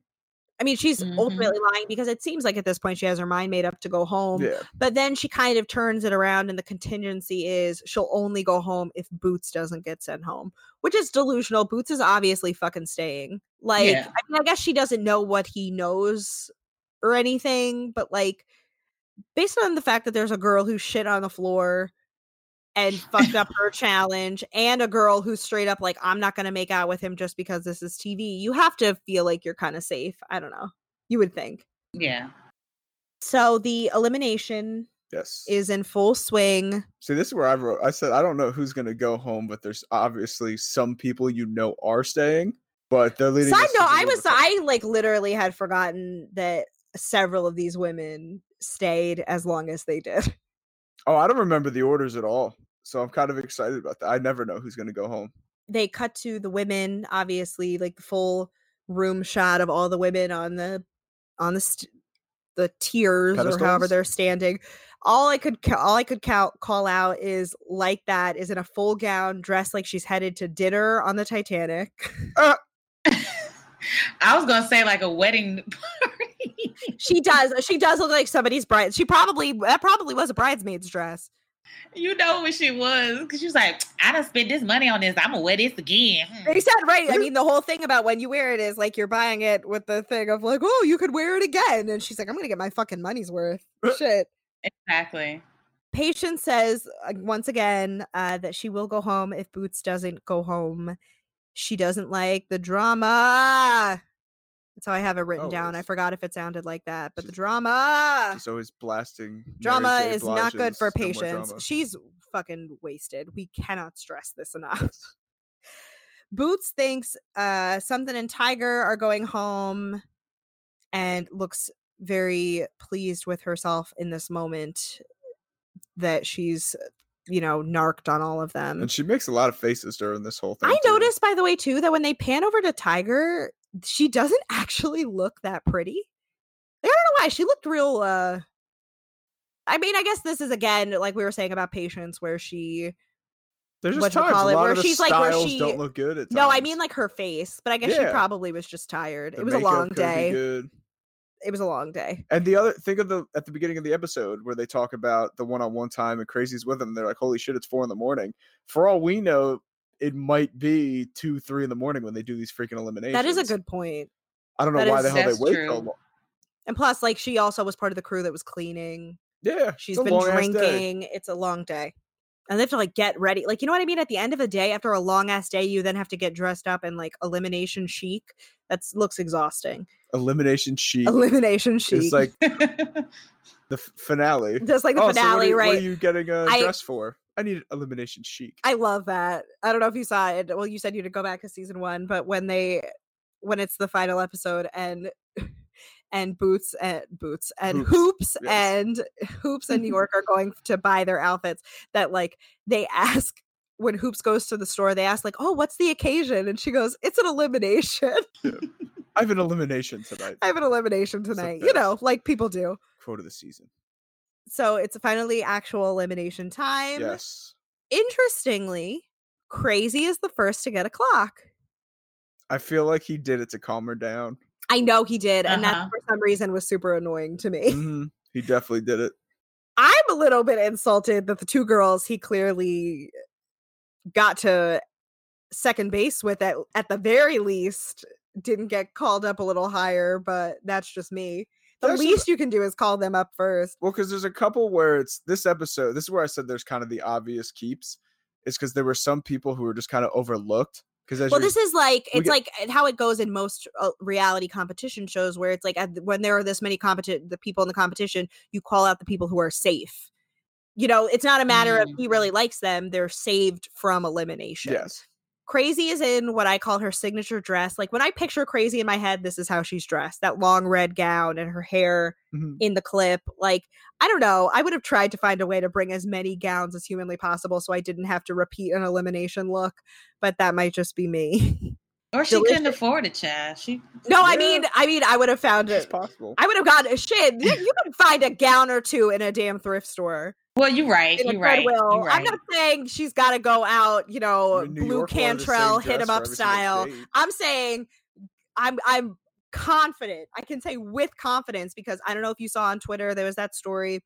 I mean, she's Mhm. ultimately lying because it seems like at this point she has her mind made up to go home. Yeah. But then she kind of turns it around, and the contingency is she'll only go home if Boots doesn't get sent home, which is delusional. Boots is obviously fucking staying. Like, Yeah. I mean, I guess she doesn't know what he knows or anything, but like, based on the fact that there's a girl who shit on the floor and fucked up her challenge, and a girl who's straight up like, I'm not gonna make out with him just because this is TV, you have to feel like you're kind of safe. I don't know. You would think. Yeah. So the elimination Yes. is in full swing. See, this is where I wrote. I said I don't know who's gonna go home, but there's obviously some people you know are staying, but they're leading. Side note, I was I like literally had forgotten that several of these women stayed as long as they did. Oh, I don't remember the orders at all, so I'm kind of excited about that. I never know who's gonna go home. They cut to the women, obviously, like the full room shot of all the women on the on the st- the tiers or however they're standing. All I could ca- all I could count, call out is like that is in a full gown, dressed like she's headed to dinner on the Titanic. [LAUGHS] Uh. I was gonna say like a wedding [LAUGHS] party. she does. She does look like somebody's bride. She probably that probably was a bridesmaid's dress. You know what she was because she was like, I don't spend this money on this. I'm gonna wear this again. Hmm. They said right. I [LAUGHS] mean, the whole thing about when you wear it is like you're buying it with the thing of like, oh, you could wear it again. And she's like, I'm gonna get my fucking money's worth. [LAUGHS] Shit. Exactly. Patience says uh, once again uh, that she will go home if Boots doesn't go home. She doesn't like the drama. That's how I have it written down. I forgot if it sounded like that, but the drama. She's always blasting. Drama is not good for Blige's No patience. She's fucking wasted. We cannot stress this enough. [LAUGHS] Boots thinks uh something and Tiger are going home and looks very pleased with herself in this moment that she's you know narked on all of them. and she makes a lot of faces during this whole thing. I too. noticed by the way too that when they pan over to Tiger, she doesn't actually look that pretty. I don't know why. She looked real uh I mean, I guess this is again like we were saying about patience where she There's just times a lot where she's like- where she- don't look good at No, I mean like her face, but I guess she probably was just tired. The it was a long day. It was a long day. And the other think of the at the beginning of the episode where they talk about the one-on-one time and Crazy's with them. They're like, "Holy shit, it's four in the morning." For all we know, it might be two, three in the morning when they do these freaking eliminations. That is a good point. I don't know that why is- the hell they wait so long. And plus, like she also was part of the crew that was cleaning. Yeah, She's been drinking. It's a long day. And they have to like get ready. Like, you know what I mean? At the end of the day, after a long ass day, you then have to get dressed up and like elimination chic. That looks exhausting. Elimination chic. Elimination chic. It's like [LAUGHS] the finale. just like the oh, so what, finale, are right? what are you getting a I- dress for? I need elimination chic. I love that. I don't know if you saw it. Well, you said you'd go back to season one, but when they when it's the final episode and [LAUGHS] and eh, boots and boots and Hoops, hoops, yes. and [LAUGHS] hoops and New York are [LAUGHS] going to buy their outfits that like they ask when hoops goes to the store they ask like oh what's the occasion and she goes it's an elimination I have an elimination tonight. i have an elimination tonight you know like people do Quote of the season. So it's finally actual elimination time Yes. interestingly crazy is the first to get a clock I feel like he did it to calm her down. I know he did, and Uh-huh. that for some reason was super annoying to me. [LAUGHS] hmm He definitely did it. I'm a little bit insulted that the two girls he clearly got to second base with at at the very least didn't get called up a little higher, but that's just me. The There's least you can do is call them up first. Well, because there's a couple where it's this episode. This is where I said there's kind of the obvious keeps. Is because there were some people who were just kind of overlooked. Because Well, this is like it's get- like uh, how it goes in most uh, reality competition shows, where it's like at, when there are this many competi- the people in the competition, you call out the people who are safe. You know, it's not a matter of he really likes them; they're saved from elimination. yes, Crazy is in what I call her signature dress. Like when I picture Crazy in my head, this is how she's dressed: that long red gown and her hair Mhm. in the clip. Like I don't know, I would have tried to find a way to bring as many gowns as humanly possible, so I didn't have to repeat an elimination look. But that might just be me. [LAUGHS] Or she couldn't afford it, child. She No, I mean, I mean, I would have found It's it. possible. I would have gotten a shit. You, you can find a gown or two in a damn thrift store. well, you're right. You're right. You're right. I'm not saying she's got to go out, you know, I New blue York wore the same Cantrell, hit dress him up style. I'm saying, I'm I'm confident. I can say with confidence because I don't know if you saw on Twitter there was that story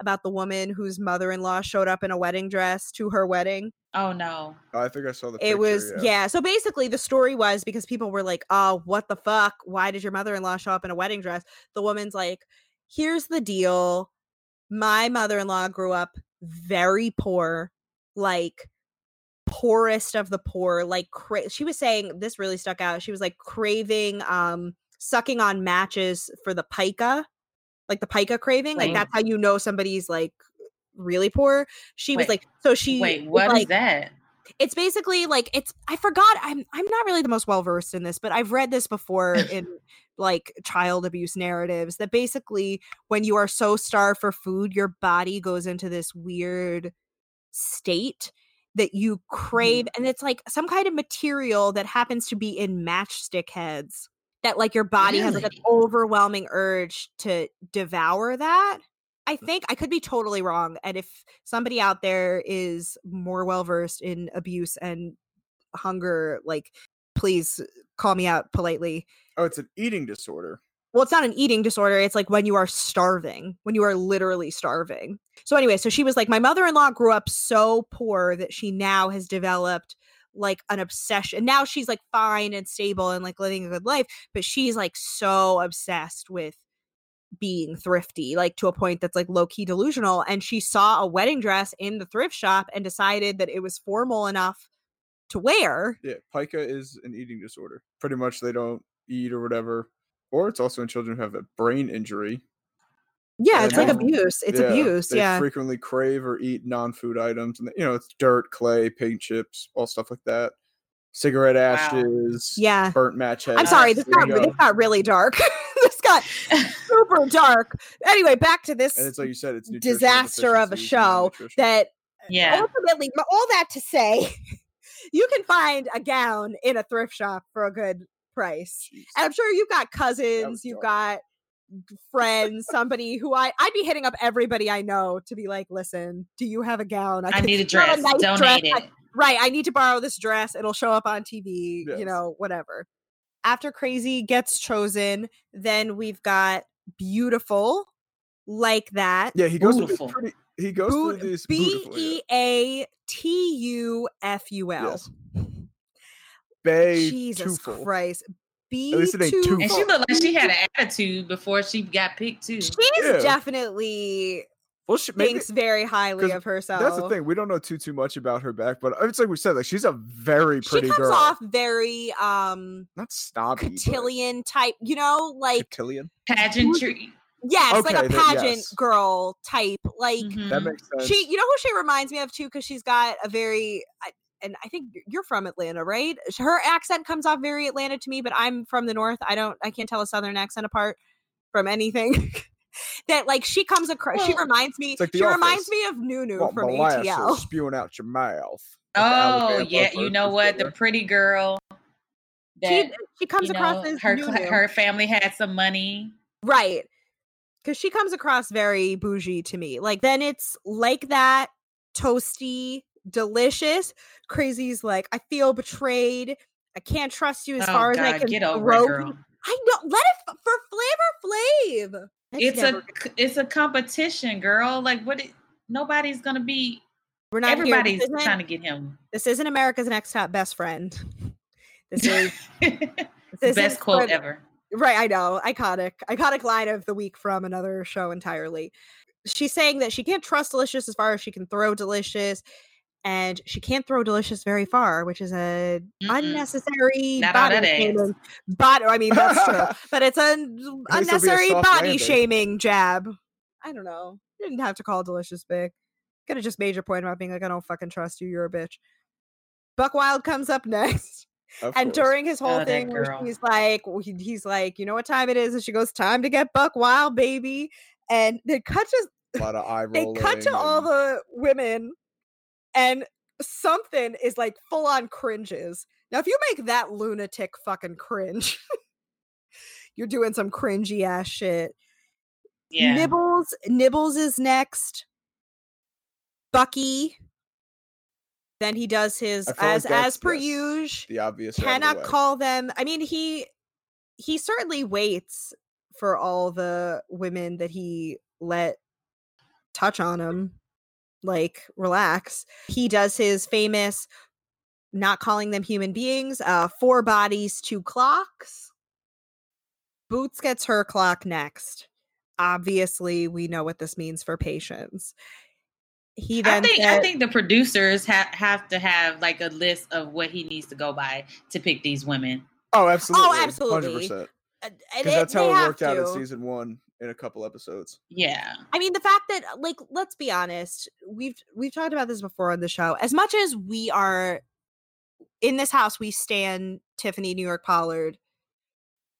about the woman whose mother-in-law showed up in a wedding dress to her wedding. Oh no. I think I saw the. it was yeah. yeah. So basically, the story was because people were like, "Oh, what the fuck? Why did your mother-in-law show up in a wedding dress?" The woman's like, "Here's the deal. My mother-in-law grew up very poor, like poorest of the poor. Like cra- she was saying this really stuck out. She was like craving, um, sucking on matches for the pica, like the pica craving. Like Wait. that's how you know somebody's like." Really poor she was like so she Wait, what is like, that? it's basically like it's i forgot i'm i'm not really the most well versed in this but i've read this before [LAUGHS] in like child abuse narratives that basically when you are so starved for food your body goes into this weird state that you mm-hmm. crave and it's like some kind of material that happens to be in matchstick heads that like your body has like an overwhelming urge to devour that I think I could be totally wrong. And if somebody out there is more well versed in abuse and hunger, like, please call me out politely. Oh, it's an eating disorder. Well, it's not an eating disorder. It's like when you are starving, when you are literally starving. So, anyway, so she was like, My mother in law grew up so poor that she now has developed like an obsession. Now she's like fine and stable and like living a good life, but she's like so obsessed with being thrifty, like to a point that's like low key delusional. And she saw a wedding dress in the thrift shop and decided that it was formal enough to wear. Yeah, pica is an eating disorder. Pretty much, they don't eat or whatever. Or it's also in children who have a brain injury. Yeah, it's like oh. abuse. It's yeah, abuse. They Yeah. frequently crave or eat non-food items, and you know it's dirt, clay, paint chips, all stuff like that. Cigarette ashes, Yeah. burnt match heads. I'm sorry, this got, this got really dark. [LAUGHS] this got super dark. Anyway, back to this And it's like you said, it's disaster of a show that yeah. ultimately, all that to say, [LAUGHS] you can find a gown in a thrift shop for a good price. Jeez. And I'm sure you've got cousins, you've got friends, somebody who I I'd be hitting up everybody I know to be like, listen, do you have a gown? I could- need a not dress. nice Donate dress, it. I- right, I need to borrow this dress. It'll show up on TV, Yes. you know, whatever. After Crazy gets chosen, then we've got Beautiful, like that. Yeah, he goes through Beautiful. this pretty. He goes Boot- through these B beautifully, E A T U F U yeah. L. Yes. Bay Jesus Tufel. Christ. B least it ain't two- too And she looked like she had an attitude before she got picked too. She's Yeah. definitely Well, she, maybe, thinks very highly of herself. that's the thing. We don't know too too much about her back, but it's like we said, like she's a very pretty girl. She comes girl. off very um Not snobby. but type, you know, like Cotillion. Pageantry. yes, like Okay, a then pageant yes. girl type. Like Mhm. That makes sense. she, you know who she reminds me of too, because she's got a very, I- and I think you're from Atlanta, right? Her accent comes off very Atlanta to me, but I'm from the north. I don't, I can't tell a southern accent apart from anything. [LAUGHS] that like she comes across, she reminds me. like The she reminds me of Nunu Want from molasses ATL. spewing out your mouth. Oh Alabama yeah, you know versus what? The pretty girl. She, That she comes you across know, as her Nunu. her family had some money. Right. Because she comes across very bougie to me. Like, then it's like that, toasty, delicious. Crazy's like, I feel betrayed. I can't trust you as oh far as I can get over throw it, girl. I know. Let it f- for Flavor Flav. That's It's never a it's a competition, girl. Like what? It, nobody's gonna be. we're not. Everybody's trying to get him. this isn't America's Next Top Best Friend. This [LAUGHS] is this Best quote ever. Right, I know. Iconic. Iconic line of the week from another show entirely. She's saying that she can't trust Delicious as far as she can throw Delicious, and she can't throw Delicious very far, which is a Mm-mm. unnecessary Not body shaming. But I mean that's true. [LAUGHS] But it's an be a unnecessary body landing. shaming jab. I don't know. Didn't have to call Delicious big. Could have just made your point about being like, I don't fucking trust you, you're a bitch. Buck Wild comes up [LAUGHS] next. Of And course. during his whole Oh, thing, he's like, he- he's like, you know what time it is? And she goes, time to get buck wild, baby. And they cut to a lot of eye they cut to all the women, and something is like full on cringes. Now, if you make that lunatic fucking cringe, [LAUGHS] you're doing some cringy ass shit. Yeah. Nibbles, Nibbles is next. Bucky. Then he does his feel like as as per usual. The obvious. of the Cannot call them. I mean, he he certainly waits for all the women that he let touch on him. Like, relax. He does his famous not calling them human beings, uh, four bodies, two clocks. Boots gets her clock next. Obviously, we know what this means for patience. He I then think I think the producers have have to have like a list of what he needs to go by to pick these women. Oh, absolutely. Oh, absolutely. 100%. Uh, and Because that's how it have worked out in season one in a couple episodes. Yeah. I mean, the fact that like let's be honest, we've we've talked about this before on the show. As much as we are in this house, we stand Tiffany New York Pollard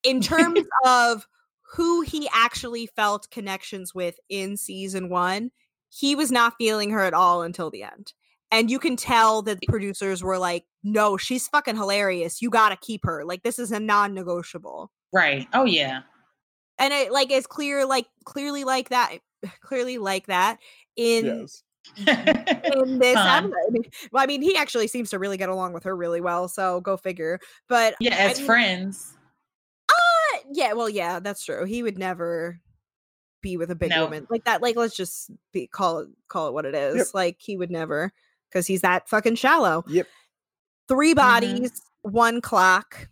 in terms [LAUGHS] of who he actually felt connections with in season one. He was not feeling her at all until the end. And you can tell that the producers were like, no, she's fucking hilarious. You got to keep her. Like, this is a non negotiable Right. Oh yeah. and it like is clear like clearly like that [SIGHS] clearly like that in Yes. in [LAUGHS] this episode. I mean, well i mean he actually seems to really get along with her really well so go figure but yeah, I as mean, friends. uh, yeah well yeah that's true he would never be with a big No. woman like that like let's just be call it call it what it is Yep. like he would never because he's that fucking shallow Yep. three Mhm. bodies one clock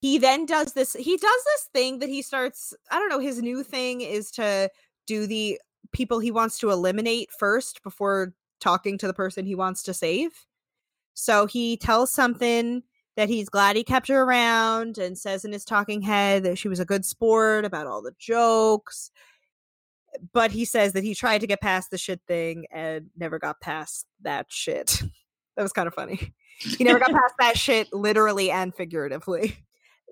he then does this he does this thing that he starts i don't know his new thing is to do the people he wants to eliminate first before talking to the person he wants to save. So he tells something that he's glad he kept her around and says in his talking head that she was a good sport about all the jokes but he says that he tried to get past the shit thing and never got past that shit. [LAUGHS] That was kind of funny. He never got [LAUGHS] past that shit literally and figuratively.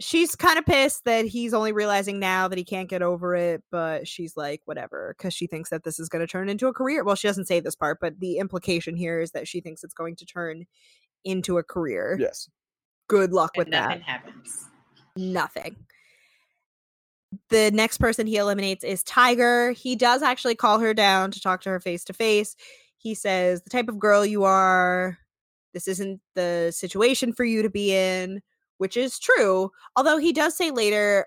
She's kind of pissed that he's only realizing now that he can't get over it, but she's like, whatever, because she thinks that this is going to turn into a career. Well, she doesn't say this part, but the implication here is that she thinks it's going to turn into a career. Yes. Good luck with and that. nothing happens. Nothing. The next person he eliminates is Tiger. He does actually call her down to talk to her face to face. He says, The type of girl you are, this isn't the situation for you to be in, which is true. Although he does say later,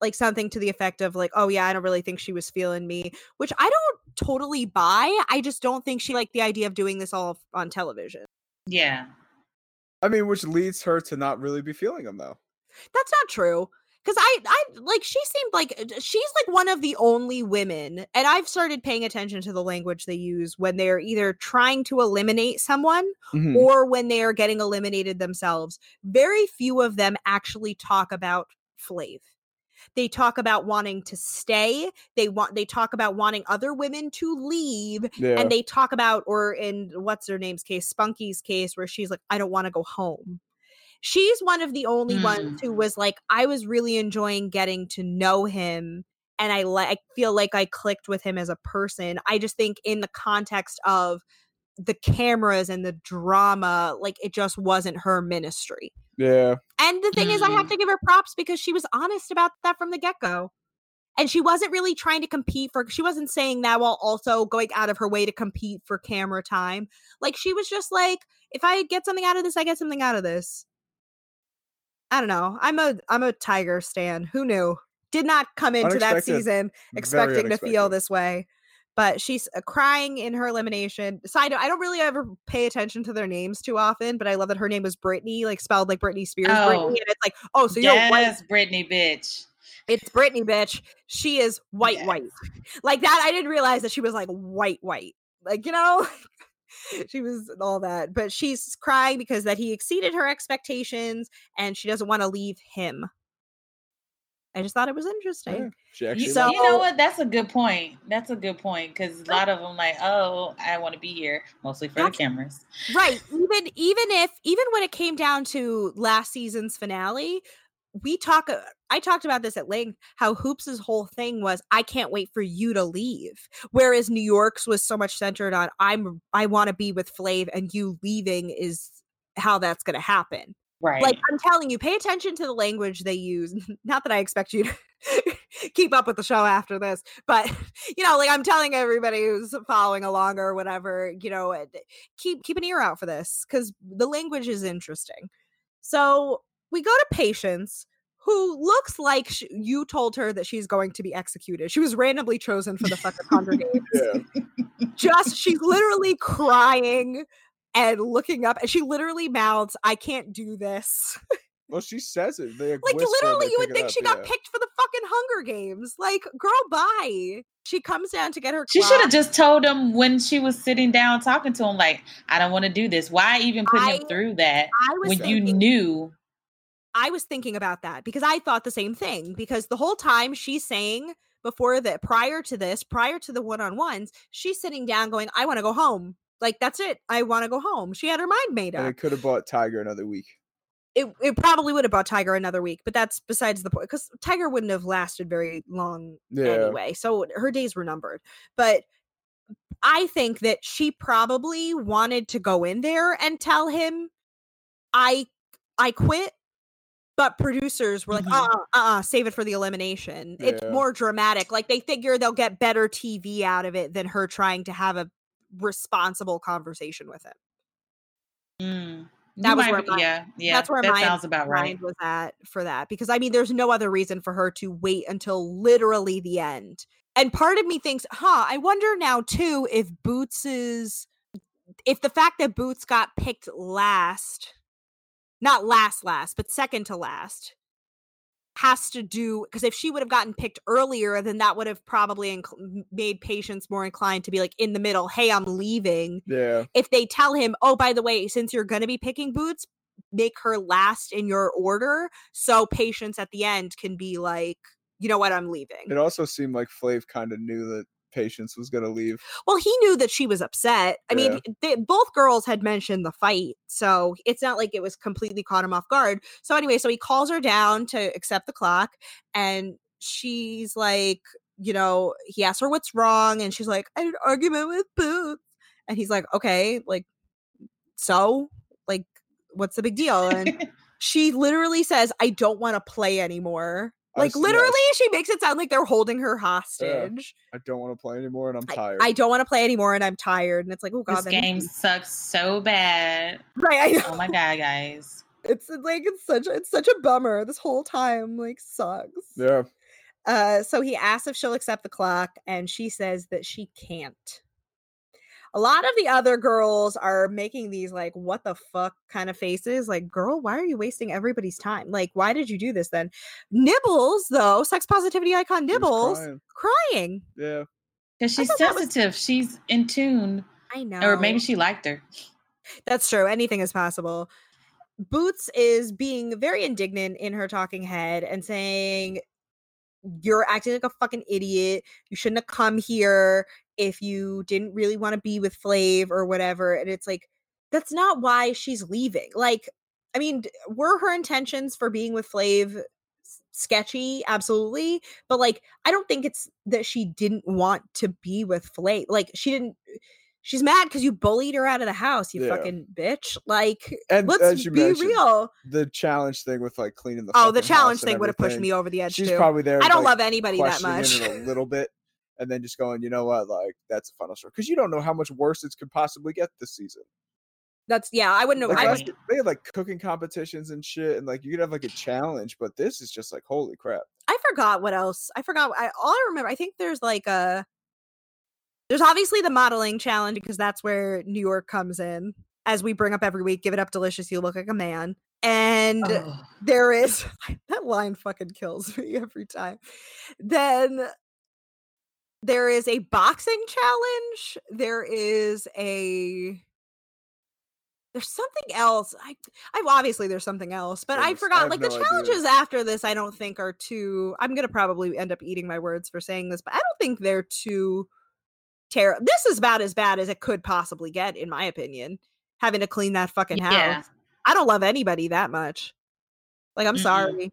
like something to the effect of, like, oh, yeah, I don't really think she was feeling me, which I don't totally buy. I just don't think she liked the idea of doing this all on television. Yeah. I mean, which leads her to not really be feeling him though. That's not true. Cause I, I like she seemed like uh, she's like one of the only women, and I've started paying attention to the language they use when they're either trying to eliminate someone Mhm. or when they are getting eliminated themselves. Very few of them actually talk about Flav. They talk about wanting to stay. They want they talk about wanting other women to leave, Yeah. and they talk about or in what's her name's case, Spunky's case, where she's like, I don't want to go home. She's one of the only ones who was like, I was really enjoying getting to know him. And I like I feel like I clicked with him as a person. I just think in the context of the cameras and the drama, like it just wasn't her ministry. yeah. And the thing is, I have Mm. to give her props because she was honest about that from the get go. And she wasn't really trying to compete for, she wasn't saying that while also going out of her way to compete for camera time. Like she was just like, if I get something out of this, I get something out of this. I don't know. I'm a I'm a Tiger stan. Who knew? Did not come into that season expecting to feel this way. But she's uh, crying in her elimination. Side note, I don't really ever pay attention to their names too often, but I love that her name was Brittany, like spelled like Britney Spears. Brittany, Oh. and it's like, oh, so you're white. yes, Brittany, bitch. It's Brittany, bitch. She is white, Yes. white. Like that. I didn't realize that she was like white, white. Like, you know, [LAUGHS] [LAUGHS] she was all that. But she's crying because that he exceeded her expectations and she doesn't want to leave him. I just thought it was interesting. yeah. She You, actually. So- you know what? That's a good point. That's a good point because a lot of them like, oh, I want to be here mostly for the cameras. right even even if even when it came down to last season's finale we talk uh, I talked about this at length how Hoops's whole thing was I can't wait for you to leave whereas New York's was so much centered on I'm I want to be with Flav and you leaving is how that's going to happen. Right. Like I'm telling you pay attention to the language they use. [LAUGHS] Not that I expect you to [LAUGHS] keep up with the show after this, but you know like I'm telling everybody who's following along or whatever, you know, uh, keep keep an ear out for this cuz the language is interesting. So we go to Patience, who looks like sh- you told her that she's going to be executed. She was randomly chosen for the fucking [LAUGHS] Hunger Games. Yeah. Just she's literally crying and looking up, and she literally mouths, "I can't do this." [LAUGHS] Well, she says it. They like whisper, literally, you would pick it think up, she got yeah. picked for the fucking Hunger Games. Like, girl, bye. She comes down to get her. She should have just told him when she was sitting down talking to him, like, I don't want to do this. Why even put I- him through that I was when you knew? I was thinking about that because I thought the same thing. Because the whole time she's saying before that, prior to this, prior to the one on ones, she's sitting down going, I want to go home. Like, that's it. I want to go home. She had her mind made And up. it could have bought Tiger another week. It, it probably would have bought Tiger another week, but that's besides the point because Tiger wouldn't have lasted very long Yeah. anyway. So her days were numbered. But I think that she probably wanted to go in there and tell him, I I quit. But producers were like, uh uh uh, save it for the elimination. It's more dramatic. Like they figure they'll get better TV out of it than her trying to have a responsible conversation with him. Mm, That you was where be- my- yeah, yeah, that's where that my sounds about right. mind was at for that because I mean, there's no other reason for her to wait until literally the end. And part of me thinks, huh, I wonder now too if Boots is, if the fact that Boots got picked last, not last, last, but second to last, has to do because if she would have gotten picked earlier, then that would have probably inc- made Patience more inclined to be like in the middle, hey, I'm leaving Yeah. if they tell him, oh, by the way, since you're going to be picking boots, make her last in your order. So Patience at the end can be like, you know what, I'm leaving. It also seemed like Flav kind of knew that Patience was gonna leave. Well, he knew that she was upset. I mean, they, both girls had mentioned the fight. So it's not like it was completely caught him off guard. So anyway, so he calls her down to accept the clock. And she's like, you know, he asks her what's wrong. And she's like, I had an argument with Boots. And he's like, okay, like, so? Like, what's the big deal? And [LAUGHS] she literally says, I don't want to play anymore. I Like, s- yeah, literally, she makes it sound like they're holding her hostage. I don't want to play anymore, and I'm tired. I, don't want to play anymore and I'm tired. And it's like, oh god, this game makes sucks so bad. right? I know. Oh my god, guys. [LAUGHS] It's it's like it's such a, it's such a bummer. This whole time like sucks. yeah. Uh, so he asks if she'll accept the clock, and she says that she can't. A lot of the other girls are making these like what the fuck kind of faces. Like, girl, why are you wasting everybody's time? Like, why did you do this then? Nibbles, though, sex positivity icon Nibbles, crying. crying. Yeah. Because she's thought that was- sensitive. She's in tune. I know. Or maybe she liked her. That's true. Anything is possible. Boots is being very indignant in her talking head and saying, You're acting like a fucking idiot. You shouldn't have come here if you didn't really want to be with Flav or whatever. And it's like, that's not why she's leaving. Like, I mean, were her intentions for being with Flav sketchy? Absolutely. But like, I don't think it's that she didn't want to be with Flav. Like, she didn't. She's mad because you bullied her out of the house, you Yeah. fucking bitch. Like, And let's be real. the challenge thing with like cleaning the Oh, the challenge thing would have pushed me over the edge She's too. probably there. I don't like, love anybody that much. a little bit, and then just going, you know what, like that's the final straw because you don't know how much worse it could possibly get this season. That's yeah. I wouldn't. Like I last was, they had like cooking competitions and shit, and like you could have like a challenge, but this is just like holy crap. I forgot what else. I forgot. I all I remember. I think there's like a. There's obviously the modeling challenge because that's where New York comes in. As we bring up every week, give it up, delicious. You look like a man. And Oh. there is [LAUGHS] that line fucking kills me every time. Then there is a boxing challenge. There is a there's something else. I I obviously there's something else, but I I forgot have like no the idea. challenges after this I don't think are too I'm going to probably end up eating my words for saying this, but I don't think they're too terrible. This is about as bad as it could possibly get in my opinion. Having to clean that fucking house. Yeah. I don't love anybody that much. Like, I'm Mm-mm. sorry.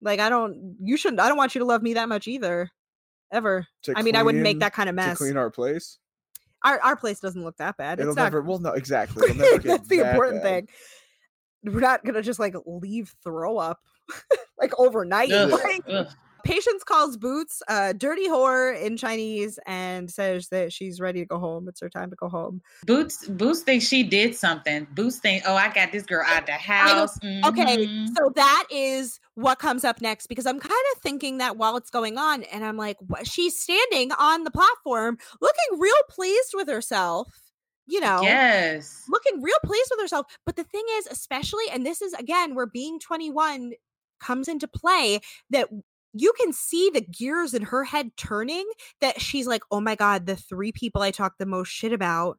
Like I don't you shouldn't I don't want you to love me that much either. Ever. To I mean, I wouldn't make that kind of to mess. clean our place. Our our place doesn't look that bad. It'll it's not never. Well, no, exactly. It'll never [LAUGHS] get that's the that important bad. thing. We're not gonna just like leave throw up [LAUGHS] like overnight. Ugh, [LAUGHS] Like, ugh. Patience calls Boots a dirty whore in Chinese and says that she's ready to go home. It's her time to go home. Boots Boots thinks she did something. Boots think, oh, I got this girl out the [LAUGHS] house. Okay, Mhm. so that is what comes up next because I'm kind of thinking that while it's going on, and I'm like, what? she's standing on the platform looking real pleased with herself, you know. Yes. looking real pleased with herself. But the thing is, especially, and this is again where being 21 comes into play, that you can see the gears in her head turning. That she's like, oh my God, the three people I talked the most shit about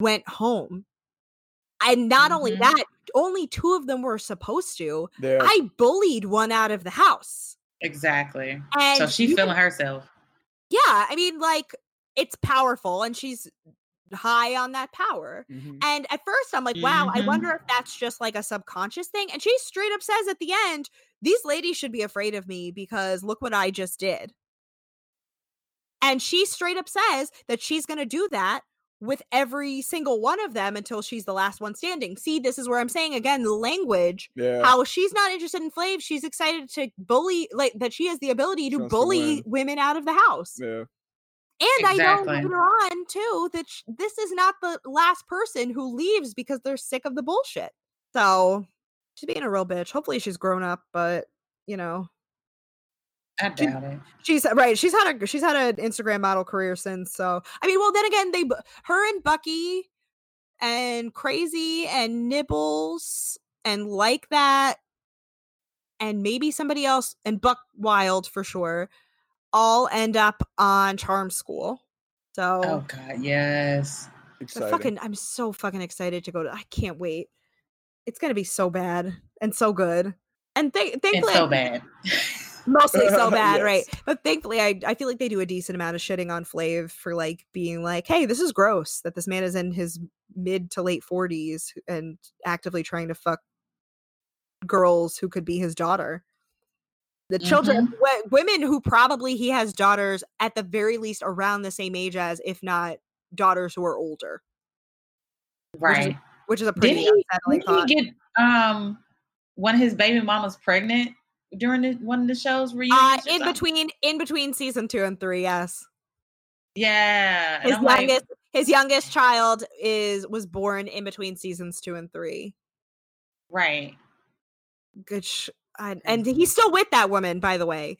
went home. And not only Mhm. that, only two of them were supposed to. Yeah. I bullied one out of the house. Exactly. And so she's feeling herself. yeah, I mean, like, it's powerful and she's high on that power. Mhm. And at first, I'm like, wow, I Mhm. wonder if that's just like a subconscious thing. And she straight up says at the end, these ladies should be afraid of me because look what I just did. And she straight up says that she's going to do that with every single one of them until she's the last one standing. See, this is where I'm saying again the language. Yeah. How she's not interested in Flav. She's excited to bully, like that she has the ability to wants to bully women out of the house. yeah. And I know Exactly. later on too that sh- this is not the last person who leaves because they're sick of the bullshit. So she's being a real bitch. Hopefully she's grown up, but you know, I doubt it. she's uh, right. She's had a she's had an Instagram model career since. So I mean, well, then again, they her and Bucky and Crazy and Nibbles and like that and maybe somebody else and Buck Wild for sure all end up on Charm School. So Oh God, yes. I'm fucking I'm so fucking excited to go to I can't wait. It's gonna be so bad and so good. And th- thankfully so bad. [LAUGHS] mostly so [LAUGHS] bad, right? But thankfully I, I feel like they do a decent amount of shitting on Flav for like being like, hey, this is gross that this man is in his mid to late forties and actively trying to fuck girls who could be his daughter. The children, mm-hmm. w- women who probably he has daughters at the very least around the same age as, if not daughters who are older, Right. Which is a Did pretty he, unsettling did he get um of his baby mamas pregnant during the, one of the shows reunions? Uh, in something? between, in between season two and three, yes. Yeah. His I'm like, youngest, his youngest child is was born in between seasons two and three. right. Good, sh- and, and he's still with that woman, by the way.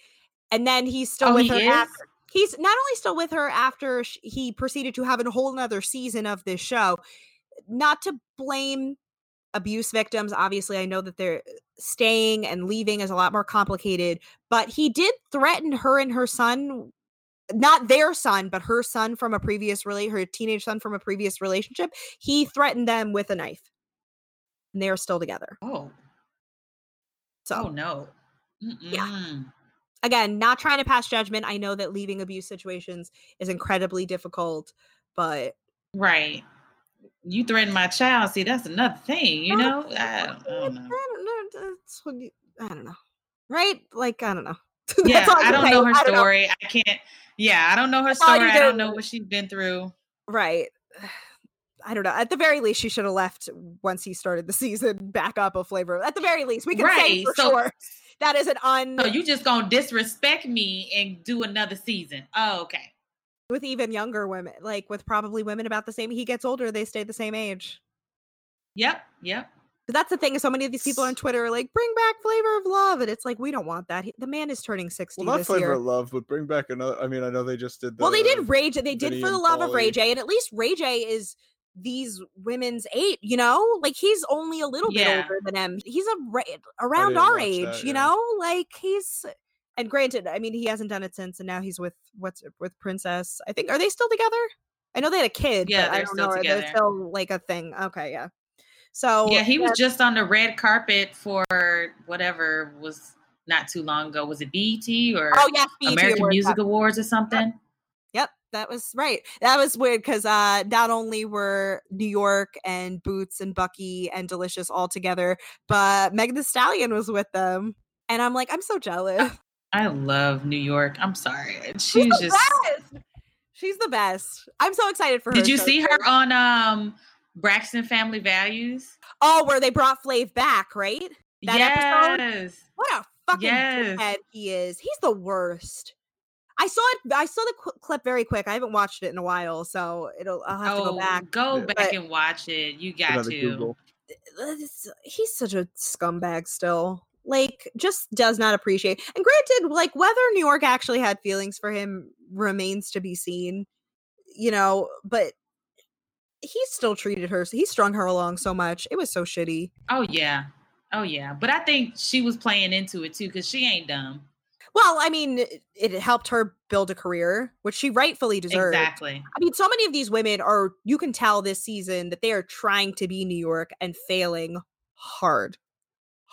And then he's still Oh, with he her is? after. He's not only still with her after sh- he proceeded to have a whole nother season of this show. Not to blame abuse victims. Obviously, I know that they're uh, staying and leaving is a lot more complicated, but he did threaten her and her son. Not their son, but her son from a previous really her teenage son from a previous relationship. He threatened them with a knife, and they are still together. Oh. So Oh no. Mm-mm. again, not trying to pass judgment. I know that leaving abuse situations is incredibly difficult, but Right. You threaten my child. See, that's another thing. You know. I, I I don't don't know. know. That's what you, I don't know. Right? Like I don't know. [LAUGHS] Yeah, I don't know her I don't story. I can't. Yeah, I don't know her That's all you story. I don't know what she's been through. Right. [SIGHS] I don't know. At the very least, she should have left once he started the season back up a flavor. At the very least, we can say for so- sure that is an un So you just gonna disrespect me and do another season? Oh, okay. With even younger women, like with probably women about the same. He gets older, they stay the same age. Yep. Yep. But that's the thing. So many of these people on Twitter are like, "Bring back Flavor of Love," and it's like we don't want that. He- The man is turning sixty Well, not this flavor year. of love, but bring back another. I mean, I know they just did. The, well, they did Ray J. They did for the and love of Ray Pauly. J, and at least Ray J is these women's age. You know, like he's only a little Yeah. bit older than him. He's a around our age. that, you know, like he's. And granted, I mean, he hasn't done it since, and now he's with what's with Princess. I think are they still together? I know they had a kid. Yeah, but I they're don't know. Together. still like a thing? Okay, yeah. So Yeah, he was just on the red carpet for whatever was not too long ago. Was it BET or Oh yes, BET American Awards, Music yeah. Awards or something? Yep, that was right. That was weird because uh, not only were New York and Boots and Bucky and Delicious all together, but Megan Thee Stallion was with them. And I'm like, I'm so jealous. I love New York. I'm sorry. She's She's the just. best. She's the best. I'm so excited for her. Did you show see too. her on um Braxton Family Values? Oh, where they brought Flav back, right? That episode? yes. What a fucking Yes. dickhead he is. He's the worst. I saw it. I saw the qu- clip very quick. I haven't watched it in a while, so it'll. I'll have oh, to go back. go back But- and watch it. You got to. Google. He's such a scumbag still. Like, just does not appreciate. And granted, like whether New York actually had feelings for him remains to be seen. You know, but he still treated her. He strung her along so much. It was so shitty. Oh yeah. Oh yeah. But I think she was playing into it too because she ain't dumb. Well, I mean, it, it helped her build a career, which she rightfully deserved. Exactly. I mean, so many of these women are, you can tell this season that they are trying to be New York and failing hard.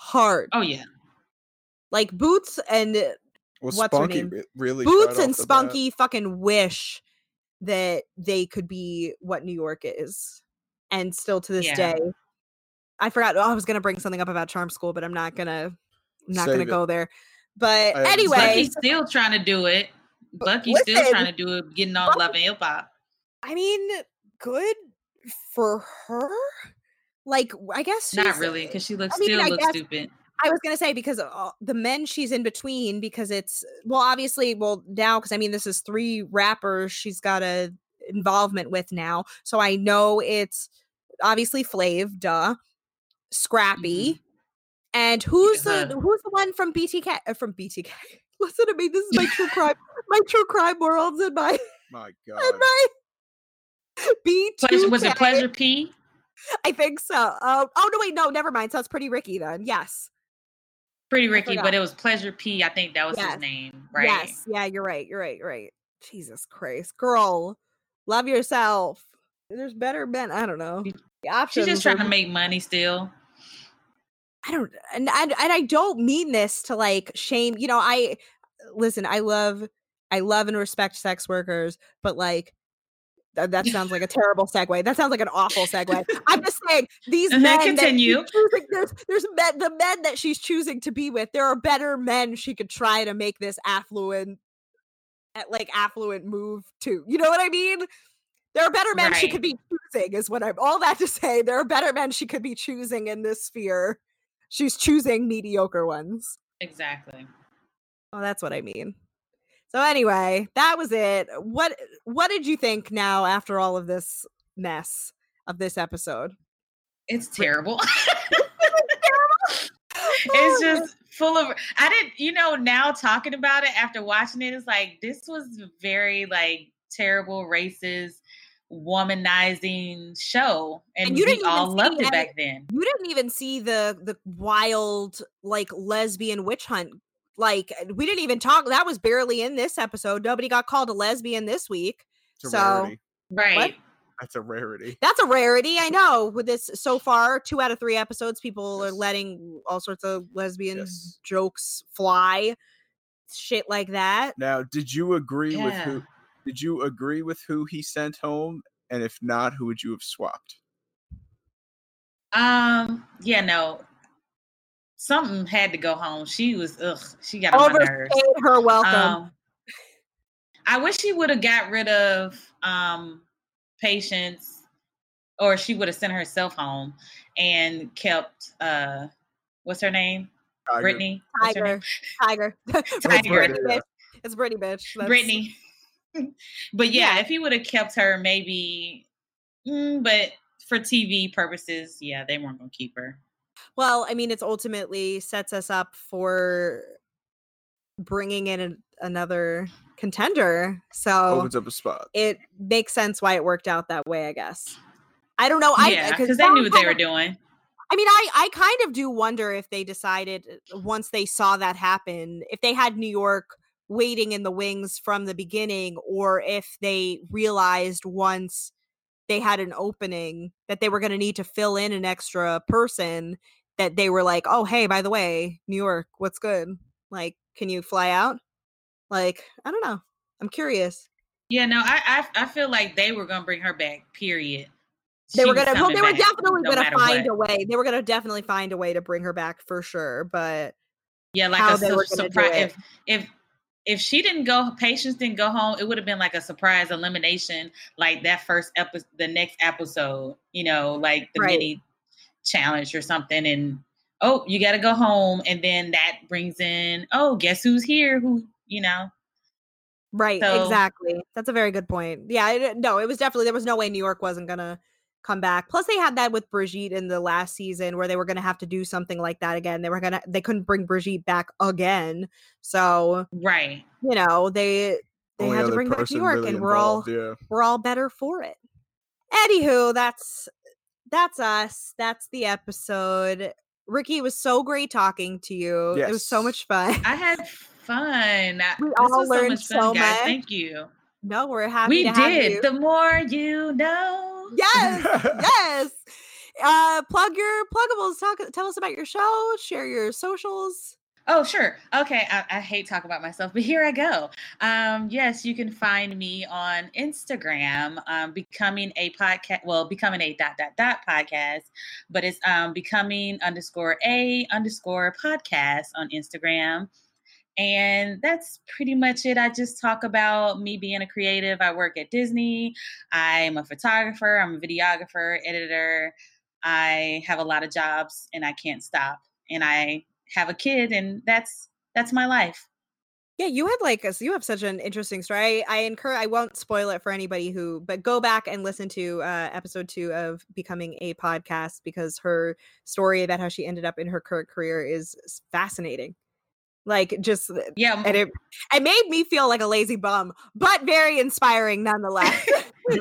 Hard. Oh yeah. Like Boots and uh, Well, What's her name? re- really Boots and off the bat. Spunky fucking wish that they could be what New York is. And still to this Yeah. day, I forgot. Oh, I was gonna bring something up about Charm School, but I'm not gonna. I'm not Save gonna it. go there. But I- anyway, Bucky's still trying to do it. Bucky's still trying to do it, getting all Bucky- Love and Hip Hop. I mean, good for her. Like, I guess Not really, because she looks I mean, still I looks guess- stupid. I was gonna say because uh, the men she's in between because it's well obviously well now because I mean this is three rappers she's got a involvement with now so I know it's obviously Flav duh Scrappy and who's Yeah. the who's the one from BTK uh, from BTK [LAUGHS] listen to me this is my true crime my true crime worlds and my My [LAUGHS] and God. my B Pleasure, was it Pleasure P? I think so uh, oh no wait no never mind so it's pretty Ricky then yes Pretty Ricky, but it was Pleasure P. I think that was Yes. his name, right? Yes. Yeah, you're right. You're right. You're right. Jesus Christ. Girl, love yourself. There's better men. I don't know. She's just trying are- to make money still. I don't and, and and I don't mean this to like shame, you know, I listen, I love I love and respect sex workers, but like that, that sounds like a terrible segue. That sounds like an awful segue. [LAUGHS] I'm just saying these Uh-huh, men continue. choosing, there's there's men, the men that she's choosing to be with. There are better men she could try to make this affluent, eh, like affluent move to. You know what I mean? There are better men she could be choosing. Is what I'm. All that to say, there are better men she could be choosing in this sphere. She's choosing mediocre ones. Exactly. Oh, that's what I mean. So anyway, that was it. What what did you think now after all of this mess of this episode? It's terrible. [LAUGHS] [LAUGHS] Oh, it's just full of I didn't, you know, now talking about it after watching it, it's like this was very like terrible, racist, womanizing show. And, And you didn't all loved it back then. you didn't even see the the wild like lesbian witch hunt. Like we didn't even talk. That was barely in this episode. Nobody got called a lesbian this week. It's a So rarity. Right. That's a rarity. that's a rarity. I know. With this so far, two out of three episodes, people are letting all sorts of lesbian Yes. jokes fly, shit like that. Now, did you agree with who? Did you agree with who he sent home? And if not, who would you have swapped? Um, yeah, no. Something had to go home. She was ugh, she got on my nerves. Overstayed her welcome. Um, I wish she would have got rid of um patience or she would have sent herself home and kept uh what's her name? Tiger. Brittany. What's name? Tiger, [LAUGHS] Tiger. Tiger. Brittany, bitch. It's Brittany, bitch. That's- Brittany. [LAUGHS] but yeah, Yeah. if he would have kept her, maybe. mm, but for TV purposes, yeah, they weren't gonna keep her. Well, I mean, it's ultimately sets us up for bringing in an, another contender. So Opens up a spot. it makes sense why it worked out that way, I guess. I don't know. I yeah, because that they knew what they were of- doing. I mean, I I kind of do wonder if they decided uh, once they saw that happen, if they had New York waiting in the wings from the beginning, or if they realized once they had an opening that they were going to need to fill in an extra person that they were like, oh hey, by the way, New York, what's good? Like, can you fly out? Like, I don't know. I'm curious. Yeah, no, I I, I feel like they were gonna bring her back. Period. They She were gonna, well, they were definitely no gonna find what. a way. They were gonna definitely find a way to bring her back for sure. But Yeah, like a they su- were gonna do surprise. If if if she didn't go, patience didn't go home. It would have been like a surprise elimination, like that first episode, the next episode. You know, like the Right. mini challenge or something, and oh, you got to go home, and then that brings in, oh, guess who's here? Who you know? Right, So- exactly. That's a very good point. Yeah, it, no, it was definitely there was no way New York wasn't gonna come back. Plus, they had that with Brigitte in the last season where they were gonna have to do something like that again. They were gonna they couldn't bring Brigitte back again, so Right. you know they they Only had to bring back New York, really and we're all yeah. we're all better for it. Anywho, that's that's us. That's the episode. Ricky, it was so great talking to you. It was so much fun. I had fun. [LAUGHS] We this all was learned so much fun, so guys. much. Thank you. No, we're happy We to have did. you. The more you know. Yes, [LAUGHS] yes. Uh, plug your pluggables. Talk. Tell us about your show. Share your socials. Oh, sure. Okay. I, I hate talking about myself, but here I go. Um, yes, you can find me on Instagram, um, becoming a podcast. Well, becoming a dot dot dot podcast, but it's um, becoming underscore a underscore podcast on Instagram. And that's pretty much it. I just talk about me being a creative. I work at Disney. I'm a photographer. I'm a videographer, editor. I have a lot of jobs and I can't stop. And I have a kid and that's that's my life. Yeah, you had like a, you have such an interesting story. I, I encourage. I won't spoil it for anybody who, but go back and listen to uh, episode two of becoming a podcast because her story about how she ended up in her current career is fascinating. Like just, uh, Yeah. and it it made me feel like a lazy bum, but very inspiring nonetheless. [LAUGHS]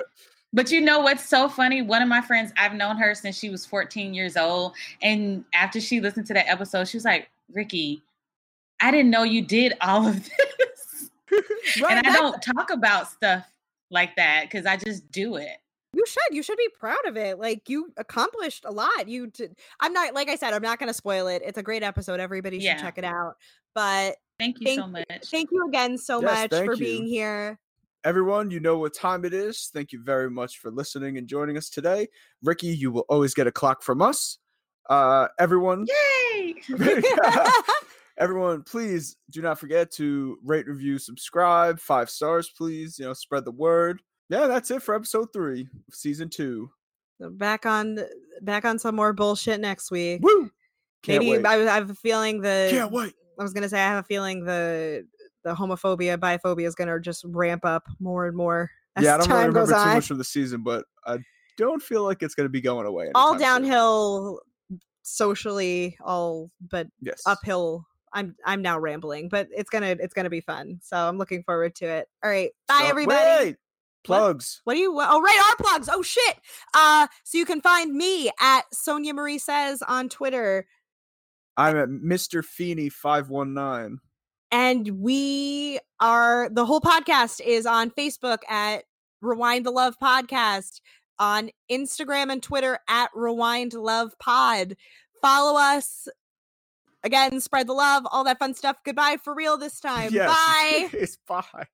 But you know what's so funny? One of my friends, I've known her since she was 14 years old. And after she listened to that episode, she was like, Ricky, I didn't know you did all of [LAUGHS] this. [LAUGHS] Right, and I don't talk about stuff like that because I just do it. You should. You should be proud of it. Like you accomplished a lot. You did. I'm not like I said. I'm not going to spoil it. It's a great episode. Everybody should Yeah. check it out. But Thank you Thank- so much. thank you again so Yes, much for you. being here. Everyone, you know what time it is. Thank you very much for listening and joining us today. Ricky, you will always get a clock from us. Uh, everyone, Yay! [LAUGHS] [LAUGHS] everyone, please do not forget to rate, review, subscribe. Five stars, please. You know, spread the word. Yeah, that's it for episode three, of season two. Back on back on some more bullshit next week. Woo! Can't Maybe wait. I, I have a feeling that. Can't wait. I was gonna say I have a feeling the the homophobia biphobia is gonna just ramp up more and more as yeah, I don't really remember too on. much from the season, but I don't feel like it's going to be going away. all anytime soon. downhill socially, all but Yes. uphill. I'm I'm now rambling, but it's gonna it's gonna be fun. So I'm looking forward to it. All right, bye So- everybody. wait! Plugs. What do you? Oh, right, our plugs. Oh shit. Uh, so you can find me at Sonia Marie says on Twitter, I'm at Mr. Feeney five one nine. and we are the whole podcast is on Facebook at Rewind the Love Podcast, on Instagram and Twitter at Rewind Love Pod. Follow us. Again, spread the love, all that fun stuff. Goodbye for real this time. Yes. [LAUGHS] Bye. it's bye.